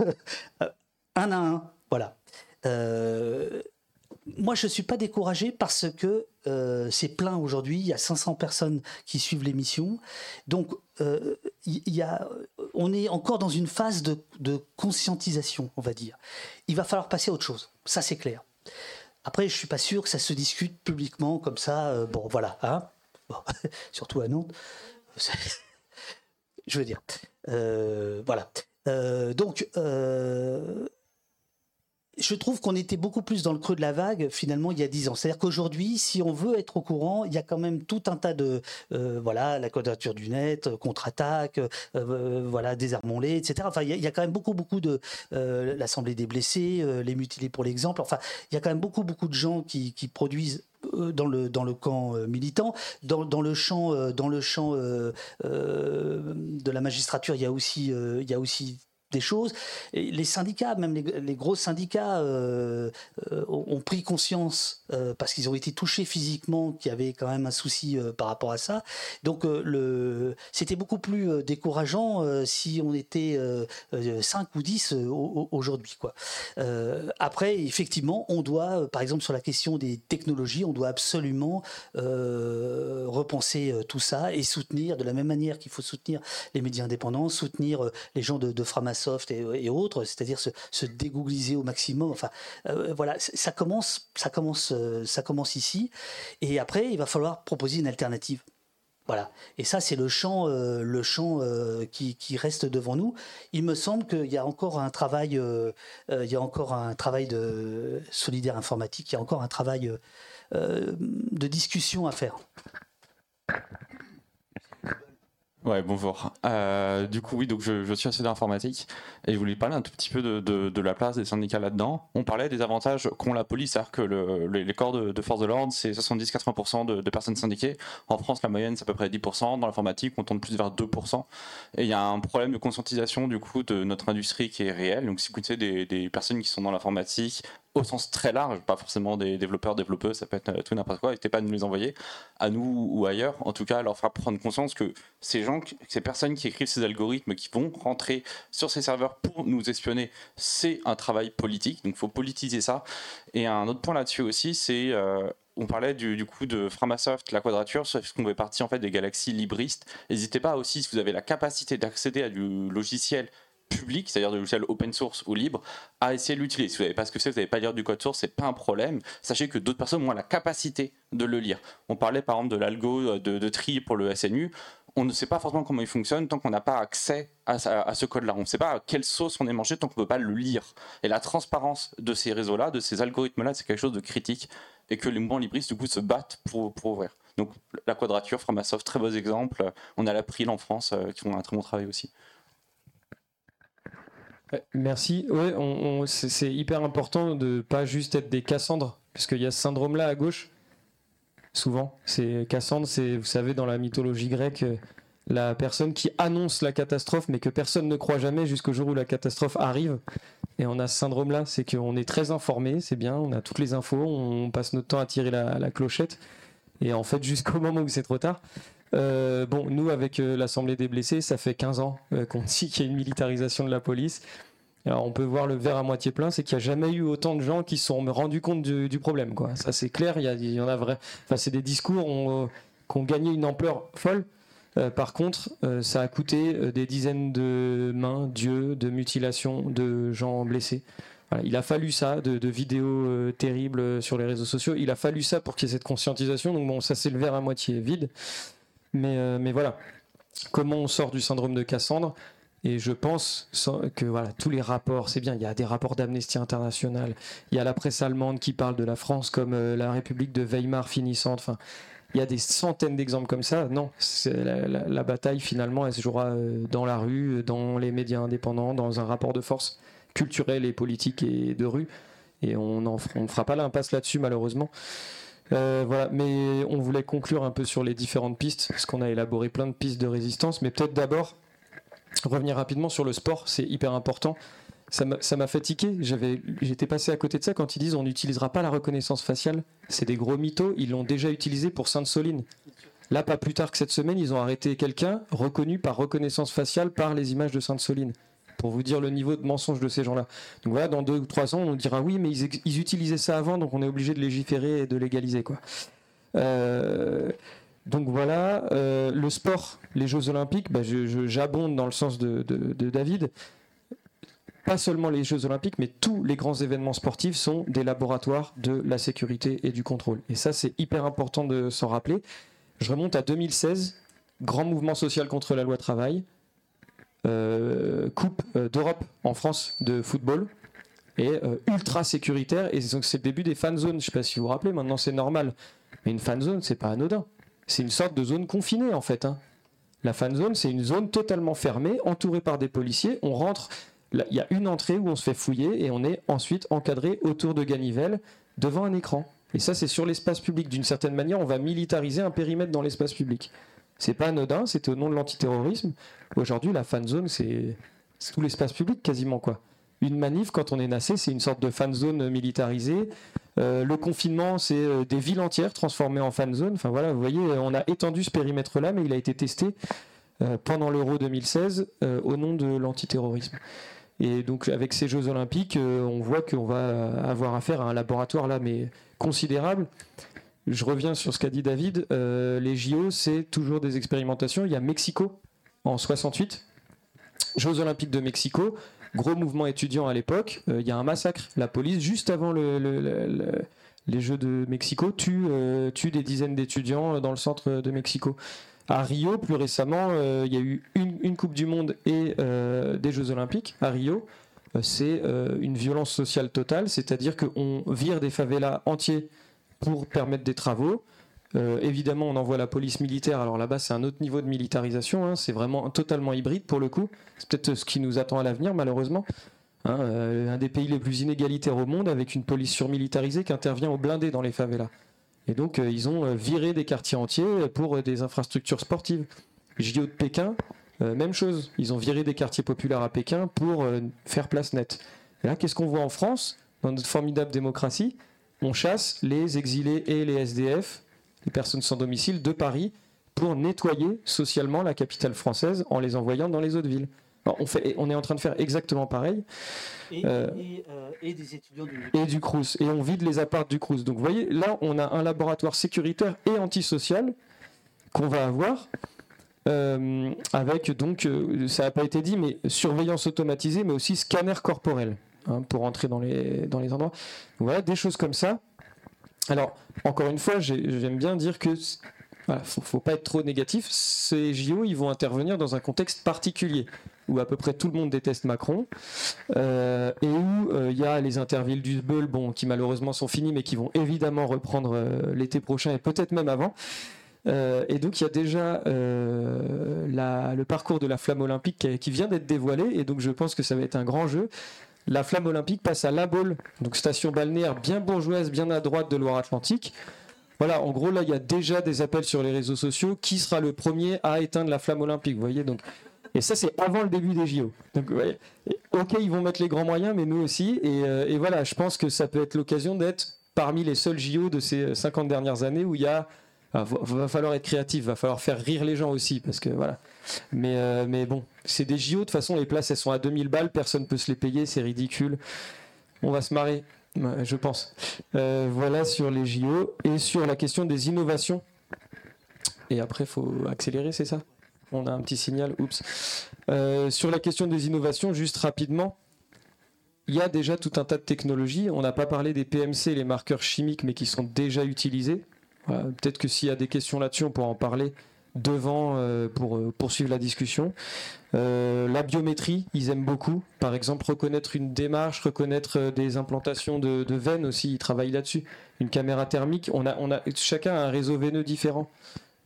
un à un. Voilà moi, je ne suis pas découragé parce que euh, c'est plein aujourd'hui. Il y a 500 personnes qui suivent l'émission. Donc, euh, y a, on est encore dans une phase de, conscientisation, on va dire. Il va falloir passer à autre chose. Ça, c'est clair. Après, je ne suis pas sûr que ça se discute publiquement comme ça. Euh, bon, voilà. Hein [LAUGHS] surtout à Nantes. [LAUGHS] je veux dire. voilà. donc, je trouve qu'on était beaucoup plus dans le creux de la vague finalement il y a dix ans. C'est-à-dire qu'aujourd'hui, si on veut être au courant, il y a quand même tout un tas de euh, voilà la quadrature du net, euh, contre-attaque, euh, voilà désarmons-les, etc. Enfin, il y, a, quand même beaucoup beaucoup de l'Assemblée des blessés, les mutilés pour l'exemple. Enfin, il y a quand même beaucoup beaucoup de gens qui, produisent dans le dans le camp militant, dans, dans, le champ dans le champ de la magistrature, il y a aussi il y a aussi des choses. Et les syndicats, même les, gros syndicats, euh, euh, ont pris conscience euh, parce qu'ils ont été touchés physiquement qu'il y avait quand même un souci par rapport à ça. Donc le, c'était beaucoup plus décourageant si on était 5 ou 10 aujourd'hui. Quoi. après, effectivement, on doit, par exemple sur la question des technologies, on doit absolument repenser tout ça et soutenir de la même manière qu'il faut soutenir les médias indépendants, soutenir les gens de, de Soft et, autres, c'est-à-dire se, se, dégoogliser au maximum. Enfin, euh, voilà, ça commence, ça commence, euh, ça commence ici. Et après, il va falloir proposer une alternative. Voilà. Et ça, c'est le champ, euh, le champ qui, qui, reste devant nous. Il me semble qu'il y a encore un travail, il y a encore un travail de solidaire informatique, il y a encore un travail de discussion à faire. Ouais, bonjour. Euh, du coup, oui, donc je, suis assez d'informatique et je voulais parler un tout petit peu de, la place des syndicats là-dedans. On parlait des avantages qu'ont la police, c'est-à-dire que le, les, corps de, force de l'ordre, c'est 70-80% de, personnes syndiquées. En France, la moyenne, c'est à peu près 10%. Dans l'informatique, on tourne plus vers 2%. Et il y a un problème de conscientisation, du coup, de notre industrie qui est réel. Donc, si vous des, des personnes qui sont dans l'informatique, au sens très large, pas forcément des développeurs, développeuses, ça peut être euh, tout n'importe quoi, n'hésitez pas à nous les envoyer, à nous ou ailleurs, en tout cas, leur faire prendre conscience que ces gens, ces personnes qui écrivent ces algorithmes, qui vont rentrer sur ces serveurs pour nous espionner, c'est un travail politique, donc il faut politiser ça. Et un autre point là-dessus aussi, c'est... Euh, on parlait du, coup de Framasoft, la quadrature, sauf qu'on fait partie en fait des galaxies libristes. N'hésitez pas aussi, si vous avez la capacité d'accéder à du logiciel public, c'est-à-dire de logiciel open source ou libre, à essayer de l'utiliser. Si vous n'avez pas ce que c'est, vous n'avez pas lire du code source, c'est pas un problème. Sachez que d'autres personnes ont la capacité de le lire. On parlait par exemple de l'algo euh, de, tri pour le SNU. On ne sait pas forcément comment il fonctionne tant qu'on n'a pas accès à, ce code-là. On ne sait pas à quelle sauce on est mangé tant qu'on ne peut pas le lire. Et la transparence de ces réseaux-là, de ces algorithmes-là, c'est quelque chose de critique et que les mouvements libristes du coup se battent pour, ouvrir. Donc la Quadrature, Framasoft, très beaux exemples. On a l'April en France qui font un très bon travail aussi. Merci. Ouais, on, c'est hyper important de pas juste être des Cassandres, puisqu'il y a ce syndrome-là à gauche. Souvent, c'est Cassandre, c'est vous savez dans la mythologie grecque la personne qui annonce la catastrophe, mais que personne ne croit jamais jusqu'au jour où la catastrophe arrive. Et on a ce syndrome-là, c'est qu'on est très informé, c'est bien, on a toutes les infos, on passe notre temps à tirer la, clochette. Et en fait, [LAUGHS] jusqu'au moment où c'est trop tard. Euh, bon, nous, avec euh, l'Assemblée des blessés, ça fait 15 ans euh, qu'on [LAUGHS] dit qu'il y a une militarisation de la police. Alors, on peut voir le verre à moitié plein, c'est qu'il n'y a jamais eu autant de gens qui se sont rendus compte du, problème. Ça, c'est clair, il y, en a vrai. Enfin, c'est des discours qui ont gagné une ampleur folle. Par contre, ça a coûté des dizaines de mains, d'yeux, de mutilations, de gens blessés. il a fallu ça, de, vidéos terribles sur les réseaux sociaux. Il a fallu ça pour qu'il y ait cette conscientisation. Donc bon, ça c'est le verre à moitié vide. Mais, mais voilà, comment on sort du syndrome de Cassandre? Et je pense que voilà, tous les rapports, c'est bien, il y a des rapports d'Amnesty International, il y a la presse allemande qui parle de la France comme la République de Weimar finissante, enfin, il y a des centaines d'exemples comme ça. Non, la, la, bataille finalement, elle se jouera euh, dans la rue, dans les médias indépendants, dans un rapport de force culturel et politique et de rue. Et on ne fera pas l'impasse là-dessus malheureusement. Euh, voilà, mais on voulait conclure un peu sur les différentes pistes, parce qu'on a élaboré plein de pistes de résistance, mais peut-être d'abord revenir rapidement sur le sport, c'est hyper important ça m'a fatigué. J'étais passé à côté de ça quand ils disent on n'utilisera pas la reconnaissance faciale. C'est des gros mythos. Ils l'ont déjà utilisé pour Sainte-Soline. Là, pas plus tard que cette semaine, ils ont arrêté quelqu'un reconnu par reconnaissance faciale par les images de Sainte-Soline. Pour vous dire le niveau de mensonge de ces gens-là. Donc voilà, dans deux ou trois ans, on dira oui, mais ils, utilisaient ça avant, donc on est obligé de légiférer et de légaliser. quoi. Euh, donc voilà, euh, le sport, les Jeux Olympiques, bah, j'abonde dans le sens de David pas seulement les Jeux Olympiques, mais tous les grands événements sportifs sont des laboratoires de la sécurité et du contrôle. Et ça, c'est hyper important de s'en rappeler. Je remonte à 2016, grand mouvement social contre la loi travail, Coupe euh, d'Europe en France de football, et euh, ultra sécuritaire. Et donc c'est le début des fan zones. Je ne sais pas si vous vous rappelez, maintenant c'est normal. Mais une fan zone, c'est pas anodin. C'est une sorte de zone confinée en fait. Hein. La fan zone, c'est une zone totalement fermée, entourée par des policiers. On rentre il y a une entrée où on se fait fouiller et on est ensuite encadré autour de Ganivelle devant un écran. Et ça, c'est sur l'espace public. D'une certaine manière, on va militariser un périmètre dans l'espace public. C'est pas anodin, c'était au nom de l'antiterrorisme. Aujourd'hui, la fan zone, c'est tout l'espace public quasiment quoi. Une manif, quand on est nassé, c'est une sorte de fan zone militarisée. Euh, le confinement, c'est euh, des villes entières transformées en fan zone. Enfin voilà, vous voyez, on a étendu ce périmètre-là, mais il a été testé euh, pendant l'Euro 2016 au nom de l'antiterrorisme. Et donc avec ces Jeux Olympiques, euh, on voit qu'on va avoir affaire à un laboratoire là, mais considérable. Je reviens sur ce qu'a dit David. Euh, les JO, c'est toujours des expérimentations. Il y a Mexico en 68, Jeux Olympiques de Mexico, gros mouvement étudiant à l'époque. Euh, il y a un massacre. La police, juste avant les Jeux de Mexico, tue, tue des dizaines d'étudiants dans le centre de Mexico. À Rio, plus récemment, euh, il y a eu une, Coupe du Monde et euh, des Jeux Olympiques à Rio. Euh, c'est une violence sociale totale, c'est-à-dire qu'on vire des favelas entiers pour permettre des travaux. évidemment, on envoie la police militaire. Alors là-bas, c'est un autre niveau de militarisation. Hein. c'est vraiment totalement hybride pour le coup. C'est peut-être ce qui nous attend à l'avenir, malheureusement. Hein. un des pays les plus inégalitaires au monde, avec une police surmilitarisée qui intervient au blindé dans les favelas. Et donc, euh, ils ont euh, viré des quartiers entiers pour euh, des infrastructures sportives. JO de Pékin, même chose. Ils ont viré des quartiers populaires à Pékin pour faire place nette. Et là, qu'est-ce qu'on voit en France, dans notre formidable démocratie? On chasse les exilés et les SDF, les personnes sans domicile, de Paris pour nettoyer socialement la capitale française en les envoyant dans les autres villes on, fait, on est en train de faire exactement pareil. Et, euh, euh, des étudiants du Et du Crous. Et on vide les apparts du Crous. Donc vous voyez, là, on a un laboratoire sécuritaire et antisocial qu'on va avoir. Euh, avec donc, ça n'a pas été dit, mais surveillance automatisée, mais aussi scanner corporel hein, pour entrer dans les, endroits. Voilà, des choses comme ça. Alors, encore une fois, j'aime bien dire que voilà, faut, faut pas être trop négatif. Ces JO, ils vont intervenir dans un contexte particulier où à peu près tout le monde déteste Macron, euh, et où euh, il y a les intervilles du Sbeul, bon, qui malheureusement sont finis, mais qui vont évidemment reprendre euh, l'été prochain et peut-être même avant. Euh, et donc il y a déjà euh, le parcours de la flamme olympique qui vient d'être dévoilé, et donc je pense que ça va être un grand jeu. La flamme olympique passe à La Baule, donc station balnéaire bien bourgeoise, bien à droite de Loire-Atlantique. Voilà, en gros là il y a déjà des appels sur les réseaux sociaux. Qui sera le premier à éteindre la flamme olympique Vous voyez donc. Et ça c'est avant le début des JO. Donc ok ils vont mettre les grands moyens, mais nous aussi. Et, euh, et voilà, je pense que ça peut être l'occasion d'être parmi les seuls JO de ces 50 dernières années où il y a ah, va, falloir être créatif, va falloir faire rire les gens aussi, parce que voilà. Mais, euh, mais bon, c'est des JO, de toute façon, les places, elles sont à 2000 balles, personne ne peut se les payer, c'est ridicule. On va se marrer, je pense. Euh, voilà sur les JO et sur la question des innovations. Et après, faut accélérer, c'est ça? On a un petit signal, oups. Euh, sur la question des innovations, juste rapidement, il y a déjà tout un tas de technologies. On n'a pas parlé des PMC, les marqueurs chimiques, mais qui sont déjà utilisés. Peut-être que s'il y a des questions là-dessus, on pourra en parler devant euh, pour euh, poursuivre la discussion. Euh, la biométrie, ils aiment beaucoup. Par exemple, reconnaître une démarche, reconnaître des implantations de, de veines aussi, ils travaillent là-dessus. Une caméra thermique, on a, on a, chacun a un réseau veineux différent.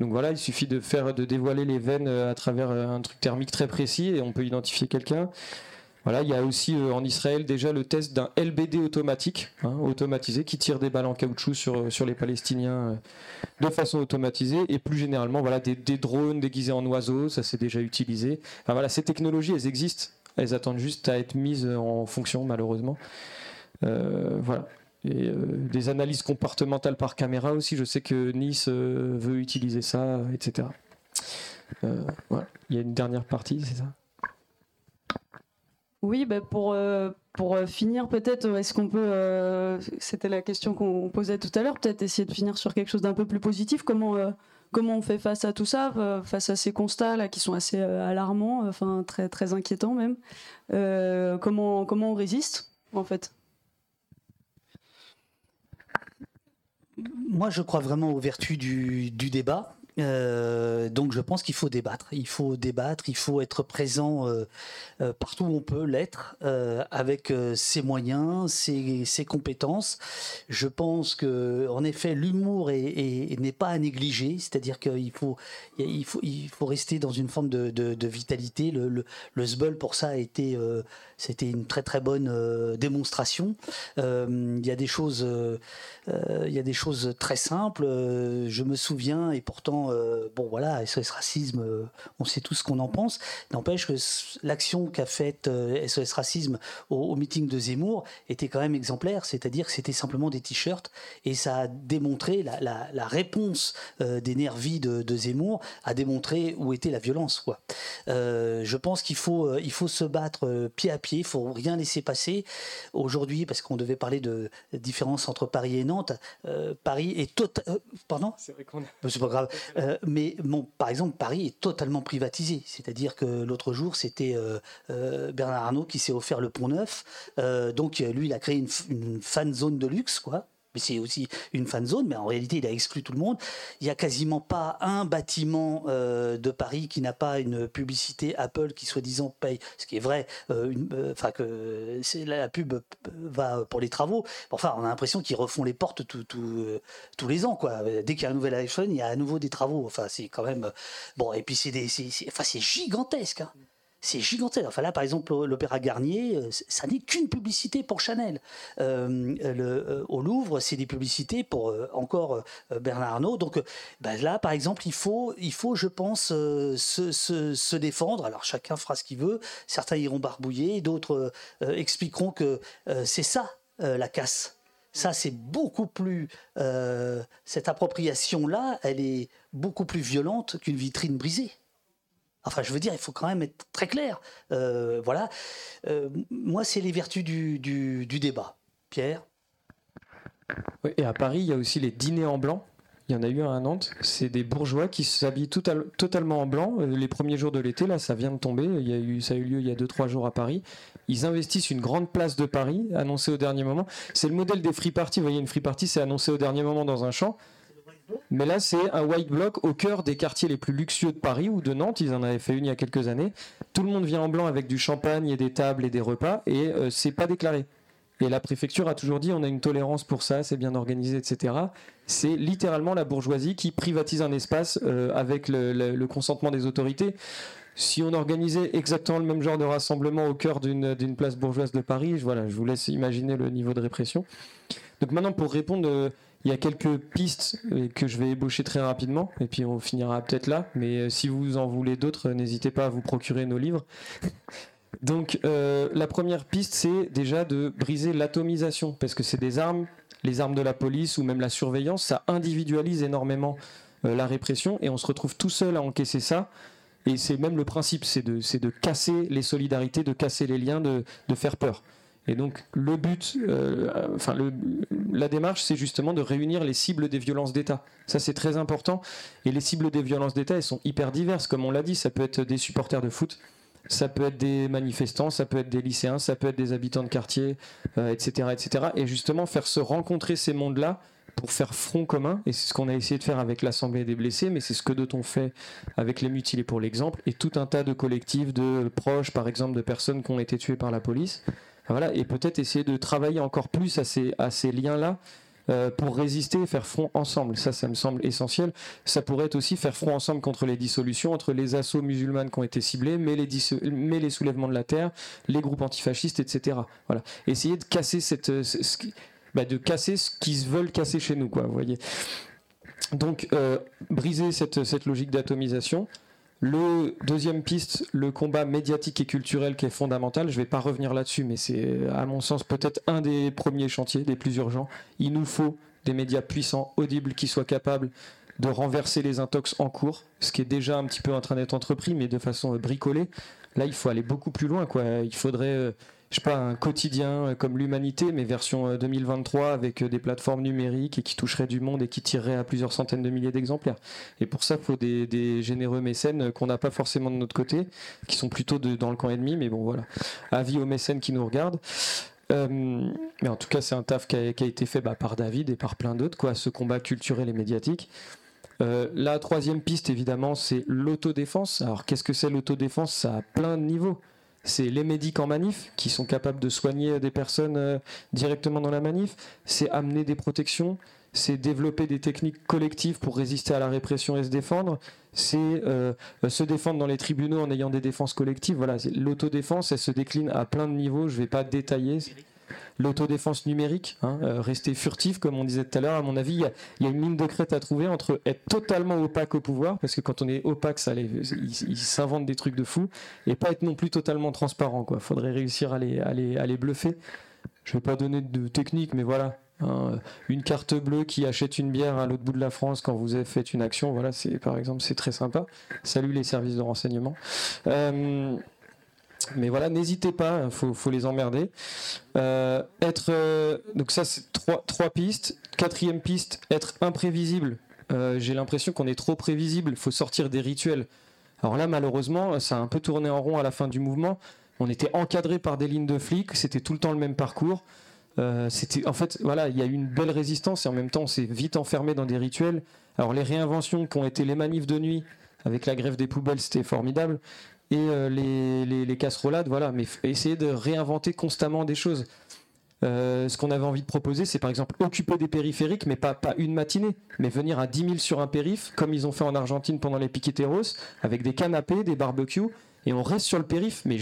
Donc voilà, il suffit de faire, de dévoiler les veines à travers un truc thermique très précis et on peut identifier quelqu'un. Voilà, il y a aussi euh, en Israël déjà le test d'un LBD automatique, hein, automatisé, qui tire des balles en caoutchouc sur, euh, sur les Palestiniens euh, de façon automatisée. Et plus généralement, voilà, des, drones déguisés en oiseaux, ça c'est déjà utilisé. Voilà, ces technologies, elles existent. Elles attendent juste à être mises en fonction, malheureusement. Voilà. Des analyses comportementales par caméra aussi. Je sais que Nice veut utiliser ça, etc. Voilà. Il y a une dernière partie, c'est ça? Oui, bah, pour, euh, euh, finir, peut-être, est-ce qu'on peut. euh, C'était la question qu'on posait tout à l'heure, peut-être essayer de finir sur quelque chose d'un peu plus positif. Comment, on fait face à tout ça, face à ces constats là qui sont assez alarmants, enfin très, très inquiétants même comment, comment on résiste, en fait? Moi, je crois vraiment aux vertus du, du débat. Euh, donc, je pense qu'il faut débattre. Il faut débattre. Il faut être présent euh, euh, partout où on peut l'être, avec ses moyens, ses, compétences. Je pense que, en effet, l'humour est- est- n'est pas à négliger. C'est-à-dire qu'il faut, rester dans une forme de, vitalité. Le, le, pour ça, a été, c'était une très très bonne euh, démonstration. Euh, Il y a des choses. euh, y a des choses très simples. je me souviens, et pourtant, bon voilà, SOS Racisme, on sait tout ce qu'on en pense. N'empêche que l'action qu'a faite SOS Racisme au, meeting de Zemmour était quand même exemplaire, c'est-à-dire que c'était simplement des t-shirts, et ça a démontré, la, réponse des nervis de, de Zemmour a démontré où était la violence. Je pense qu'il faut, il faut se battre pied à pied, il faut rien laisser passer. Aujourd'hui, parce qu'on devait parler de différence entre Paris et Nantes, euh, Paris est total. pardon C'est vrai qu'on Euh, C'est pas grave. Euh, mais bon, par exemple, Paris est totalement privatisé. C'est-à-dire que l'autre jour, c'était euh, euh, Bernard Arnault qui s'est offert le Pont Neuf. Euh, donc, euh, lui, il a créé une, une fan zone de luxe, quoi. Mais c'est aussi une fan zone, mais en réalité, il a exclu tout le monde. Il n'y a quasiment pas un bâtiment euh, de Paris qui n'a pas une publicité Apple qui, soi-disant, paye, ce qui est vrai, euh, euh, enfin que la pub va pour les travaux. Enfin, on a l'impression qu'ils refont les portes tout- tout, tous les ans, quoi. Dès qu'il y a un nouvel iPhone, il y a à nouveau des travaux. Enfin, c'est quand même bon. Et puis c'est enfin, gigantesque. hein. C'est gigantesque. Enfin là, par exemple, l'Opéra Garnier, euh, ça n'est qu'une publicité pour Chanel. Euh, euh, au Louvre, c'est des publicités pour encore Bernard Arnault. Donc ben là, par exemple, il faut, il faut, je pense, se, se- défendre. Alors chacun fera ce qu'il veut. Certains iront barbouiller, d'autres expliqueront que c'est ça la casse. Ça, c'est beaucoup plus. cette appropriation-là, elle est beaucoup plus violente qu'une vitrine brisée. Enfin, je veux dire, il faut quand même être très clair. Euh, voilà. Euh, moi, c'est les vertus du, débat. Pierre et à Paris, il y a aussi les dîners en blanc. Il y en a eu un à Nantes. C'est des bourgeois qui s'habillent total- totalement en blanc. Euh, Les premiers jours de l'été, là, ça vient de tomber. Ça a eu lieu il y a 2-3 jours à Paris. Ils investissent une grande place de Paris, annoncée au dernier moment. C'est le modèle des free parties. Vous voyez, une free party, c'est annoncé au dernier moment dans un champ. Mais là, c'est un white block au cœur des quartiers les plus luxueux de Paris ou de Nantes. Ils en avaient fait une il y a quelques années. Tout le monde vient en blanc avec du champagne et des tables et des repas et euh, c'est pas déclaré. et la préfecture a toujours dit on a une tolérance pour ça, c'est bien organisé, etc. C'est littéralement la bourgeoisie qui privatise un espace euh, avec le, consentement des autorités. Si on organisait exactement le même genre de rassemblement au cœur d'une place bourgeoise de Paris, voilà, je vous laisse imaginer le niveau de répression. Donc maintenant, pour répondre, euh, il y a quelques pistes euh, que je vais ébaucher très rapidement, et puis on finira peut-être là. Mais si vous en voulez d'autres, n'hésitez pas à vous procurer nos livres. [LAUGHS] Donc euh, la première piste, c'est déjà de briser l'atomisation, parce que c'est des armes, les armes de la police ou même la surveillance, ça individualise énormément euh, la répression, et on se retrouve tout seul à encaisser ça. Et c'est même le principe, c'est de, casser les solidarités, de casser les liens, de faire peur. Et donc le but, euh, enfin la démarche, c'est justement de réunir les cibles des violences d'État. Ça c'est très important. Et les cibles des violences d'État, elles sont hyper diverses, comme on l'a dit. Ça peut être des supporters de foot, ça peut être des manifestants, ça peut être des lycéens, ça peut être des habitants de quartier, etc., euh, etc. Et justement, faire se rencontrer ces mondes-là pour faire front commun, et c'est ce qu'on a essayé de faire avec l'Assemblée des blessés, mais c'est ce que d'autres ont fait avec les mutilés pour l'exemple, et tout un tas de collectifs de proches, par exemple, de personnes qui ont été tuées par la police. Voilà, et peut-être essayer de travailler encore plus à ces, liens-là euh, pour résister et faire front ensemble. Ça, ça me semble essentiel. Ça pourrait être aussi faire front ensemble contre les dissolutions, entre les assauts musulmanes qui ont été ciblés, mais les, soulèvements de la terre, les groupes antifascistes, etc. Voilà. Essayer de casser cette, euh, ce, bah, de casser ce qu'ils veulent casser chez nous, quoi. Donc, euh, briser cette logique d'atomisation, le deuxième piste, le combat médiatique et culturel qui est fondamental. Je ne vais pas revenir là-dessus, mais c'est à mon sens peut-être un des premiers chantiers, des plus urgents. Il nous faut des médias puissants, audibles, qui soient capables de renverser les intox en cours, ce qui est déjà un petit peu en train d'être entrepris, mais de façon bricolée. Là, il faut aller beaucoup plus loin. Quoi. Il faudrait euh, je sais pas, un quotidien euh, comme l'humanité, mais version 2023 euh, avec euh, des plateformes numériques et qui toucherait du monde et qui tirerait à plusieurs centaines de milliers d'exemplaires. Et pour ça, il faut des, généreux mécènes qu'on n'a pas forcément de notre côté, qui sont plutôt dans le camp ennemi, mais bon voilà. Avis aux mécènes qui nous regardent. mais en tout cas, c'est un taf qui a, été fait bah, par David et par plein d'autres, quoi, ce combat culturel et médiatique. la troisième piste, évidemment, c'est l'autodéfense. Alors, qu'est-ce que c'est l'autodéfense? Ça a plein de niveaux c'est les médics en manif qui sont capables de soigner des personnes euh, directement dans la manif, c'est amener des protections, c'est développer des techniques collectives pour résister à la répression et se défendre, c'est euh, se défendre dans les tribunaux en ayant des défenses collectives. Voilà, l'autodéfense, elle se décline à plein de niveaux, je ne vais pas détailler l'autodéfense numérique, hein, euh, rester furtif, comme on disait tout à l'heure. À mon avis, il y, a une ligne de crête à trouver entre être totalement opaque au pouvoir, parce que quand on est opaque, ça il, s'invente des trucs de fou, et pas être non plus totalement transparent. Il faudrait réussir à les, à les, bluffer. Je ne vais pas donner de technique, mais voilà. Hein, une carte bleue qui achète une bière à l'autre bout de la France quand vous avez fait une action, voilà, c'est par exemple, c'est très sympa. Salut les services de renseignement. Euh, mais voilà, n'hésitez pas, hein, faut, les emmerder. Euh, être euh, donc ça c'est trois, trois pistes. Quatrième piste, être imprévisible. Euh, j'ai l'impression qu'on est trop prévisible. Il faut sortir des rituels. Alors là, malheureusement, ça a un peu tourné en rond à la fin du mouvement. On était encadré par des lignes de flics. C'était tout le temps le même parcours. c'était en fait voilà, il y a eu une belle résistance et en même temps on s'est vite enfermé dans des rituels. Alors les réinventions qui ont été les manifs de nuit avec la grève des poubelles, c'était formidable et euh, les, les, casserolades, voilà, mais essayer de réinventer constamment des choses. Euh, ce qu'on avait envie de proposer, c'est par exemple occuper des périphériques, mais pas, pas une matinée, mais venir à 10 000 sur un périph', comme ils ont fait en Argentine pendant les piqueteros, avec des canapés, des barbecues, et on reste sur le périph', mais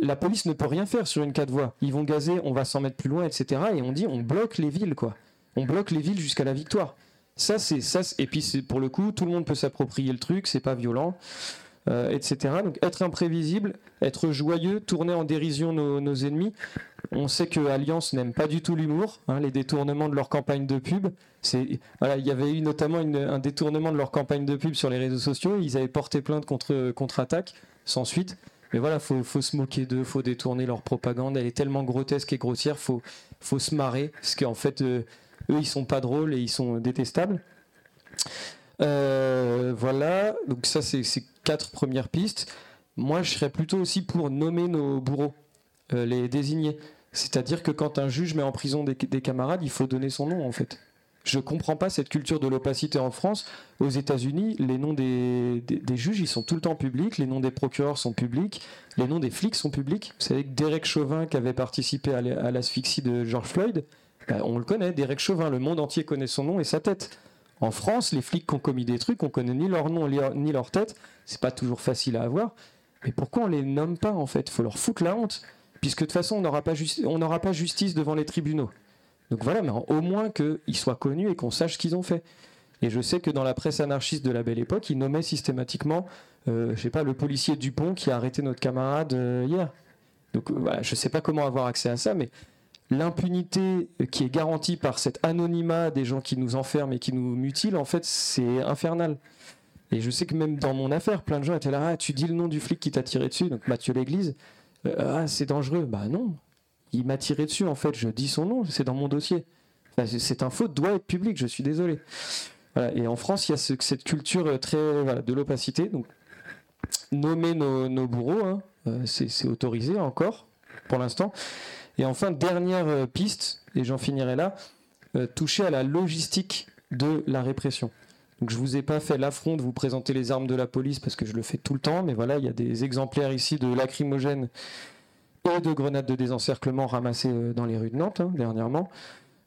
la police ne peut rien faire sur une quatre voies. Ils vont gazer, on va s'en mettre plus loin, etc. Et on dit, on bloque les villes, quoi. On bloque les villes jusqu'à la victoire. Ça, c'est ça. Et puis, pour le coup, tout le monde peut s'approprier le truc, c'est pas violent. Euh, etc. Donc être imprévisible, être joyeux, tourner en dérision nos, ennemis. On sait que Alliance n'aime pas du tout l'humour, hein, les détournements de leur campagne de pub. C'est, voilà, il y avait eu notamment un détournement de leur campagne de pub sur les réseaux sociaux. Ils avaient porté plainte contre contre-attaque, sans suite. Mais voilà, faut, faut se moquer d'eux, faut détourner leur propagande. Elle est tellement grotesque et grossière, faut, faut se marrer, parce qu'en fait, euh, eux, ils sont pas drôles et ils sont détestables. Euh, voilà, donc ça c'est quatre premières pistes. Moi je serais plutôt aussi pour nommer nos bourreaux, euh, les désigner. C'est-à-dire que quand un juge met en prison des, camarades, il faut donner son nom en fait. Je comprends pas cette culture de l'opacité en France. Aux États-Unis, les noms des, des, juges, ils sont tout le temps publics, les noms des procureurs sont publics, les noms des flics sont publics. Vous savez que Derek Chauvin, qui avait participé à l'asphyxie de George Floyd, bah, on le connaît, Derek Chauvin, le monde entier connaît son nom et sa tête. En France, les flics qui ont commis des trucs, on connaît ni leur nom ni leur tête. C'est pas toujours facile à avoir. Mais pourquoi on les nomme pas en fait? Faut leur foutre la honte, puisque de toute façon on n'aura pas, pas justice devant les tribunaux. Donc voilà, mais au moins qu'ils soient connus et qu'on sache ce qu'ils ont fait. Et je sais que dans la presse anarchiste de la belle époque, ils nommaient systématiquement, euh, je sais pas, le policier Dupont qui a arrêté notre camarade euh, hier. Donc euh, voilà, je sais pas comment avoir accès à ça, mais l'impunité qui est garantie par cet anonymat des gens qui nous enferment et qui nous mutilent, en fait, c'est infernal. Et je sais que même dans mon affaire, plein de gens étaient là, ah, tu dis le nom du flic qui t'a tiré dessus, donc Mathieu L'Église, ah, c'est dangereux. Bah non, il m'a tiré dessus, en fait, je dis son nom, c'est dans mon dossier. cette info doit être publique, je suis désolé. Et en France, il y a cette culture très de l'opacité. Donc, nommer nos, bourreaux, hein, euh, c'est autorisé encore, pour l'instant. Et enfin, dernière euh, piste, et j'en finirai là, euh, toucher à la logistique de la répression. Donc je vous ai pas fait l'affront de vous présenter les armes de la police parce que je le fais tout le temps, mais voilà, il y a des exemplaires ici de lacrymogènes et de grenades de désencerclement ramassées euh, dans les rues de Nantes hein, dernièrement.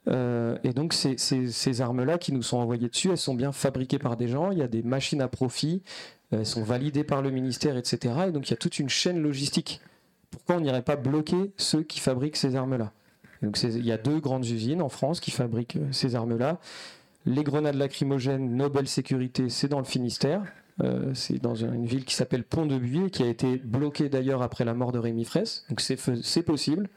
et donc ces, ces armes-là qui nous sont envoyées dessus, elles sont bien fabriquées par des gens, il y a des machines à profit, elles sont validées par le ministère, etc. Et donc il y a toute une chaîne logistique pourquoi on n'irait pas bloquer ceux qui fabriquent ces armes-là il y a deux grandes usines en France qui fabriquent euh, ces armes-là. Les grenades lacrymogènes Nobel Sécurité, c'est dans le Finistère. Euh, c'est dans une ville qui s'appelle Pont-de-Buis, qui a été bloquée d'ailleurs après la mort de Rémi Fraisse. Donc c'est possible.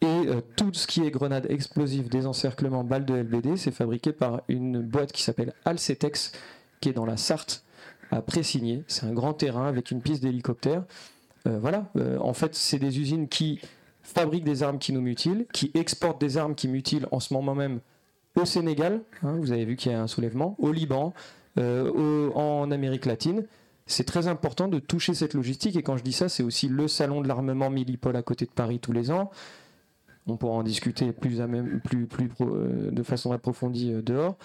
Et euh, tout ce qui est grenades explosives, désencerclement, balles de LBD, c'est fabriqué par une boîte qui s'appelle Alcetex, qui est dans la Sarthe, à Pressigné. C'est un grand terrain avec une piste d'hélicoptère. Euh, voilà, euh, en fait, c'est des usines qui fabriquent des armes qui nous mutilent, qui exportent des armes qui mutilent en ce moment même au Sénégal, hein, vous avez vu qu'il y a un soulèvement, au Liban, euh, en Amérique latine. C'est très important de toucher cette logistique et quand je dis ça, c'est aussi le salon de l'armement Millipol à côté de Paris tous les ans. On pourra en discuter plus, plus, plus de façon approfondie dehors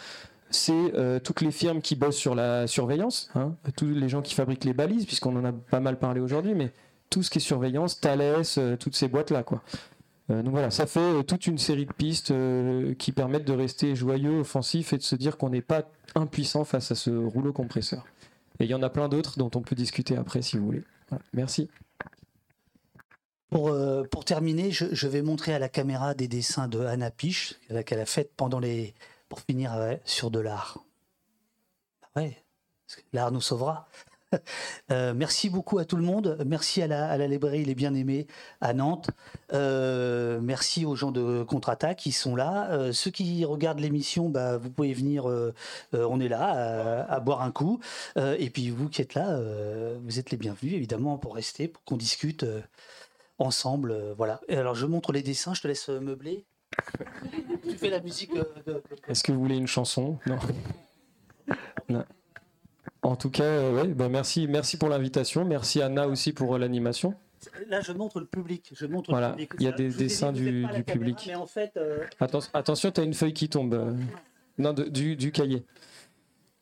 c'est toutes les firmes qui bossent sur la surveillance, hein, tous les gens qui fabriquent les balises, puisqu'on en a pas mal parlé aujourd'hui, mais tout ce qui est surveillance, Thales, euh, toutes ces boîtes-là. quoi. Euh, donc voilà, ça fait euh, toute une série de pistes qui permettent de rester joyeux, offensif et de se dire qu'on n'est pas impuissant face à ce rouleau compresseur. Et il y en a plein d'autres dont on peut discuter après si vous voulez. Merci. Pour, pour terminer, je, vais montrer à la caméra des dessins de Anna Piche qu'elle a fait pendant les. pour finir sur de l'art. Ouais, l'art nous sauvera. [LAUGHS] Euh, merci beaucoup à tout le monde. Merci à la, à la librairie Les Bien-Aimés à Nantes. Euh, merci aux gens de Contre-Attaque qui sont là. Euh, ceux qui regardent l'émission, bah, vous pouvez venir. on est là à, boire un coup. et puis vous qui êtes là, vous êtes les bienvenus évidemment pour rester, pour qu'on discute ensemble. voilà. Et alors je montre les dessins. Je te laisse meubler. [LAUGHS] tu fais la musique. Est-ce que vous voulez une chanson? Non. [LAUGHS] non. En tout cas, euh, bah, merci, merci pour l'invitation. Merci Anna aussi pour euh, l'animation. Là, je montre le public. Je montre voilà, il y a des dessins du, public. Euh, attention, tu as une feuille qui tombe. Non, du, cahier.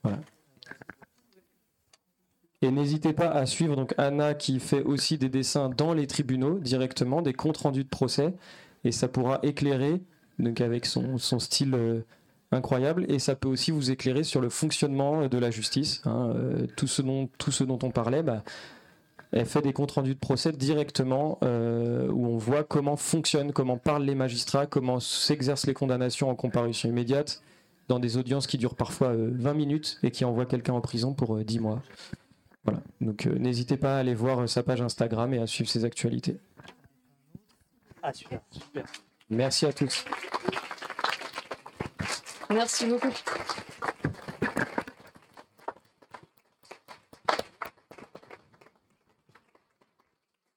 Voilà. Et n'hésitez pas à suivre donc Anna qui fait aussi des dessins dans les tribunaux directement, des comptes rendus de procès, et ça pourra éclairer donc avec son, son style incroyable et ça peut aussi vous éclairer sur le fonctionnement de la justice. Hein, euh, tout, ce dont, tout ce dont on parlait, bah, elle fait des comptes rendus de procès directement euh, où on voit comment fonctionnent, comment parlent les magistrats, comment s'exercent les condamnations en comparution immédiate dans des audiences qui durent parfois 20 euh, minutes et qui envoient quelqu'un en prison pour 10 mois. Voilà. Donc n'hésitez pas à aller voir sa page Instagram et à suivre ses actualités. Ah super, super. Merci à tous. Merci beaucoup.